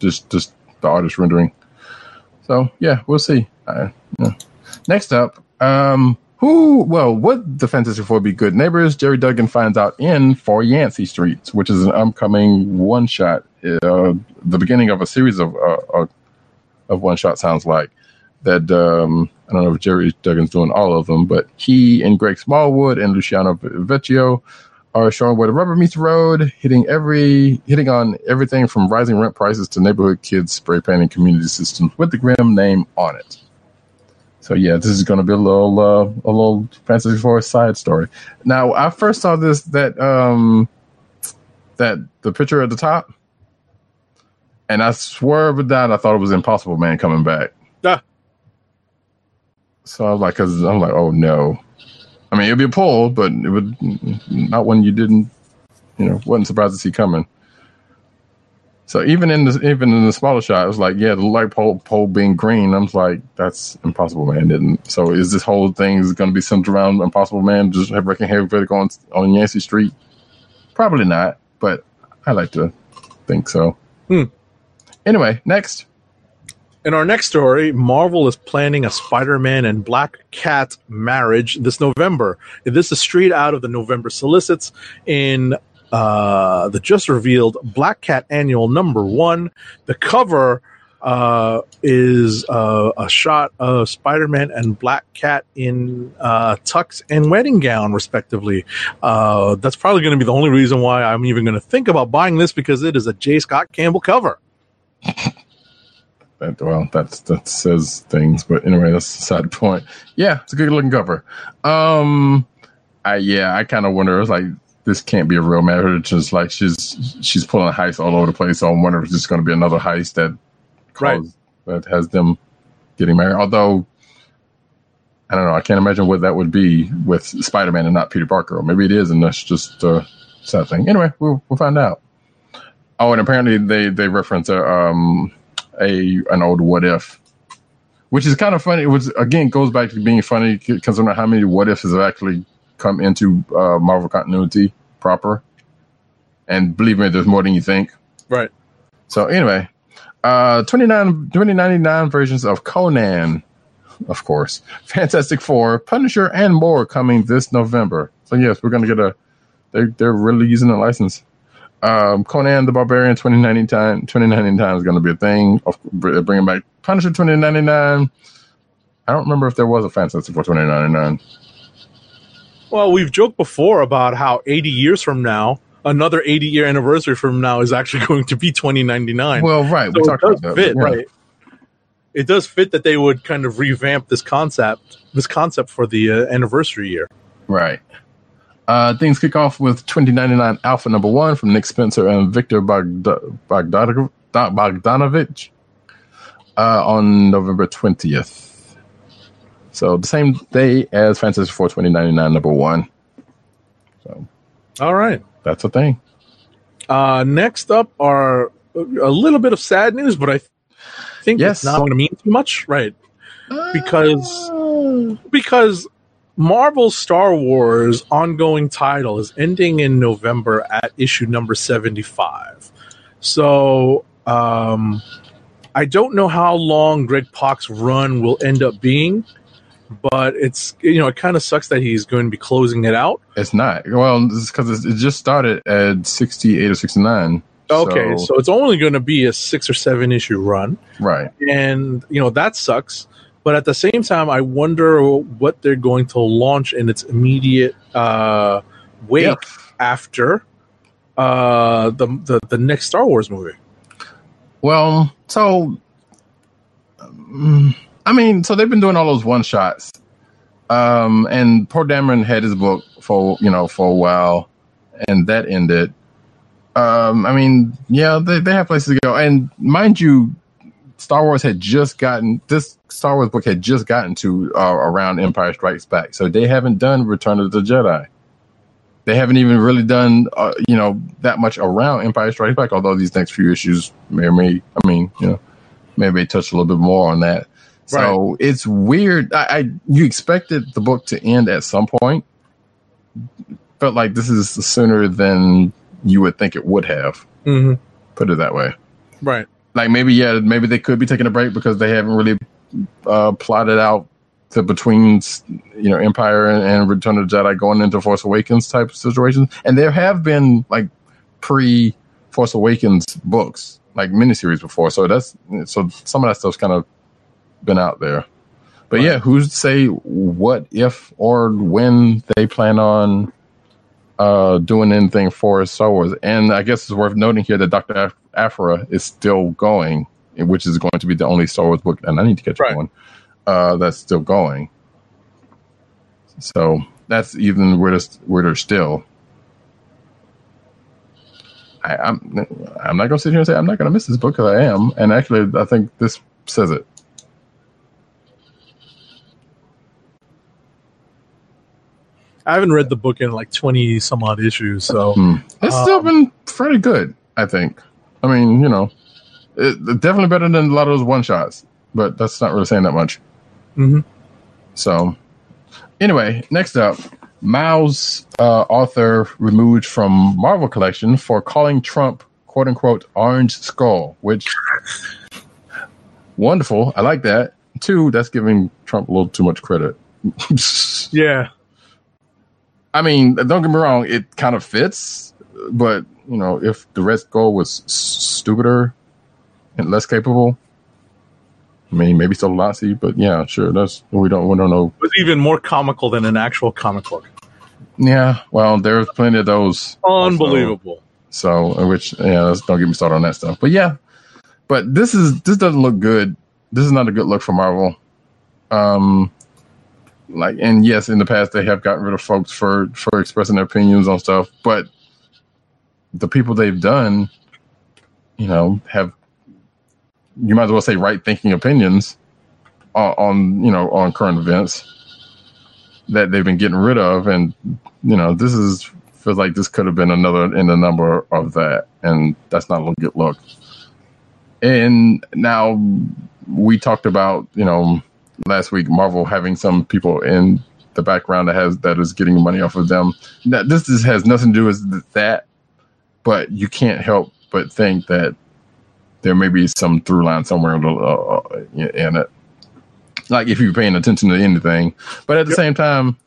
just just the artist rendering. So yeah, we'll see. Yeah. Next up, um, who? Well, would the Fantastic Four be good neighbors? Gerry Duggan finds out in For Yancy Streets, which is an upcoming one shot. Uh, the beginning of a series of uh, uh, of one shot sounds like that. Um, I don't know if Gerry Duggan's doing all of them, but he and Greg Smallwood and Luciano Vecchio are showing where the rubber meets the road, hitting every hitting on everything from rising rent prices to neighborhood kids spray painting community systems with the grim name on it. So yeah, this is going to be a little uh, a little Fantasy Four side story. Now, I first saw this that um that the picture at the top, and I swear to that I thought it was Impossible Man coming back. Ah. So I was like, cause I'm like, oh no. I mean, it'd be a pull, but it would not one you didn't, you know, wasn't surprised to see coming. So even in the even in the smaller shot, it was like, yeah, the light pole pole being green. I was like, that's Impossible Man didn't. So is this whole thing is going to be centered around Impossible Man just wrecking everybody on on Yancy Street? Probably not, but I like to think so. Hmm. Anyway, next. In our next story, Marvel is planning a Spider-Man and Black Cat marriage this November. This is straight out of the November solicits in uh, the just revealed Black Cat Annual Number One. The cover uh, is uh, a shot of Spider-Man and Black Cat in uh, tux and wedding gown, respectively. Uh, that's probably going to be the only reason why I'm even going to think about buying this because it is a J. Scott Campbell cover. That, well, that's that says things, but anyway, that's a side point. Yeah, it's a good looking cover. Um, I yeah, I kind of wonder. It's like this can't be a real marriage. It's like she's she's pulling heists all over the place. So I wonder if it's just going to be another heist that Right. that has them getting married. Although I don't know, I can't imagine what that would be with Spider Man and not Peter Parker. Or maybe it is, and that's just a sad thing. Anyway, we'll we'll find out. Oh, and apparently they they reference a um a an old what if, which is kind of funny. It was again goes back to being funny considering how many what ifs have actually come into uh, Marvel continuity proper. And believe me, there's more than you think. Right. So anyway, uh, 29, 2099 versions of Conan, of course, Fantastic Four, Punisher, and more coming this November. So yes, we're gonna get a. They're they're really using the license. Um, Conan the Barbarian 2099 time 2099 is going to be a thing. Of br- bringing back Punisher 2099. I don't remember if there was a Fantastic Four 2099. Well, we've joked before about how 80 years from now, another 80 year anniversary from now is actually going to be 2099. Well, right, so it talked does about that. fit, yeah. right? it does fit that they would kind of revamp this concept, this concept for the uh, anniversary year. Right. Uh, things kick off with 2099 Alpha number one from Nick Spencer and Viktor Bogda- Bogdanov- Bogdanovic uh, on November 20th. So the same day as Fantasy Four 2099 number one. So All right. that's a thing. Uh, next up are a little bit of sad news, but I th- think Yes. it's not going to mean too much, right? Because because Marvel's Star Wars ongoing title is ending in November at issue number 75. So, um, I don't know how long Greg Pak's run will end up being, but it's, you know, it kind of sucks that he's going to be closing it out. It's not. Well, it's because it just started at 68 or 69. Okay, so, it's only going to be a six or seven issue run. right. and you know that sucks but at the same time i wonder what they're going to launch in its immediate uh wake Yeah. after uh the, the the next star wars movie Well, so um, I mean, so they've been doing all those one shots, um, and Poe Dameron had his book for you know for a while, and that ended. Um, I mean, yeah, they they have places to go, and mind you, Star Wars had just gotten this Star Wars book had just gotten to uh, around Empire Strikes Back, so they haven't done Return of the Jedi. They haven't even really done, uh, you know, that much around Empire Strikes Back. Although these next few issues may or may, I mean, you know, maybe touch a little bit more on that. So it's weird. I, I you expected the book to end at some point, but like this is sooner than you would think it would have. mm-hmm. Put it that way. right Like maybe yeah, maybe they could be taking a break because they haven't really uh, plotted out the between you know Empire and, and Return of the Jedi going into Force Awakens type of situations. And there have been like pre Force Awakens books, like miniseries before. So that's so some of that stuff's kind of been out there. But yeah, who's to say what if or when they plan on uh, doing anything for Star Wars? And I guess it's worth noting here that Doctor Af- Aphra is still going, which is going to be the only Star Wars book, and I need to catch Right. one uh, that's still going. So that's even weirder, weirder still. I, I'm I'm not gonna sit here and say I'm not gonna miss this book because I am, and actually I think this says it. i haven't read the book in like 20 some odd issues so Hmm. It's Um, still been pretty good, I think. I mean, you know, it, it definitely better than a lot of those one shots, but that's not really saying that much. Mhm. So, anyway, next up, Miles, uh, author removed from Marvel collection for calling Trump "quote unquote" Orange Skull, which wonderful. I like that. Two, that's giving Trump a little too much credit. yeah I mean, don't get me wrong, it kind of fits, but you know, if the Red Skull was stupider and less capable, I mean, maybe still Nazi, but yeah, sure, that's we don't we don't know. it was even more comical than an actual comic book Yeah, well, there's plenty of those. unbelievable So, uh, which yeah, don't get me started on that stuff. But yeah, but this is this doesn't look good. This is not a good look for Marvel. Um, like, and yes, in the past they have gotten rid of folks for for expressing their opinions on stuff, but the people they've done, you know, have you might as well say right thinking opinions on, on you know on current events that they've been getting rid of, and you know this is feels like this could have been another in the number of that, and that's not a good look. And now we talked about you know last week Marvel having some people in the background that has that is getting money off of them. Now, this is, has nothing to do with that, but you can't help but think that there may be some through line somewhere in, the, uh, in it. Like if you're paying attention to anything, but at the same time,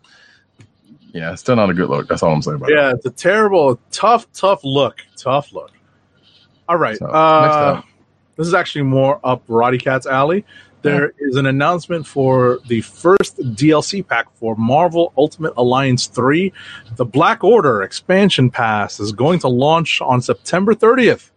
yeah, it's still not a good look. That's all I'm saying about it. yeah it's a terrible tough tough look tough look all right So, uh, this is actually more up Roddy Cat's alley. There is an announcement for the first DLC pack for Marvel Ultimate Alliance 3. The Black Order expansion pass is going to launch on September 30th.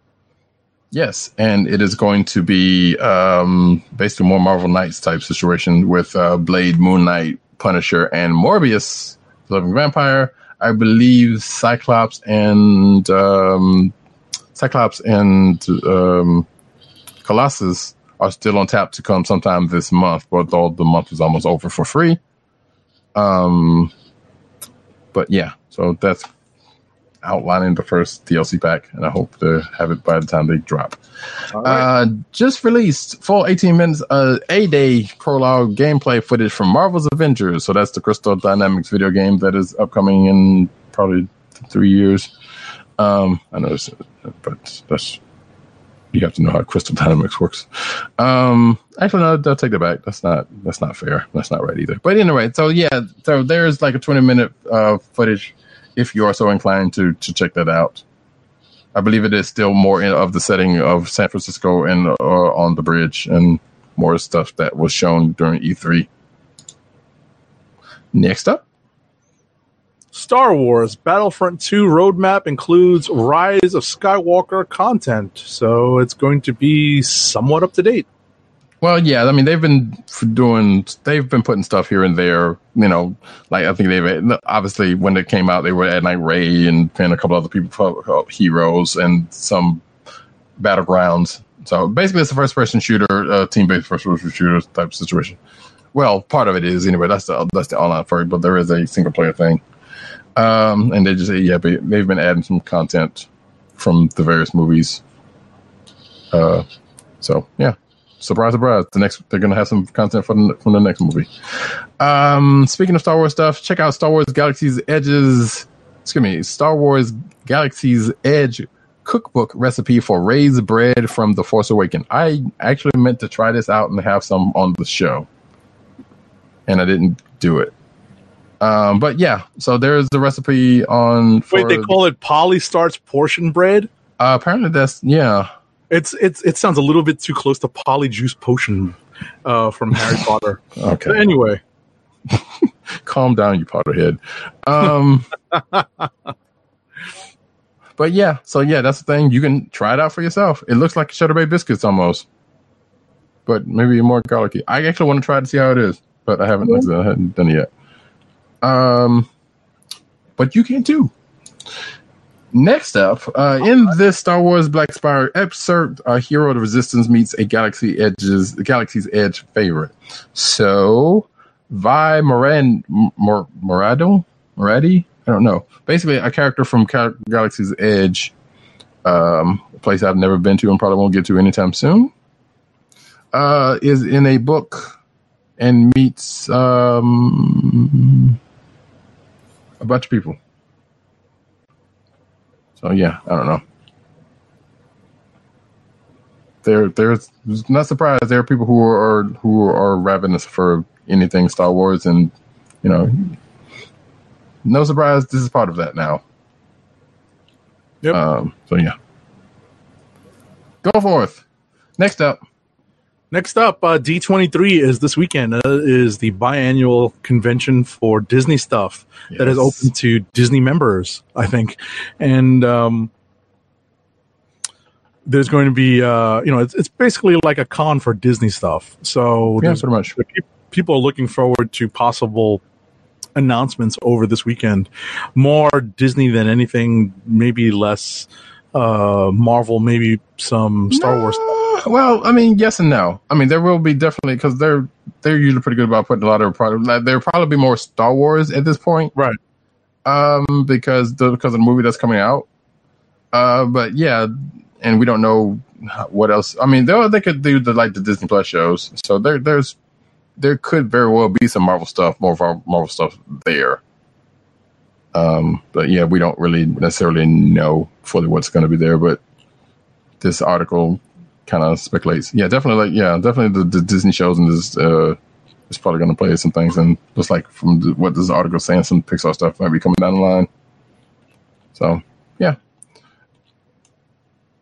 Yes, and it is going to be um, basically more Marvel Knights type situation with uh, Blade, Moon Knight, Punisher, and Morbius, the Living Vampire. I believe Cyclops and um, Cyclops and um, Colossus are still on tap to come sometime this month, but though the month is almost over for free. Um, but yeah, so that's outlining the first DLC pack, and I hope to have it by the time they drop. Uh, just released full 18 minutes uh, a day prologue gameplay footage from Marvel's Avengers. So that's the Crystal Dynamics video game that is upcoming in probably three years. Um, I know, it's, but that's you have to know how Crystal Dynamics works. Um, actually, no, I'll take that back. That's not that's not fair. That's not right either. But anyway, so yeah, so there's like a 20 minute uh, footage if you are so inclined to to check that out. I believe it is still more in, of the setting of San Francisco and uh, on the bridge and more stuff that was shown during E3. Next up, Star Wars Battlefront 2 roadmap includes Rise of Skywalker content, so it's going to be somewhat up to date. Well, yeah, I mean they've been doing, they've been putting stuff here and there. You know, like I think they've obviously when it came out, they were adding like Rey and, and a couple other people, heroes, and some battlegrounds. So basically, it's a first-person shooter, uh, team-based first-person shooter type situation. Well, part of it is anyway. That's the that's the online first, but there is a single-player thing. Um, and they just yeah, but they've been adding some content from the various movies. Uh, so yeah, surprise, surprise. The next they're gonna have some content from the, from the next movie. Um, speaking of Star Wars stuff, check out Star Wars Galaxy's Edges. Excuse me, Star Wars Galaxy's Edge cookbook recipe for raised bread from The Force Awakens. I actually meant to try this out and have some on the show, and I didn't do it. Um, but yeah, so there's the recipe on. For, Wait, they call it Polystarch portion bread. uh, apparently that's yeah. It's it's it sounds a little bit too close to Polyjuice Potion uh, from Harry Potter. Okay, But anyway, calm down, you Potterhead. Um, but yeah, so yeah, that's the thing. You can try it out for yourself. It looks like Cheddar Bay biscuits almost, but maybe more garlicky. I actually want to try to see how it is, but I haven't, I haven't done it yet. Um, but you can too. Next up, uh, in this Star Wars Black Spire excerpt, a hero of the Resistance meets a Galaxy Edge's Galaxy's Edge favorite. So, Vi Moran Mor, Morado Moradi, I don't know. Basically, a character from Cal- Galaxy's Edge, um, a place I've never been to and probably won't get to anytime soon, uh, is in a book and meets um, a bunch of people. So yeah, I don't know. There, there's not surprised. There are people who are who are ravenous for anything Star Wars, and you know, no surprise. This is part of that now. Yep. Um, so yeah, go forth. Next up, Next up, uh, D23 is this weekend. Uh, is the biannual convention for Disney stuff that is open to Disney members, I think. And um, there's going to be, uh, you know, it's, it's basically like a con for Disney stuff. So yeah, pretty much. people are looking forward to possible announcements over this weekend. More Disney than anything, maybe less uh, Marvel, maybe some Star Wars. Well, I mean, yes and no. I mean, there will be definitely because they're they're usually pretty good about putting a lot of product. Like, there'll probably be more Star Wars at this point, Right. Um, because the, because of the movie that's coming out. Uh, but yeah, and we don't know what else. I mean, they they could do the like the Disney Plus shows. So there there's there could very well be some Marvel stuff, more Mar- Marvel stuff there. Um, but yeah, we don't really necessarily know fully what's going to be there. But this article kind of speculates. Yeah, definitely. Like, yeah, definitely the, the Disney shows and this uh, is probably going to play some things. And just like from the, what this article saying, some Pixar stuff might be coming down the line. So yeah.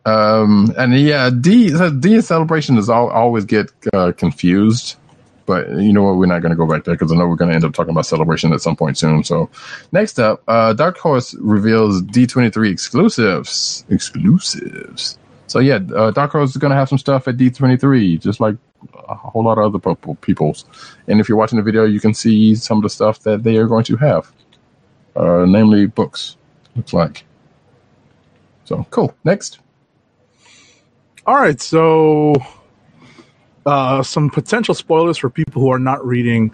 Um and yeah, D D celebration is all, always get uh, confused, but you know what? We're not going to go back there because I know we're going to end up talking about celebration at some point soon. So next up, uh, Dark Horse reveals D23 exclusives. Exclusives. So yeah, uh, Dark Horse is going to have some stuff at D23, just like a whole lot of other people, people's. And if you're watching the video, you can see some of the stuff that they are going to have, uh, namely books. Looks like. So cool. Next. All right, so uh, some potential spoilers for people who are not reading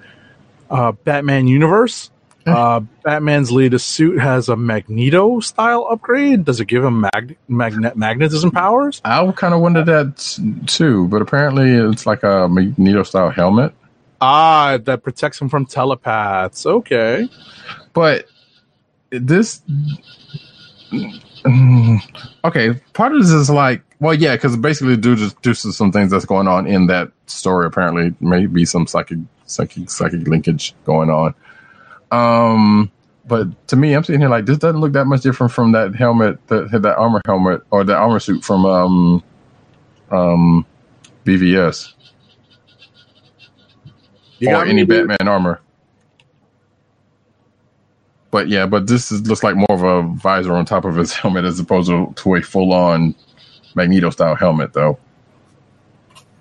uh, Batman Universe. Uh, Batman's latest suit has a Magneto style upgrade. Does it give him mag- magne- magnetism powers? I kind of wondered that too, but apparently it's like a Magneto style helmet. Ah, that protects him from telepaths. Okay. But this, okay, part of this is like, well, yeah, because basically due to, due to some things that's going on in that story, apparently maybe some psychic, psychic, psychic linkage going on. Um, but to me, I'm sitting here like this doesn't look that much different from that helmet, that had that armor helmet or the armor suit from um, um, BVS You or any dude. Batman armor. But yeah, but this is, looks like more of a visor on top of his helmet as opposed to, to a full on Magneto style helmet, though.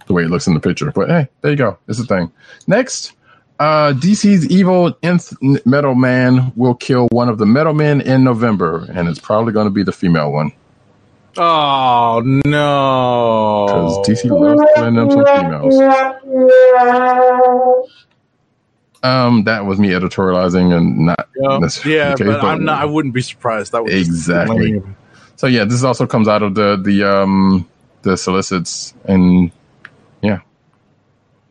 The way it looks in the picture. But hey, there you go. It's a thing. Next, uh, DC's evil nth Metal Man will kill one of the Metal Men in November, and it's probably going to be the female one Oh no! because DC loves killing them some females. Um, that was me editorializing and not Yeah, necessarily yeah, case, but I'm not. I wouldn't be surprised. That was Exactly. So yeah, this also comes out of the the um the solicits and yeah,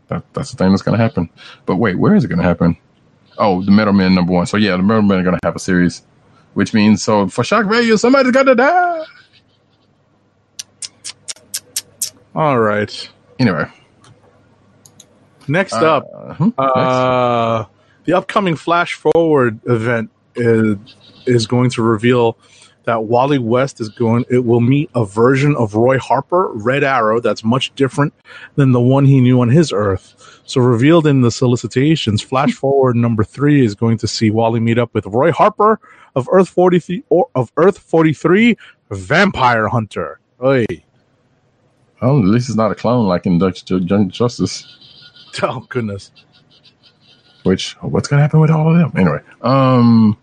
that that's the thing that's gonna happen. But wait, where is it gonna happen? Oh, the Metal Men number one. So yeah, the Metal Men are gonna have a series, which means so for shock value, somebody's got to die. All right. Anyway, Next uh, up, hmm, next. Uh, the upcoming Flash Forward event is, is going to reveal that Wally West is going. It will meet a version of Roy Harper, Red Arrow, that's much different than the one he knew on his Earth. So, revealed in the solicitations, Flash Forward number three is going to see Wally meet up with Roy Harper of Earth forty three or of Earth forty three, Vampire Hunter. Oy. oh, at least it's not a clone like in Dutch Young Justice. Oh goodness. Which what's gonna happen with all of them? Anyway, um,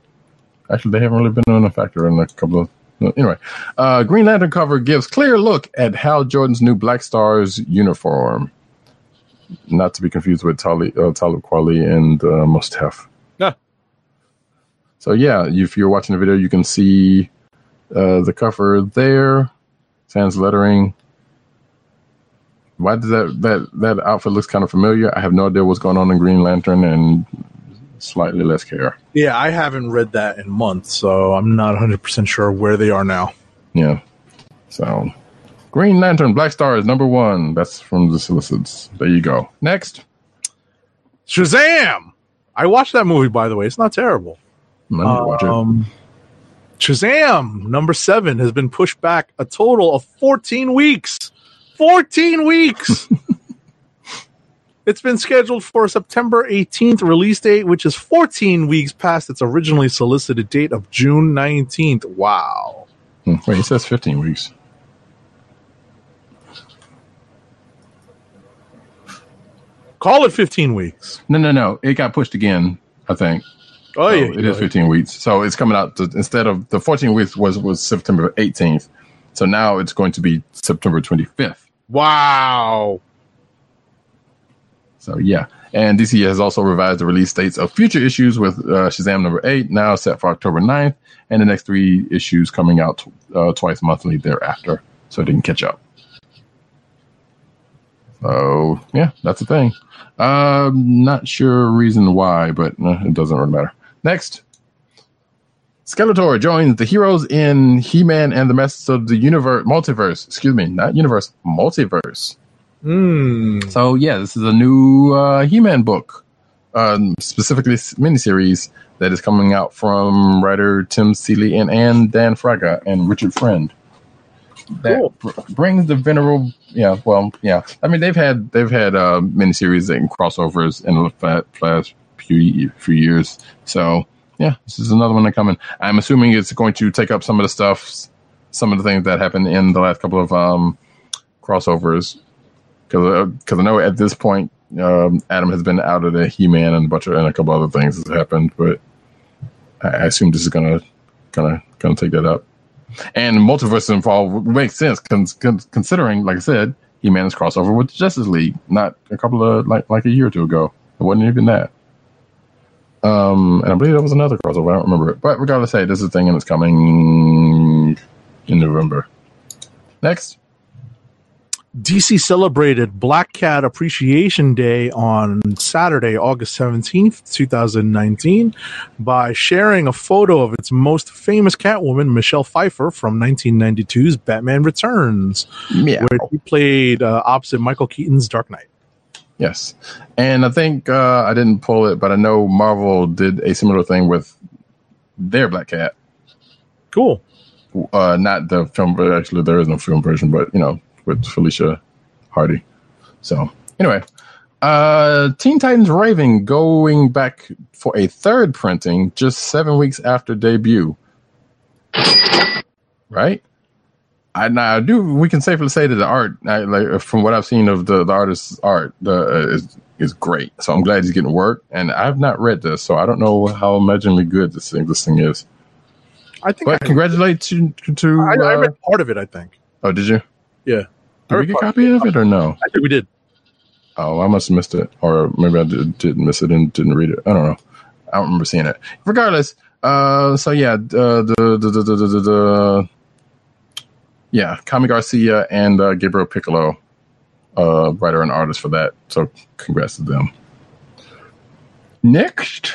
actually they haven't really been on a factor in a couple of. Anyway, uh, Green Lantern cover gives clear look at Hal Jordan's new Black Stars uniform. Not to be confused with Talib, uh, Talib Kweli and uh, Mos Def. Yeah. So yeah, if you're watching the video, you can see uh, the cover there. Sans lettering. Why does that that that outfit looks kind of familiar? I have no idea what's going on in Green Lantern and slightly less care. Yeah, I haven't read that in months, so I'm not 100% sure where they are now. Yeah. So Green Lantern Black Star is number one. That's from the solicits. There you go. Next. Shazam! I watched that movie, by the way. It's not terrible. I need to watch it. Um, Shazam, number seven, has been pushed back a total of 14 weeks. 14 weeks! it's been scheduled for a September 18th release date, which is 14 weeks past its originally solicited date of June 19th. Wow. Hmm, Wait, it says 15 weeks. Call it 15 weeks. No, no, no. It got pushed again, I think. Oh, So yeah. it is 15 weeks. So it's coming out to, instead of the 14 weeks was was September 18th. So now it's going to be September 25th. Wow. So yeah, and DC has also revised the release dates of future issues with uh, Shazam number eight now set for October 9th, and the next three issues coming out uh, twice monthly thereafter, so it didn't catch up. So yeah, that's the thing. Um, not sure reason why, but uh, it doesn't really matter. Next, Skeletor joins the heroes in He-Man and the Masters of the Universe multiverse. Excuse me, not universe, multiverse. Hmm. So yeah, this is a new uh, He-Man book, um, specifically miniseries that is coming out from writer Tim Seeley and, and Dan Fraga and Richard Friend. That Cool. br- brings the venerable, yeah, well, yeah. I mean, they've had they've had uh, miniseries and crossovers in the last few few years. So yeah, this is another one that coming. I'm assuming it's going to take up some of the stuff some of the things that happened in the last couple of um, crossovers. Because because I know at this point um, Adam has been out of the He Man and a bunch of and a couple other things has happened, but I, I assume this is gonna gonna gonna take that up. And multiverse involved makes sense con- con- considering, like I said, He Man is crossover with Justice League, not a couple of like like a year or two ago. It wasn't even that. Um, and I believe there was another crossover. I don't remember it, but regardless, hey, this is a thing and it's coming in November. Next, DC celebrated Black Cat Appreciation Day on Saturday, August 17th, 2019, by sharing a photo of its most famous Catwoman, Michelle Pfeiffer, from 1992's Batman Returns, yeah, where she played uh, opposite Michael Keaton's Dark Knight. Yes, and I think uh, I didn't pull it, but I know Marvel did a similar thing with their Black Cat. Cool. Uh, not the film, but actually there is no film version, but you know, with Felicia Hardy. So anyway, uh, Teen Titans Raven going back for a third printing just seven weeks after debut. Right. I now I do. We can safely say that the art, I, like from what I've seen of the, the artist's art, the uh, is is great. So I'm glad he's getting work. And I've not read this, so I don't know how imaginably good this thing this thing is. I think But I, congratulate to to. I, I uh, read part of it, I think. oh, did you? Yeah. Did we get a copy of it or no? I think we did. Oh, I must have missed it, or maybe I did, didn't miss it and didn't read it. I don't know. I don't remember seeing it. Regardless, uh, so yeah, uh, the, the, the, the, the, the, the yeah, Kami Garcia and uh, Gabriel Picolo, uh, writer and artist for that. So congrats to them. Next,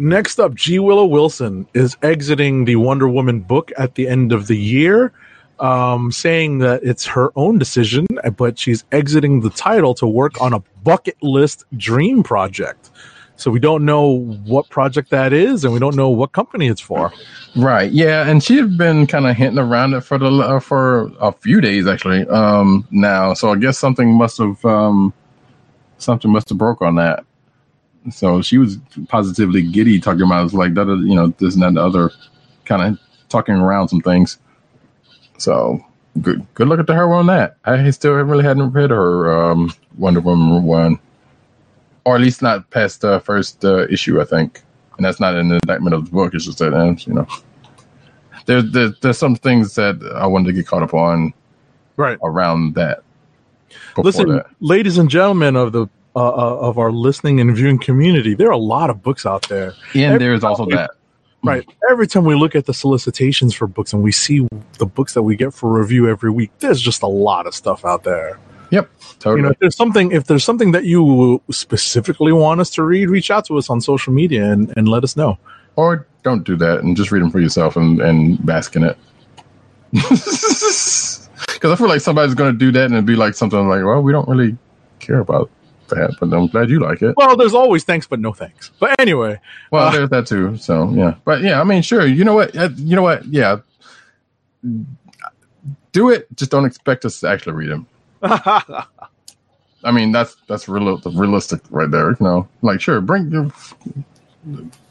Next up, G. Willow Wilson is exiting the Wonder Woman book at the end of the year, um, saying that it's her own decision, but she's exiting the title to work on a bucket list dream project. So we don't know what project that is, and we don't know what company it's for. Right. Yeah, and she's been kind of hinting around it for the uh, for a few days actually. Um, now, so I guess something must have um, something must have broke on that. So she was positively giddy talking about it's like that, you know, this and that, and the other, kind of talking around some things. So good good look at her on that. I still really hadn't read her um, Wonder Woman one, or at least not past the first uh, issue, I think. And that's not an indictment of the book. It's just that uh, you know, there's there, there's some things that I wanted to get caught up on Right. around that. Listen, that. ladies and gentlemen of the uh, uh, of our listening and viewing community, there are a lot of books out there. and there is also that. Right. Every time we look at the solicitations for books and we see the books that we get for review every week, there's just a lot of stuff out there. Yep, totally. You know, if there's something if there's something that you specifically want us to read, reach out to us on social media and, and let us know. or don't do that and just read them for yourself and, and bask in it. Because I feel like somebody's going to do that and it'd be like something like, well, we don't really care about that, but I'm glad you like it. Well, there's always thanks but no thanks. But anyway, Well, Uh, there's that too. So yeah, but yeah, I mean, sure. You know what? Uh, You know what? Yeah, do it. Just don't expect us to actually read them. I mean, that's that's real, realistic right there. You know, like sure, bring your.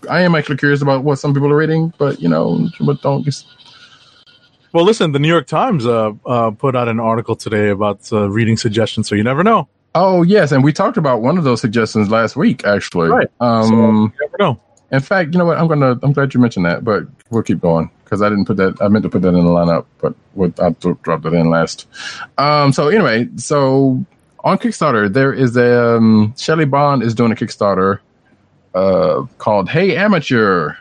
I am actually curious about what some people are reading, but you know, but don't just. well, listen, the New York Times uh, uh, put out an article today about uh, reading suggestions, so you never know. Oh yes, and we talked about one of those suggestions last week, actually. Right. Um, So never know. In fact, you know what? I'm gonna. I'm glad you mentioned that, but we'll keep going because I didn't put that. I meant to put that in the lineup, but I dropped it in last. Um. So anyway, so on Kickstarter, there is a um, Shelly Bond is doing a Kickstarter, uh, called Hey Amateur,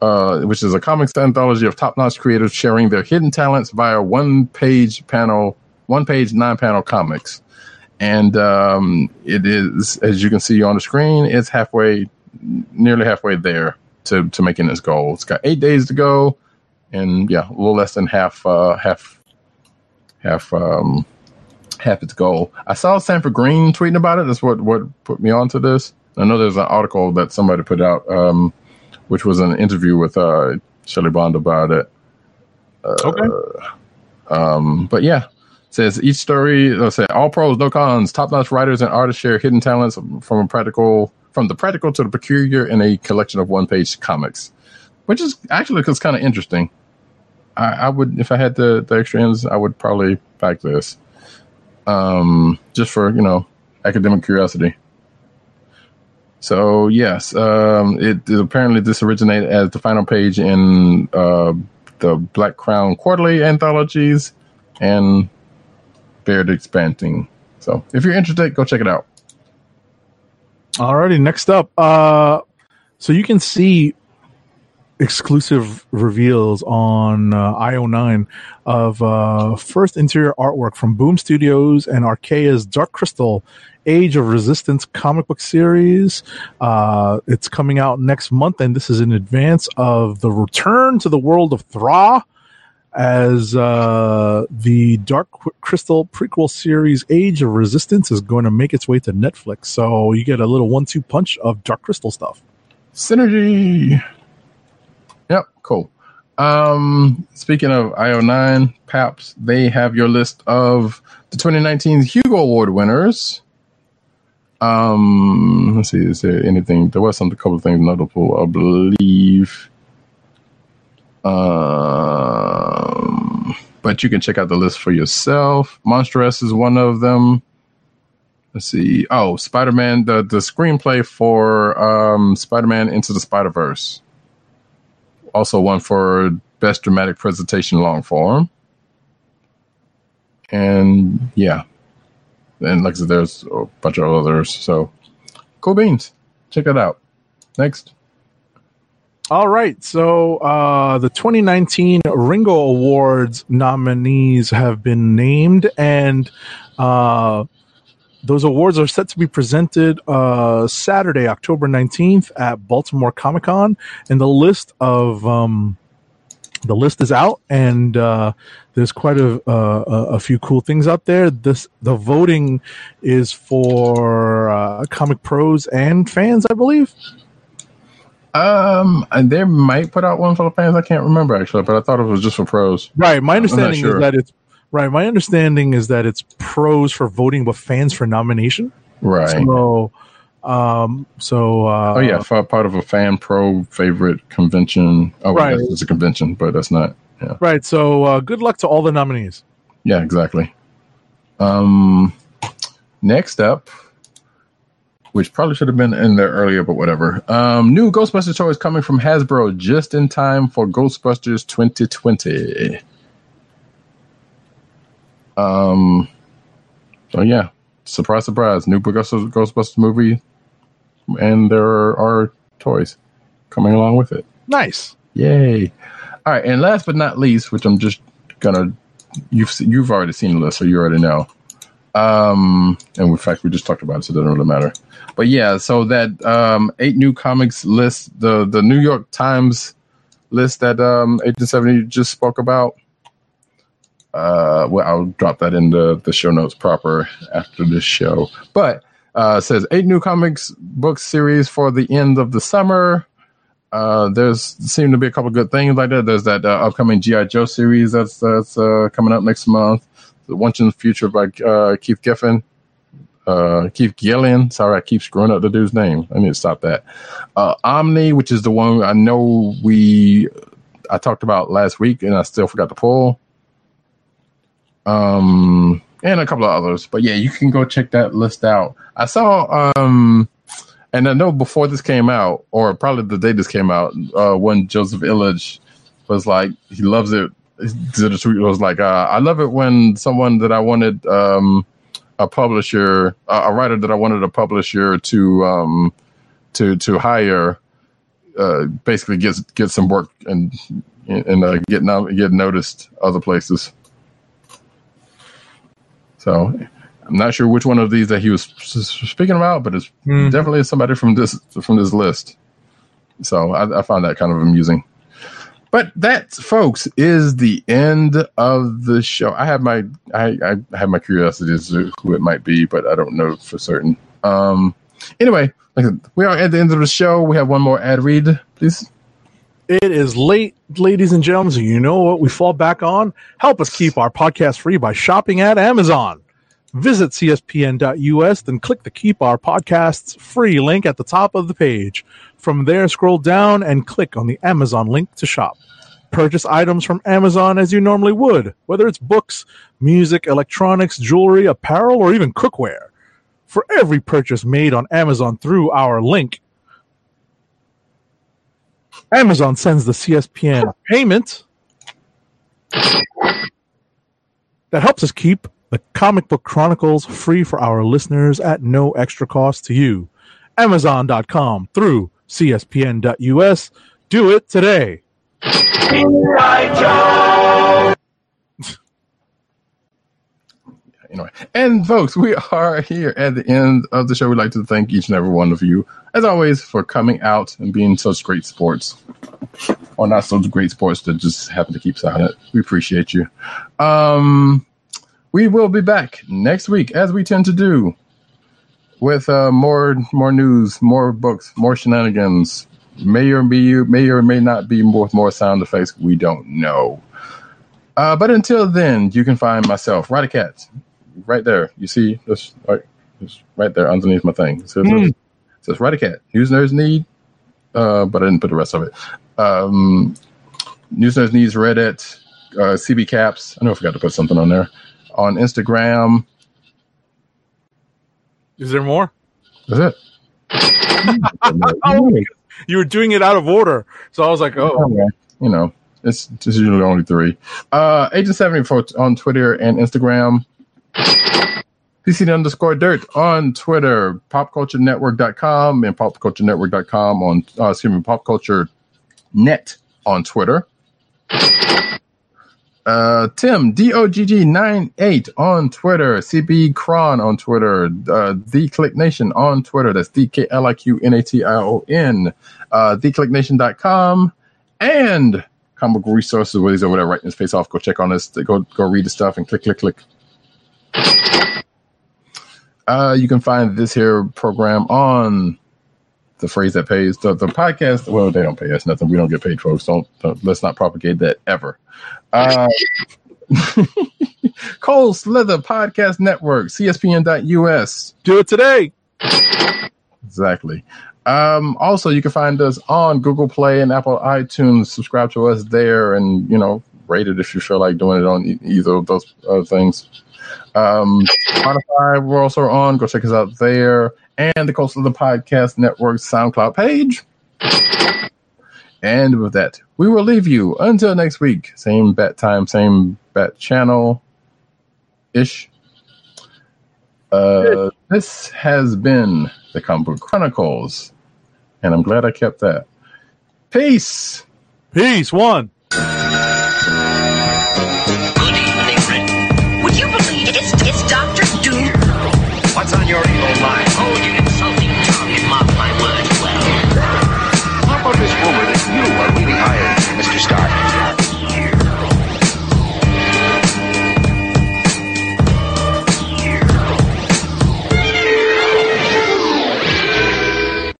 uh, which is a comics anthology of top-notch creators sharing their hidden talents via one-page panel, one-page nine-panel comics, and um, it is as you can see on the screen, it's halfway nearly halfway there to to making this goal. It's got eight days to go, and yeah, a little less than half uh, half half um, half its goal. I saw Sanford Greene tweeting about it. That's what what put me onto this. I know there's an article that somebody put out, um, which was an interview with uh, Shelly Bond about it. Uh, Okay. Um, but yeah, says each story. Let's say all pros, no cons. Top notch writers and artists share hidden talents from a practical, from the practical to the peculiar in a collection of one page comics, which is actually because kind of interesting. I, I would if I had the the extra ends, I would probably back this. Um, just for you know academic curiosity. So yes, um, it, it apparently this originated as the final page in uh, the Black Crown Quarterly anthologies and Baird expanding. So if you're interested, go check it out. Alrighty, next up. Uh, so you can see exclusive reveals on uh, IO9 of uh, first interior artwork from Boom Studios and Archaia's Dark Crystal Age of Resistance comic book series. Uh, it's coming out next month, and this is in advance of the return to the world of Thra as uh, the Dark Crystal prequel series Age of Resistance is going to make its way to Netflix. So you get a little one two punch of Dark Crystal stuff. Synergy. Yep, cool. Um, speaking of IO9, PAPS, they have your list of the 2019 Hugo Award winners. Um, let's see, is there anything? There was some a couple of things notable, I believe. Um, but you can check out the list for yourself. Monstress is one of them. Let's see. Oh, Spider Man, the, the screenplay for um, Spider Man Into the Spider Verse. Also, one for Best Dramatic Presentation Long Form. And yeah. And like I said, there's a bunch of others. So cool beans. Check it out. Next. All right. So uh, the 2019 Ringo Awards nominees have been named, and uh, those awards are set to be presented uh, Saturday, October 19th at Baltimore Comic Con. And the list of um, the list is out, and uh, there's quite a, a a few cool things out there. This the voting is for uh, comic pros and fans, I believe. Um, and they might put out one for the fans. I can't remember actually, but I thought it was just for pros. Right. My understanding sure. is that it's right. My understanding is that it's pros for voting, but fans for nomination. Right. So, um, so uh, oh yeah, part of a fan pro favorite convention. Oh, Right. it's a convention, but that's not. Yeah. right. So, uh, good luck to all the nominees. Yeah, exactly. Um, next up, which probably should have been in there earlier, but whatever. Um, new Ghostbusters toys coming from Hasbro just in time for Ghostbusters 2020. Um, so yeah, surprise, surprise, new Ghostbusters, Ghostbusters movie, and there are toys coming along with it. Nice. Yay! All right, and last but not least, which I'm just gonna you've you've already seen the list, so you already know. Um, and in fact, we just talked about it, so it doesn't really matter. But yeah, so that um, eight new comics list, the the New York Times list that um, Agent Seventy just spoke about. Uh, well, I'll drop that in the, the show notes proper after this show. But uh, says eight new comics book series for the end of the summer. Uh, there's seem to be a couple good things like that. There's that uh, upcoming GI Joe series that's that's uh, coming up next month. The Once in the Future by uh, Keith Giffen, uh, Keith Gillian. Sorry, I keep screwing up the dude's name. I need to stop that. Uh, Omni, which is the one I know we I talked about last week, and I still forgot to pull. Um, and a couple of others, but yeah, you can go check that list out. I saw um. And I know before this came out, or probably the day this came out, uh, when Joseph Illidge was like, he loves it. He did a tweet was like, uh, I love it when someone that I wanted um, a publisher, uh, a writer that I wanted a publisher to um, to to hire, uh, basically gets get some work and and uh, get no, get noticed other places. So I'm not sure which one of these that he was speaking about, but it's Hmm. definitely somebody from this from this list. So I, I found that kind of amusing. But that, folks, is the end of the show. I have my I, I have my curiosity as to who it might be, but I don't know for certain. Um. Anyway, we are at the end of the show. We have one more ad read, please. It is late, ladies and gentlemen. So you know what we fall back on? Help us keep our podcast free by shopping at Amazon. Visit cspn.us, then click the Keep Our Podcasts free link at the top of the page. From there, scroll down and click on the Amazon link to shop. purchase items from Amazon as you normally would, whether it's books, music, electronics, jewelry, apparel, or even cookware. For every purchase made on Amazon through our link, Amazon sends the CSPN payment that helps us keep the comic book chronicles free for our listeners at no extra cost to you. Amazon.com through CSPN.us. Do it today. Anyway, and folks, we are here at the end of the show. We'd like to thank each and every one of you, as always, for coming out and being such great sports, or not such great sports that just happen to keep silent. We appreciate you. Um, we will be back next week, as we tend to do, with uh, more more news, more books, more shenanigans. May or be may or may not be more more sound effects. We don't know. Uh, but until then, you can find myself, Cat, right there. You see this right, it's right there underneath my thing. It says, Mm. it says Cat. News Nerds Need, uh, but I didn't put the rest of it. Um, News Nerds Needs Reddit, uh, CB Caps. I know I forgot to put something on there. On Instagram. Is there more? That's it. You were doing it out of order. So I was like, oh, Okay. You know, it's, it's usually only three. Uh, Agent 74 on Twitter and Instagram. PC underscore dirt on Twitter, popculturenetwork.com and popculturenetwork.com on, uh, excuse me, popculture net on Twitter. Uh, Tim, DOGG98 on Twitter, CB Cron on Twitter, uh, The Kliq Nation on Twitter. That's D K L I Q N A T I O N. Uh, TheKliqNation.com and comic resources where he's over there writing his face off. Go check on this. Go go read the stuff and click click click. Uh, you can find this here program on the phrase that pays the, the podcast. Well, they don't pay us nothing. We don't get paid, folks. Don't, don't let's not propagate that ever. Uh, Cole's Leather Podcast Network, CSPN.us. do it today. Exactly. Um, also, you can find us on Google Play and Apple iTunes. Subscribe to us there, and you know, rate it if you feel like doing it on e- either of those other things. Um, Spotify, we're also on. Go check us out there, and the Coastal of the Podcast Network SoundCloud page. And with that, we will leave you until next week. Same bat time, same bat channel ish. Uh, this has been the Comic Chronicles, and I'm glad I kept that. Peace. Peace. One.